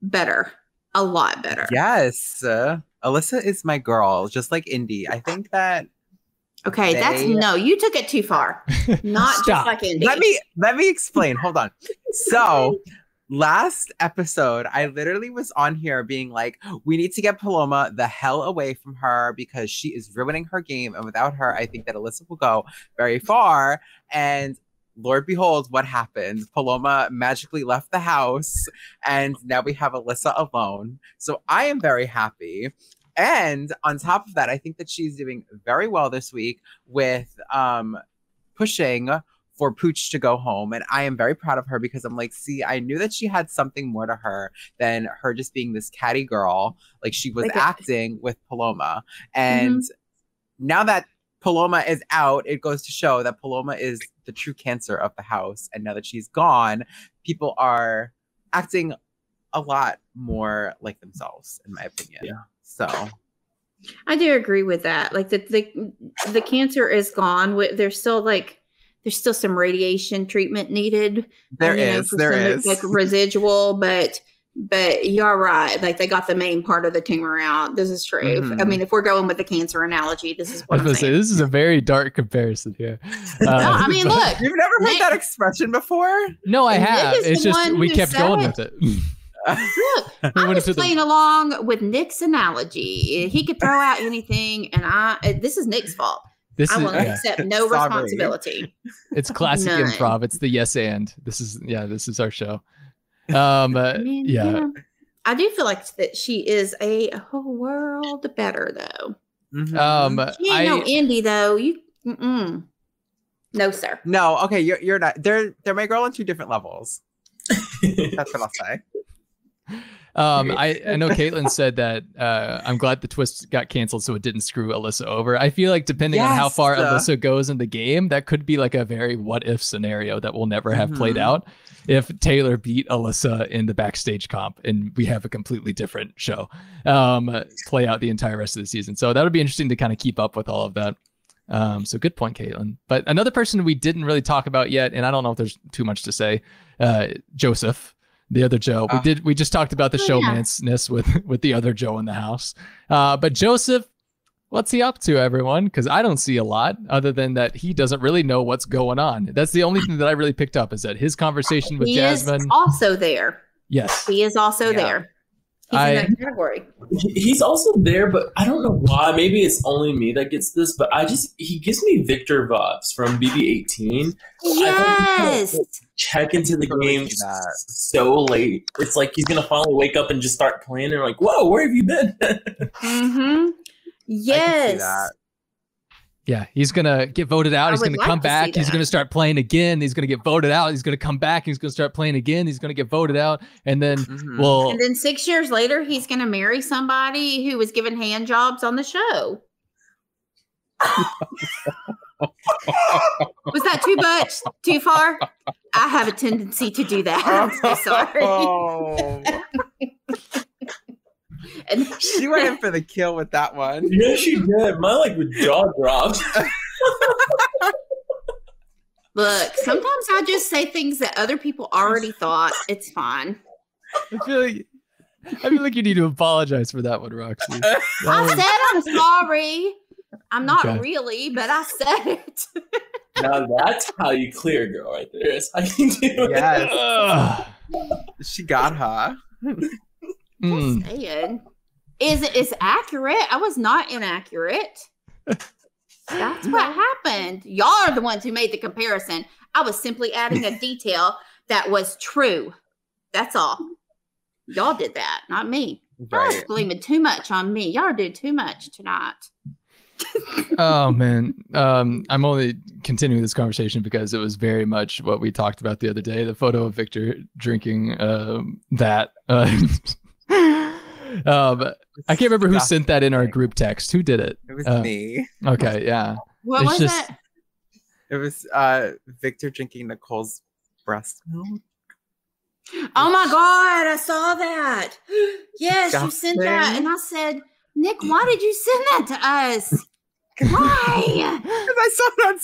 better, a lot better. Yes. Uh, Alyssa is my girl, just like Indy. I think that Okay, that's no, you took it too far. Not Stop. just like let me let me explain. Hold on. So last episode, I literally was on here being like, we need to get Paloma the hell away from her because she is ruining her game. And without her, I think that Alyssa will go very far. And Lord behold, what happened? Paloma magically left the house, and now we have Alyssa alone. So I am very happy. And on top of that, I think that she's doing very well this week with um pushing for Pooch to go home. And I am very proud of her because I'm like, see, I knew that she had something more to her than her just being this catty girl. Like she was Like a- acting with Paloma. And now that Paloma is out, it goes to show that Paloma is the true cancer of the house. And now that she's gone, people are acting a lot more like themselves, in my opinion. Yeah. So I do agree with that. Like the the the cancer is gone. Wi- There's still like there's still some radiation treatment needed. there you know, is, for there like residual, but but you're right. Like they got the main part of the tumor out. This is true. I Mhm. mean, if we're going with the cancer analogy, this is I what was I'm gonna say this is a very dark comparison here. no, I mean, look. You've never heard Nick- that expression before? No, I Nick have. is It's the just one we kept going it. with it. Look, I went was into the- playing along with Nick's analogy. He could throw out anything, and I. uh, This is Nick's fault. This I is will yeah, accept no Sorry. responsibility. it's classic None. improv. It's the yes and. This is yeah. This is our show. Um. uh, I mean, yeah. you know, I do feel like that she is a whole world better though. Mhm. Um. She ain't no I Indy though. You, mm-mm. no sir. no, okay, you're you're not. They're they're my girl on two different levels. That's what I'll say. Um, I, I know Caitlin said that uh, I'm glad the twist got canceled so it didn't screw Alyssa over. I feel like depending on how Yes. far Alyssa goes in the game, that could be like a very what if scenario that will never have played Mhm. out. If Taylor beat Alyssa in the backstage comp and we have a completely different show um, play out the entire rest of the season. So that would be interesting to kind of keep up with all of that. Um, so good point, Caitlin. But another person we didn't really talk about yet, and I don't know if there's too much to say, uh, Joseph, the other Joe. we Ah. did. We just talked about the Oh, yeah. with with the other Joe in the house. Uh, but Joseph, what's he up to, everyone? Because I don't see a lot other than that he doesn't really know what's going on. That's the only thing that I really picked up is that his conversation with he Jasmine. is also there. yes, He is also Yeah. there. He's I- in that category. He's also there, but I don't know why. Maybe it's only me that gets this, but I just he gives me Victor vibes from BB18. Yes. Check into the game so late. It's like he's gonna finally wake up and just start playing. And like, whoa, where have you been? Mm-hmm. Yes. That. Yeah, he's gonna get voted out. I He's gonna like come to back. He's gonna start playing again. He's gonna get voted out. He's gonna come back. He's gonna start playing again. He's gonna get voted out, and then Mhm. well, And then six years later, he's going to marry somebody who was given hand jobs on the show. was that too much? Too far? I have a tendency to do that. I'm so sorry. And she went in for the kill with that one. yeah, she did. My like with jaw dropped. look, sometimes I just say things that other people already thought. It's fine. I feel like I feel like you need to apologize for that one, Roxy. That I was- said I'm sorry. I'm not Okay. really, but I said it. now that's how you clear, a girl, right there. That's how you do it. Yes, Ugh. she got her. Mm. saying. Is it is accurate? I was not inaccurate. That's what happened. Y'all are the ones who made the comparison. I was simply adding a detail that was true. That's all. Y'all did that, not me. Y'all are blaming too much on me. Y'all did too much tonight. Oh man, um, I'm only continuing this conversation because it was very much what we talked about the other day. The photo of Victor drinking um, that. Uh, um, I can't remember who sent that in our group text. Who did it? It was Uh, me. Okay, yeah. What It's was just- it? It was uh Victor drinking Nicole's breast milk. Oh my god, I saw that. Yes, you sent that. And I said, Nick, why did you send that to us? Why? Because I saw it on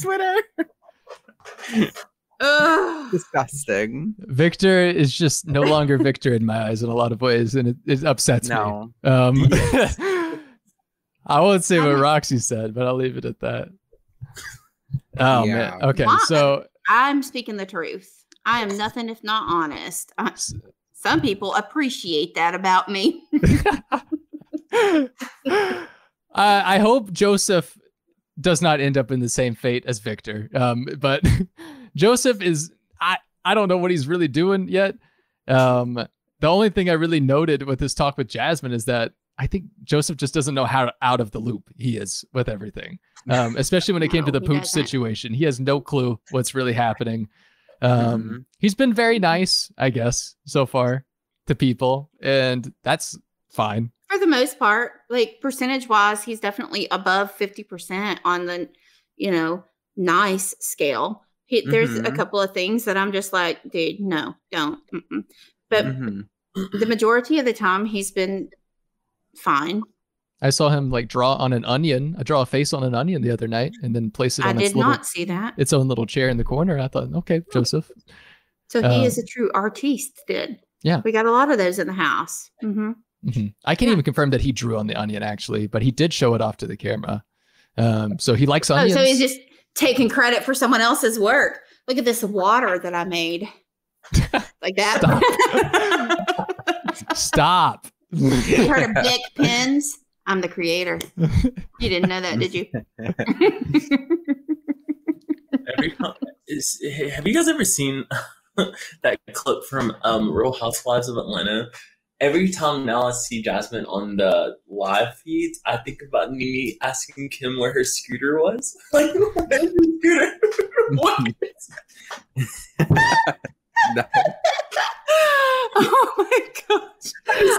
Twitter. Ugh. Disgusting. Victor is just no longer Victor in my eyes in a lot of ways, and it, it upsets No. me. Um, I won't say what Roxy said, but I'll leave it at that. Oh Yeah. man. Okay, Why? so I'm speaking the truth. I am nothing if not honest. I- some people appreciate that about me. I, I hope Joseph does not end up in the same fate as Victor. Um, but Joseph is I I don't know what he's really doing yet. Um, the only thing I really noted with his talk with Jasmine is that I think Joseph just doesn't know how out of the loop he is with everything. Um, especially when it came to the he pooch situation. He has no clue what's really happening. Um, Mhm. he's been very nice, I guess, so far to people, and that's fine. For the most part, like percentage wise, he's definitely above 50% on the, you know, nice scale. He, There's a Mhm. couple of things that I'm just like, dude, no, don't. Mm-mm. But Mhm. the majority of the time, he's been fine. I saw him like draw on an onion. I draw a face on an onion the other night and then place it I on its did little not see that. its own little chair in the corner. I thought, okay, Joseph. So he Um, is a true artiste, did. Yeah. We got a lot of those in the house. hmm Mhm. I can't Yeah. even confirm that he drew on the onion actually, but he did show it off to the camera. Um, so he likes Oh, onions. so he's just taking credit for someone else's work. Look at this water that I made. like that. Stop. you heard of Bic pens? I'm the creator. You didn't know that, did you? Every is, have you guys ever seen that clip from um, Real Housewives of Atlanta? Every time now I see Jasmine on the live feeds, I think about me asking Kim where her scooter was. Like, where's your scooter? what? No. oh my gosh. It's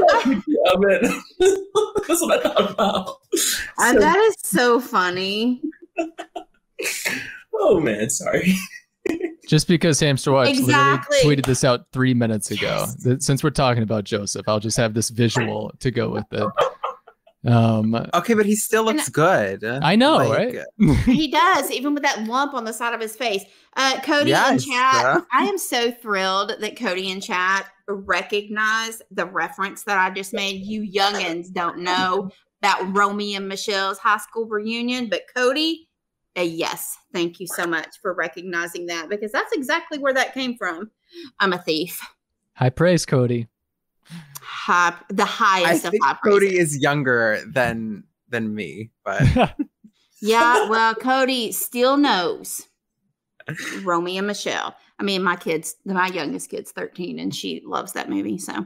it. That's what I thought about. Uh, So- that is so funny. oh man, sorry. Just because Hamster Watch Exactly. literally tweeted this out three minutes ago. Yes. Since we're talking about Joseph, I'll just have this visual to go with it. Um, Okay, but he still And looks good. I know, Like, right? He does, even with that lump on the side of his face. Uh, Cody in Yes, chat, uh. I am so thrilled that Cody and chat recognize the reference that I just made. You youngins don't know that Romy and Michele's high school reunion, but Cody, uh, yes, thank you so much for recognizing that because that's exactly where that came from. I'm a thief. High praise, Cody. High, the I highest of think high Cody praises. is younger than than me, but Yeah, well, Cody still knows Romy and Michele. I mean, my kids, my youngest kid's 13 and she loves that movie. So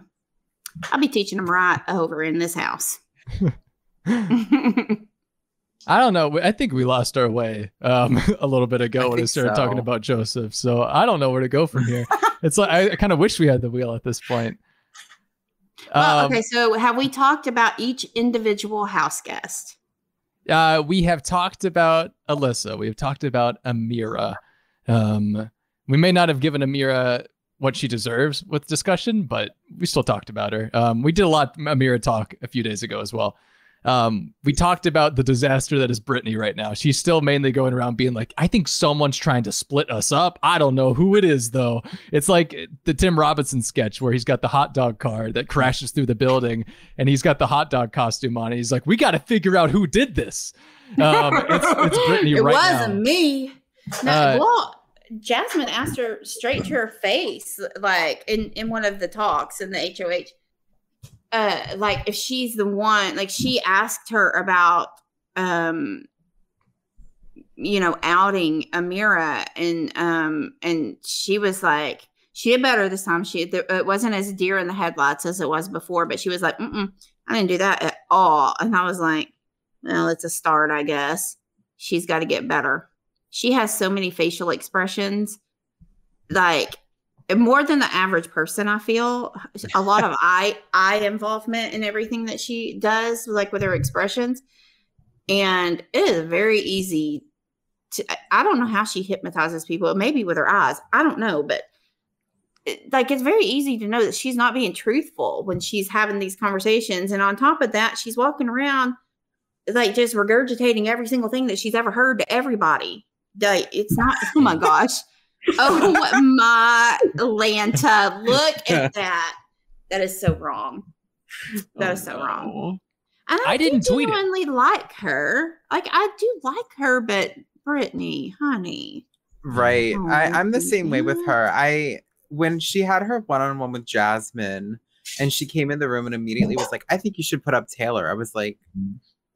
I'll be teaching them right over in this house. I don't know. I think we lost our way um, a little bit ago I when we think started talking about Joseph. So I don't know where to go from here. it's like I, I kind of wish we had the wheel at this point. well, Um, okay, so have we talked about each individual house guest? Uh, we have talked about Alyssa. We have talked about Ameerah. Um, we may not have given Ameerah what she deserves with discussion, but we still talked about her. Um, we did a lot Ameerah talk a few days ago as well. Um, we talked about the disaster that is Brittany right now. She's still mainly going around being like, I think someone's trying to split us up. I don't know who it is though. It's like the Tim Robinson sketch where he's got the hot dog car that crashes through the building and he's got the hot dog costume on. He's like, we got to figure out who did this. Um, it's, it's Brittany it right wasn't me. No, Uh, well, Jasmine asked her straight to her face, like in, in one of the talks in the HOH. Uh, like if she's the one, like she asked her about, um, you know, outing Ameerah, and um, and she was like, she did better this time. She it wasn't as deer in the headlights as it was before, but she was like, Mm-mm, I didn't do that at all, and I was like, well, it's a start, I guess. She's got to get better she has so many facial expressions like more than the average person i feel a lot of eye eye involvement in everything that she does like with her expressions. And it is very easy to i don't know how she hypnotizes people. Maybe with her eyes. I don't know but it- like it's very easy to know that she's not being truthful when she's having these conversations. And on top of that she's walking around like just regurgitating every single thing that she's ever heard to everybody. Like it's not oh my gosh oh my lanta look at that. That is so wrong. That is so oh, wrong. and I didn't do tweet it. genuinely like her. Like i do like her but brittany honey. Right. Oh, I, I'm the same way with her. I when she had her one-on-one with Jasmine and she came in the room and immediately was like, I think you should put up Taylor. I was like,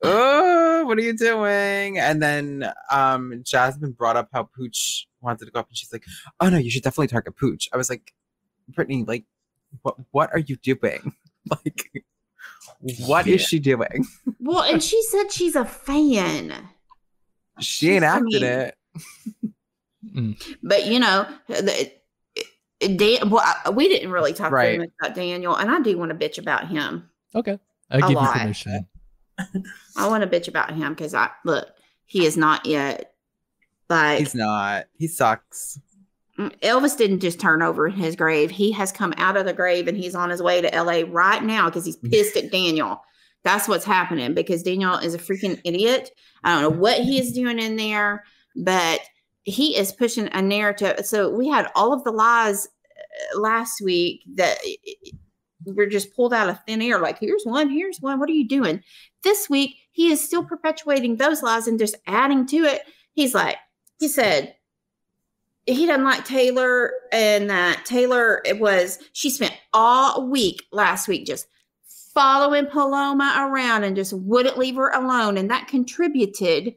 oh, what are you doing? And then um Jasmine brought up how Pooch wanted to go up and she's like, Oh no, you should definitely target Pooch. I was like, Brittany, like, what what are you doing? Like what is she doing? well and she said she's a fan She ain't I acted mean- it. but you know the, Dan, well, I- we didn't really talk very Right. much about Daniel, and I do want to bitch about him. Okay. I give you permission. I want to bitch about him because I look, he is not yet like He's not. He sucks. Mm, Elvis didn't just turn over in his grave. He has come out of the grave and he's on his way to LA right now because he's pissed at Daniel. That's what's happening because Daniel is a freaking idiot. I don't know what he is doing in there, but he is pushing a narrative. So we had all of the lies uh, last week that were just pulled out of thin air. Like, here's one, here's one. What are you doing? This week, he is still perpetuating those lies and just adding to it. He's like, he said, he doesn't like Taylor, and that Taylor it was she spent all week last week just following Paloma around and just wouldn't leave her alone, and that contributed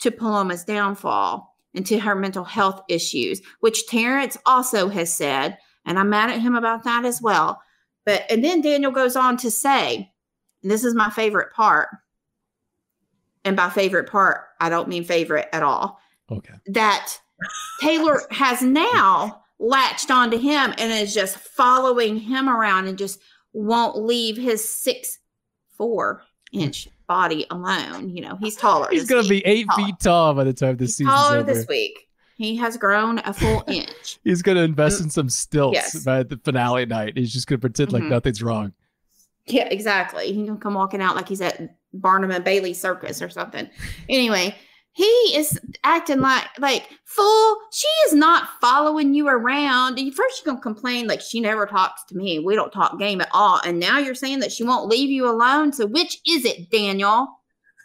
to Paloma's downfall and to her mental health issues, which Terrance also has said, and I'm mad at him about that as well. But and then Daniel goes on to say, and this is my favorite part, and by favorite part, I don't mean favorite at all Okay. that Taylor has now latched onto him and is just following him around and just won't leave his six four inch body alone. You know, he's taller. He's gonna week. be eight Taller. feet tall by the time this He's season's taller over. this week. He has grown a full inch. He's gonna invest in some stilts Yes. by the finale night. He's just gonna pretend like Mhm. nothing's wrong. Yeah, exactly. He's gonna come walking out like he's at Barnum and Bailey Circus or something. Anyway, he is acting like like fool. She is not following you around. First, you're gonna complain like she never talks to me. We don't talk game at all. And now you're saying that she won't leave you alone. So which is it, Daniel?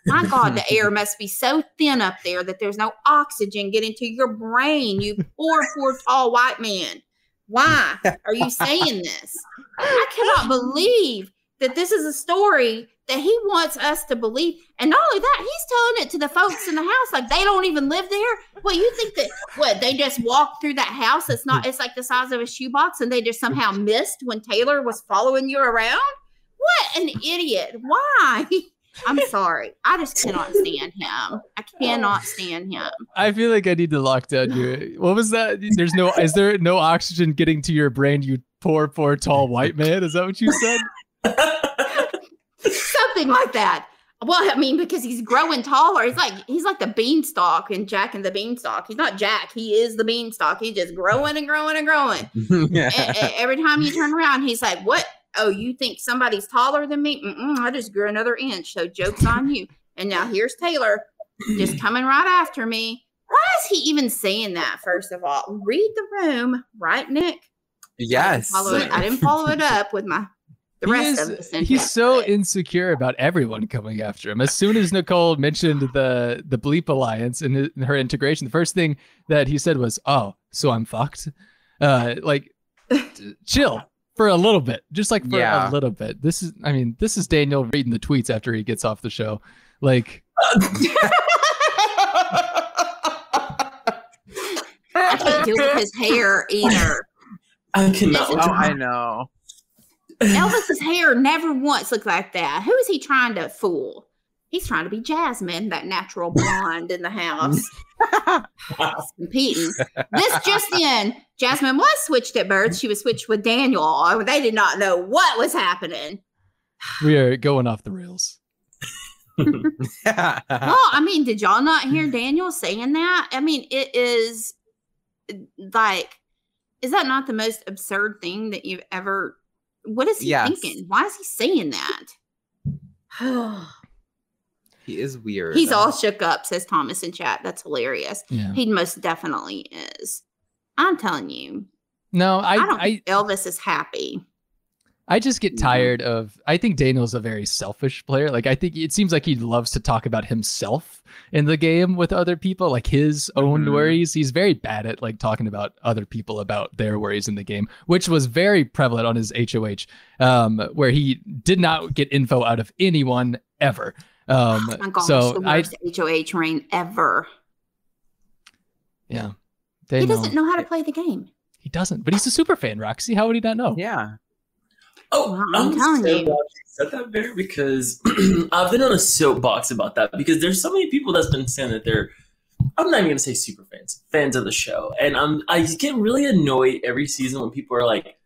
My God, the air must be so thin up there that there's no oxygen getting to your brain. You poor, poor tall white man. Why are you saying this? I cannot believe that this is a story that he wants us to believe. And not only that, he's telling it to the folks in the house like they don't even live there. What you think that what they just walked through that house? It's not. It's like the size of a shoebox, and they just somehow missed when Taylor was following you around. What an idiot! Why? I'm sorry. I just cannot stand him. I cannot stand him. I feel like I need to lock down your. What was that? There's no. Is there no oxygen getting to your brain? You poor, poor, tall white man. Is that what you said? Something like that. Well, I mean, because he's growing taller. He's like he's like the beanstalk in Jack and the Beanstalk. He's not Jack. He is the beanstalk. He's just growing and growing and growing. yeah. And- and every time you turn around, he's like, "What? Oh, you think somebody's taller than me? Mm-mm, I just grew another inch. So jokes on you." And now here's Taylor, just coming right after me. Why is he even saying that? First of all, read the room, right, Nick? yes. Follow it. I didn't follow it up with my the He rest is- of the sentence. He's so but- insecure about everyone coming after him. As soon as Nicole mentioned the the Bleep Alliance and hi- her integration, the first thing that he said was, "Oh, so I'm fucked." Uh, like, chill for a little bit, just like for Yeah. a little bit. This is, I mean, this is Daniel reading the tweets after he gets off the show. Like, I can't deal with his hair either. I cannot. Oh, I know. Elvis's hair never once looked like that. Who is he trying to fool? He's trying to be Jasmine, that natural blonde in the house. Competing. This just in, Jasmine was switched at birth. She was switched with Daniel. Oh, They did not know what was happening. we are going off the rails. Well, I mean, did y'all not hear Daniel saying that? I mean, it is like, is that not the most absurd thing that you've ever? What is he Yes. thinking? Why is he saying that? he is weird. He's all shook up, says Thomas in chat. That's hilarious. Yeah. He most definitely is. I'm telling you, No, I, I, don't I, think Elvis is happy. I just get Mhm. tired of. I think Daniel's a very selfish player. Like I think it seems like he loves to talk about himself in the game with other people, like his own Mhm. worries. He's very bad at like talking about other people about their worries in the game, which was very prevalent on his HOH, um, where he did not get info out of anyone ever. Um, Oh my gosh, so the I, worst HOH reign ever. yeah, He doesn't know how to play the game. He doesn't, but he's a super fan. Roxy, how would he not know? Yeah. Oh, Well, I'm I'm, telling so you. glad you said that, Bear, because I've been on a soapbox about that because there's so many people that's been saying that they're I'm not even gonna say super fans, fans of the show, and I'm I get really annoyed every season when people are like,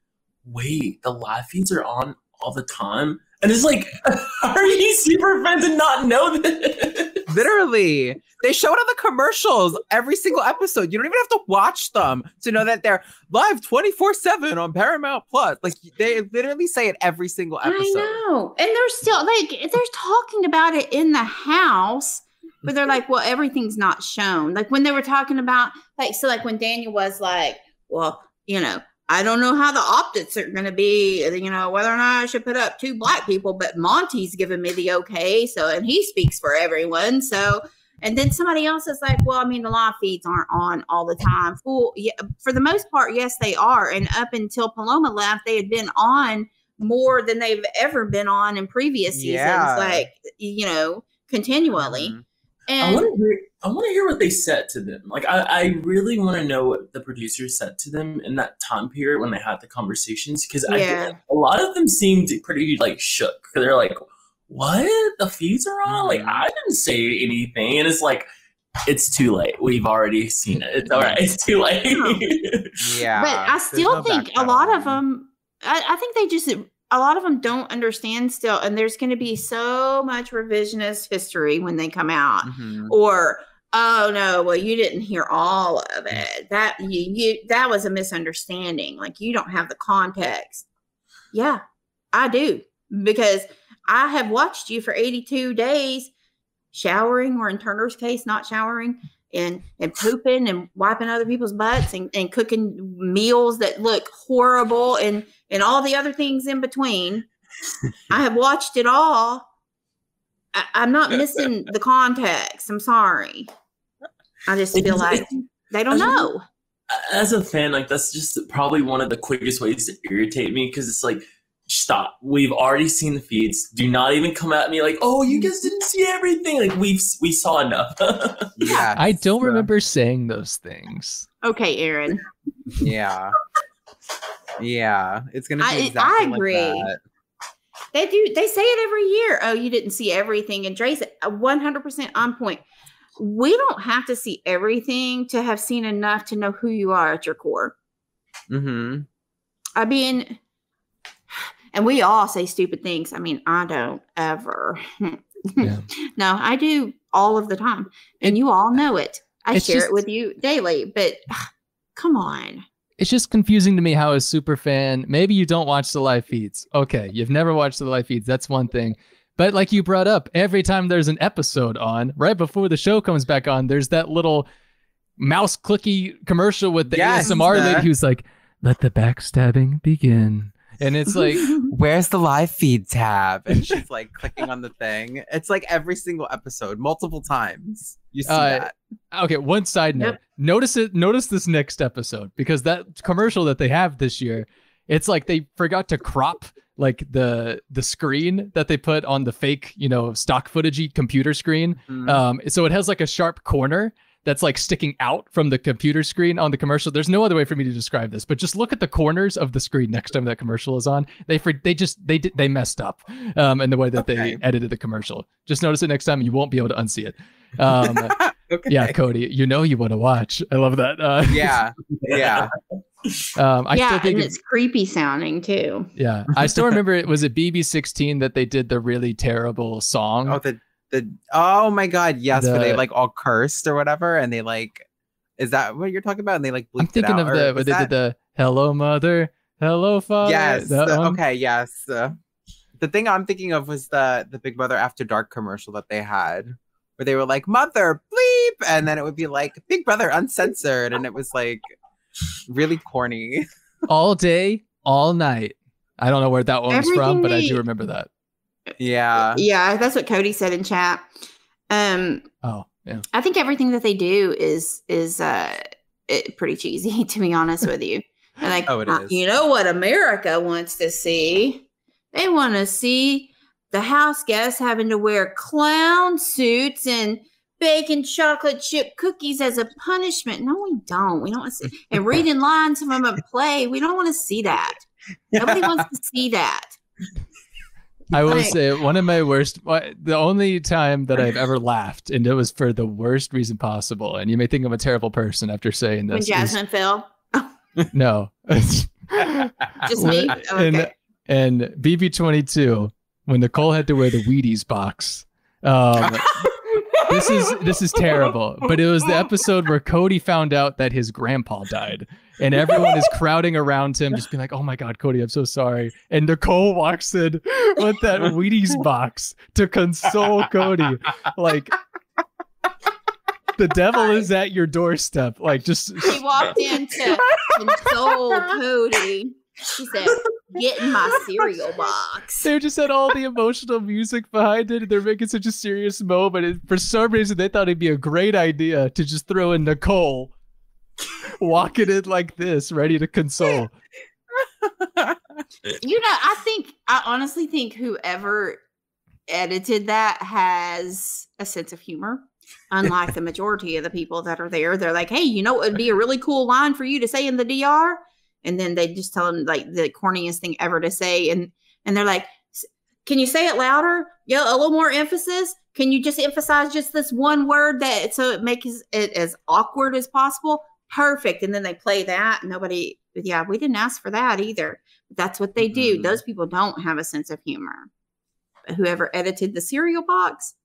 "Wait, the live feeds are on all the time," and it's like, are you super fans and not know this? Literally. They show it on the commercials every single episode. You don't even have to watch them to know that they're live 24-7 on Paramount Plus. Like they literally say it every single episode. I know. And they're still like they're talking about it in the house, but they're like, well, everything's not shown. Like when they were talking about like so like when Daniel was like, well, you know, I don't know how the optics are going to be, you know, whether or not I should put up two black people, but Monte's giving me the okay. So, and he speaks for everyone. So, and then somebody else is like, well, I mean, the live feeds aren't on all the time. Full, yeah, for the most part, yes, they are. And up until Paloma left, they had been on more than they've ever been on in previous seasons, Yeah. like, you know, continually. Mm-hmm. Mhm. I want to hear. I want to hear what they said to them. Like, I, I really want to know what the producers said to them in that time period when they had the conversations because I Yeah. a lot of them seemed pretty like shook. They're like, "What? The feeds are on? Like, Mhm. I didn't say anything." And it's like, it's too late. We've already seen it. It's all right. It's too late. Yeah. but I still no think a lot of them, I, I think they just a lot of them don't understand still, and there's going to be so much revisionist history when they come out, Mhm. or oh no, well you didn't hear all of it. That you, you that was a misunderstanding. Like you don't have the context. Yeah, I do because I have watched you for 82 days showering, or in Turner's case, not showering. And, and pooping and wiping other people's butts and, and cooking meals that look horrible and and all the other things in between. I have watched it all. I, I'm not missing the context. I'm sorry. I just feel like they don't know. as a fan, like that's just probably one of the quickest ways to irritate me because it's like, stop. We've already seen the feeds. Do not even come at me like, oh, you guys didn't see everything. Like we've we saw enough. Yeah. I don't remember saying those things. Okay, Aaron. Yeah. Yeah. It's gonna be I- I exactly like agree. that. They do. They say it every year. Oh, you didn't see everything, and Dre's one hundred percent on point. We don't have to see everything to have seen enough to know who you are at your core. Mm-hmm. I mean, and we all say stupid things. I mean, I don't ever. Yeah. no, I do all of the time, and you all know it. I share just- it with you daily, but come on. It's just confusing to me how a super fan, maybe you don't watch the live feeds. Okay, you've never watched the live feeds. That's one thing. But like you brought up, every time there's an episode on, right before the show comes back on, there's that little mouse clicky commercial with the Yes, ASMR the- lady uh-huh. who's like, let the backstabbing begin. And it's like, Where's the live feed tab? And she's like clicking on the thing. It's like every single episode, multiple times. You see Uh, that. Okay, one side note. Yep. Notice it notice this next episode because that commercial that they have this year, it's like they forgot to crop like the the screen that they put on the fake, you know, stock footagey computer screen. Mhm. Um so it has like a sharp corner that's like sticking out from the computer screen on the commercial. There's no other way for me to describe this, but just look at the corners of the screen next time that commercial is on. They for, they just they did they messed up um in the way that Okay. they edited the commercial. Just notice it next time you won't be able to unsee it. Um okay. yeah, Cody, you know you want to watch. I love that. Uh, Yeah. Yeah. um, I yeah, still think, and it- it's creepy sounding too. yeah, I still remember it was a BB16 that they did the really terrible song. Oh, the the oh my god, yes, where they like all cursed or whatever, and they like is that what you're talking about? And they like I'm bleeped it thinking out, of the where they that- did the "Hello Mother, Hello Father." yes. that okay, yes. uh, the thing I'm thinking of was the the Big Brother After Dark commercial that they had, where they were like "Mother bleep," and then it would be like "Big Brother Uncensored," and it was like really corny. all day, all night. I don't know where that one's from, Everything but I do remember that. Yeah. yeah, that's what Cody said in chat. Um, Oh, yeah. I think everything that they do is is uh it, pretty cheesy, to be honest with you. And like, Oh, it uh, you know what America wants to see? They want to see the house guests having to wear clown suits and baking chocolate chip cookies as a punishment. No, we don't. We don't want to see and reading lines from a play. We don't want to see that. Nobody wants to see that. I will say one of my worst. The only time that I've ever laughed, and it was for the worst reason possible. And you may think I'm a terrible person after saying When this. is- Jasmine fell, no. just me. When- Okay. and, and BB22 when Nicole had to wear the Wheaties box. Um, this is this is terrible. But it was the episode where Cody found out that his grandpa died, and everyone is crowding around him, just being like, "Oh my God, Cody, I'm so sorry." And Nicole walks in with that Wheaties box to console Cody, like. The devil is at your doorstep. Like, just She walked in to console Cody. She said, Get in my cereal box. they just had all the emotional music behind it and they're making such a serious moment and for some reason they thought it'd be a great idea to just throw in nicole walking in like this ready to console You know, I think, I honestly think whoever edited that has a sense of humor. Unlike the majority of the people that are there, they're like, hey, you know what would be a really cool line for you to say in the DR? And then they just tell them like the corniest thing ever to say. And and they're like, can you say it louder? Yeah, a little more emphasis. Can you just emphasize just this one word that so it makes it as awkward as possible? perfect. And then they play that. Nobody, yeah, we didn't ask for that either. That's what they do. Mhm. Those people don't have a sense of humor. Whoever edited the cereal box,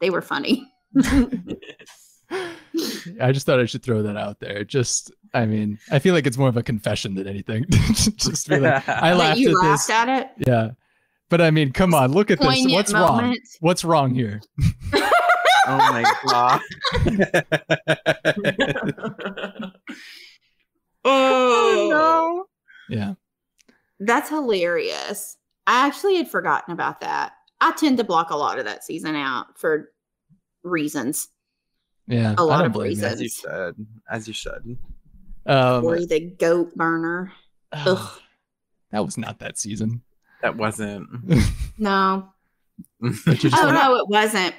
they were funny. I just thought I should throw that out there. Just, I mean, I feel like it's more of a confession than anything. just be like, I That laughed you at laughed this. at it. Yeah. But I mean, come on, look at this. Poignant What's wrong? moment. What's wrong here? oh my god. Oh, no. Yeah. That's hilarious. I actually had forgotten about that. I tend to block a lot of that season out for reasons. Yeah. A I lot of blame you. As you reasons. should. As you should. Um, Or the goat burner. Ugh. that was not that season. That wasn't. No. But you just Oh wanna- no, it wasn't.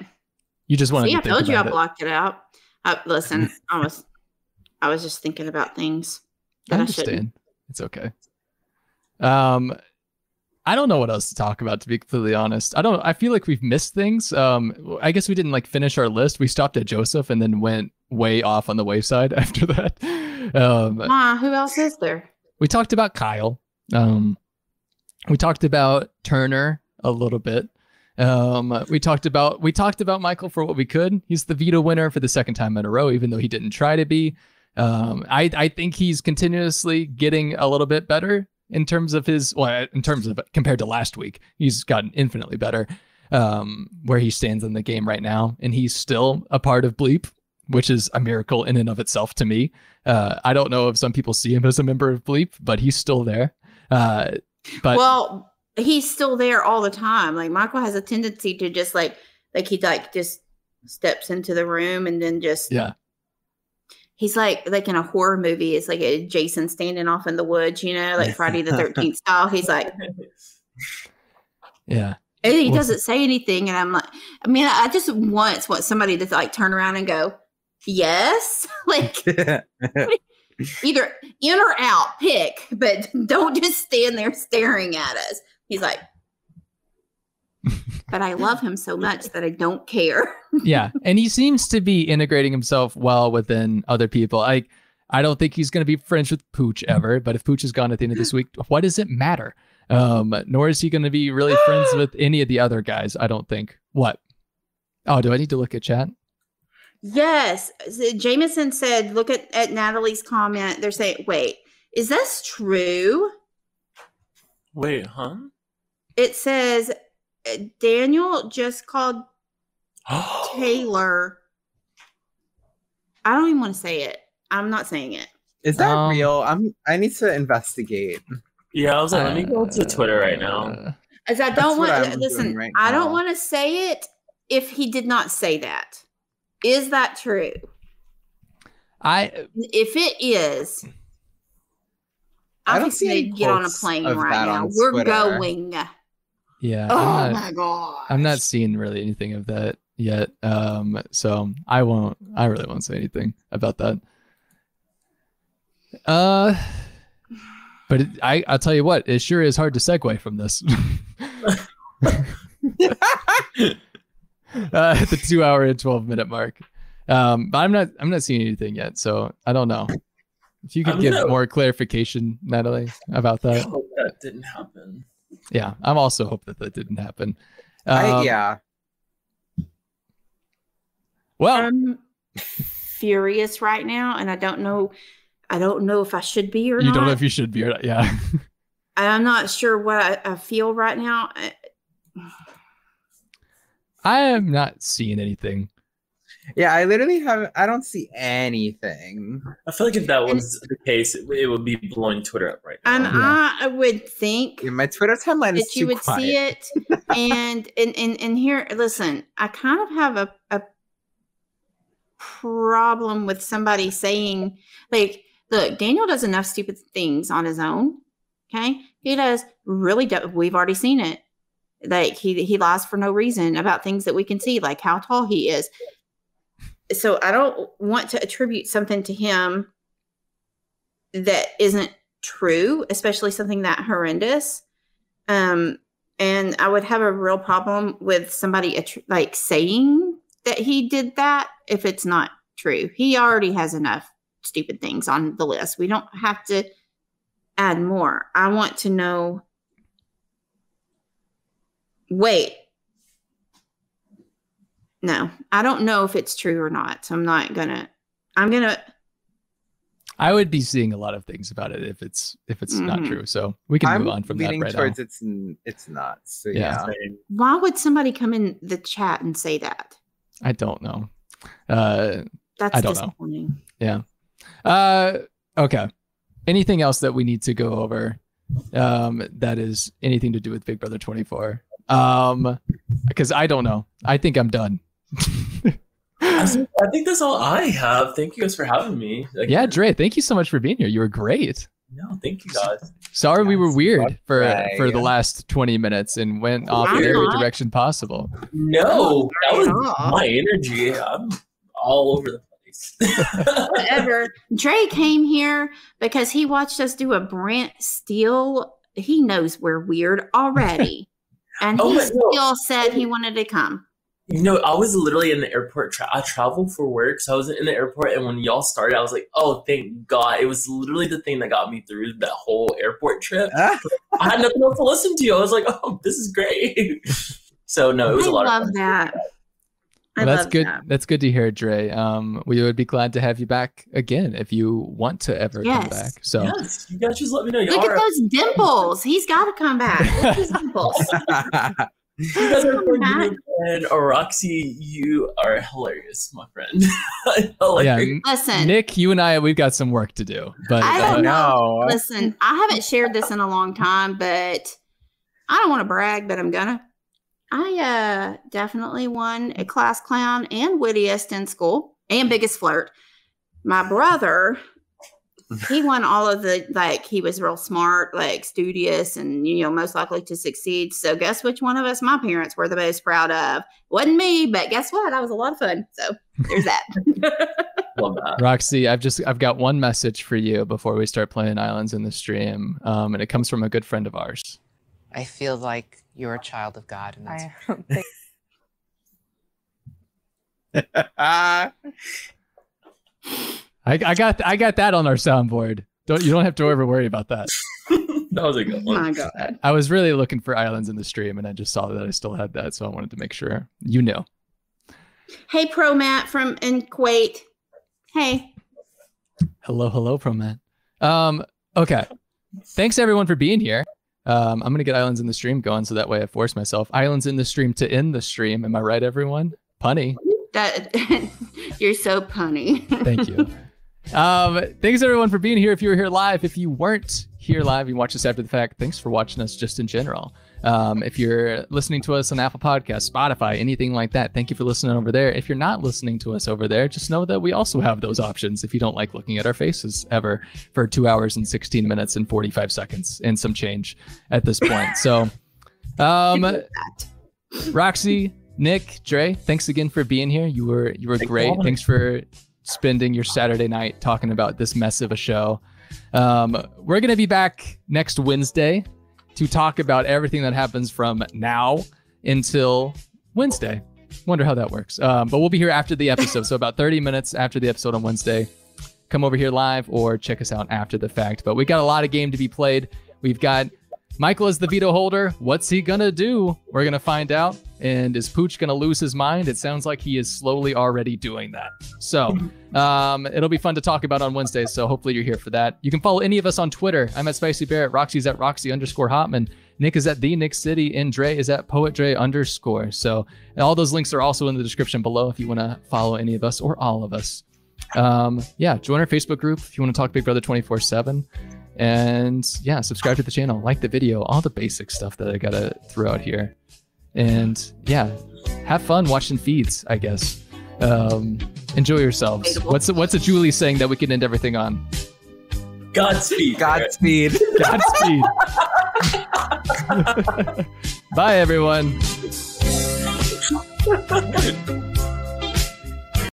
You just wanted See, to I told you I about it. blocked it out. Uh, listen, I was, I was just thinking about things I that I, shouldn't. understand. It's okay. Um, I don't know what else to talk about. To be completely honest, I don't. I feel like we've missed things. Um, I guess we didn't like finish our list. We stopped at Joseph and then went way off on the wayside after that. Um, Ma, who else is there? we talked about Kyle. Um, we talked about Turner a little bit. Um, we talked about we talked about Michael for what we could. He's the veto winner for the second time in a row, even though he didn't try to be. Um, I I think he's continuously getting a little bit better in terms of his well, in terms of compared to last week, he's gotten infinitely better. Um, where he stands in the game right now, and he's still a part of Bleep, which is a miracle in and of itself to me. Uh, I don't know if some people see him as a member of Bleep, but he's still there. Uh, but well, he's still there all the time. Like Michael has a tendency to just like, like he like just steps into the room and then just yeah, he's like like in a horror movie. It's like a Jason standing off in the woods, you know, like Friday the Thirteenth style. He's like, yeah, and he doesn't say anything, and I'm like, I mean, I just once want somebody to like turn around and go, yes, like either in or out, pick, but don't just stand there staring at us. He's like, but I love him so much that I don't care. yeah, and he seems to be integrating himself well within other people. Like, I don't think he's going to be friends with Pooch ever. But if Pooch is gone at the end of this week, what does it matter? Um, nor is he going to be really friends with any of the other guys. I don't think. What? Oh, do I need to look at chat? Yes. So Jameson said, look at, at Natalie's comment. They're saying, wait, is this true? Wait, huh? It says Daniel just called Taylor. I don't even want to say it. I'm not saying it. Is that Um, real? I'm. I need to investigate. Yeah, I was like, let me go to Twitter right now. Uh, As I don't what want listen, right I don't want to say it if he did not say that. Is that true? I If it is, I I'm don't see gonna any get on a plane right now. We're Twitter. going. Yeah. Oh I'm not, my god. I'm not seeing really anything of that yet. Um, so I won't. I really won't say anything about that. Uh, but it, I I'll tell you what, it sure is hard to segue from this. uh, at the two hour and twelve minute mark. Um, but I'm not I'm not seeing anything yet, so I don't know. If you could I'm give gonna- more clarification, Natalie, about I that. hope that didn't happen. Yeah, I'm also hope that that didn't happen. I, Um, yeah. Well, I'm furious right now, and I don't know. I don't know if I should be or you not. don't know if you should be or not. Yeah. I'm not sure what I, I feel right now. I- I am not seeing anything. Yeah, I literally have. I don't see anything. I feel like if that was the case, it, it would be blowing Twitter up right now. And Yeah. I would think Yeah, my Twitter timeline is that you would quiet. see it, and and and and here, listen, I kind of have a a problem with somebody saying like, look, Daniel does enough stupid things on his own. Okay, he does really. Do- we've already seen it. Like he he lies for no reason about things that we can see, like how tall he is. So I don't want to attribute something to him that isn't true, especially something that horrendous. Um, and I would have a real problem with somebody like saying that he did that if it's not true. He already has enough stupid things on the list. We don't have to add more. I want to know. Wait. No, I don't know if it's true or not. So I'm not gonna. I'm gonna. I would be seeing a lot of things about it if it's if it's not Mhm. true. So we can I'm move on from that leaning right towards now. it's n- it's not. So Yeah. yeah. Why would somebody come in the chat and say that? I don't know. Uh, That's I don't know. disappointing. uh, okay. Anything else that we need to go over? Um, that is anything to do with Big Brother 24? Um, because I don't know. I think I'm done. I think- that's all I have. Thank you guys for having me. Like, yeah, Dre, thank you so much for being here. You were great. No, thank you guys. Sorry we were weird for Dre. for the last 20 minutes and went off I'm every not. direction possible. No, that was Not at all. my energy. I'm all over the place. Whatever. Dre came here because he watched us do a Brent Steele. He knows we're weird already. And Oh, he but no. still said he wanted to come. You know, I was literally in the airport. Tra- I travel for work, so I was in the airport, and when y'all started, I was like, "Oh, thank God!" It was literally the thing that got me through that whole airport trip. I had nothing else to listen to. I was like, "Oh, this is great." so no, it was I a lot love of fun. that. Well, that's love good. that. That's good to hear, Dre. Um, we would be glad to have you back again if you want to ever come back. So Yes, you guys just let me know. Look Y'all at are, those dimples. He's got to come back. Look at his dimples. you guys are Matt. and uh, Roxy, you are hilarious, my friend. hilarious. yeah, Listen, Nick, you and I, we've got some work to do. But I uh, don't know. listen, I haven't shared this in a long time, but I don't want to brag, but I'm gonna. I uh definitely won a class clown and wittiest in school and biggest flirt. My brother, he won all of the like he was real smart, like studious and you know, most likely to succeed. So guess which one of us my parents were the most proud of? Wasn't me, but guess what? That was a lot of fun. So there's that. that. Roxy, I've just I've got one message for you before we start playing Islands in the Stream, um, and it comes from a good friend of ours. I feel like you're a child of God, and that's I think I, I got I got that on our soundboard. Don't you don't have to ever worry about that. that was a good one. my God. I was really looking for Islands in the Stream, and I just saw that I still had that, so I wanted to make sure you knew. Hey, Pro Matt from in Kuwait. Hey. Hello, hello, Pro Man. Um, okay. Thanks everyone for being here. Um, I'm gonna get Islands in the Stream going, so that way I force myself. Islands in the Stream to end the stream. Am I right, everyone? Punny. That you're so punny. Thank you. um, thanks everyone for being here. If you were here live, if you weren't here live, you watch this after the fact. Thanks for watching us just in general. Um, if you're listening to us on Apple Podcasts, Spotify, anything like that, thank you for listening over there. If you're not listening to us over there, just know that we also have those options if you don't like looking at our faces ever for two hours and 16 minutes and 45 seconds and some change at this point. So, um, Roxy, Nick, Dre, thanks again for being here. You were you were Thanks great. having me. Thanks for spending your Saturday night talking about this mess of a show. Um, we're gonna be back next Wednesday to talk about everything that happens from now until Wednesday. Wonder how that works. Um, but we'll be here after the episode, so about 30 minutes after the episode on Wednesday. Come over here live or check us out after the fact. But we got a lot of game to be played. We've got Michael is the veto holder. What's he gonna do? We're gonna find out. And is Pooch gonna lose his mind? It sounds like he is slowly already doing that. So um, it'll be fun to talk about on Wednesday. So hopefully you're here for that. You can follow any of us on Twitter. I'm at Spicy Barrett. Roxy's at Roxy underscore Hotman. Nick is at the Nick City, and Dre is at Poet Dre underscore. So all those links are also in the description below if you want to follow any of us or all of us. Um, yeah, join our Facebook group if you want to talk Big Brother 24 7. And yeah, subscribe to the channel, like the video, all the basic stuff that I gotta throw out here. And yeah, have fun watching feeds, I guess. Um, enjoy yourselves. Relatable. What's what's a Julie saying that we can end everything on? Godspeed. Godspeed. Godspeed. Bye, everyone.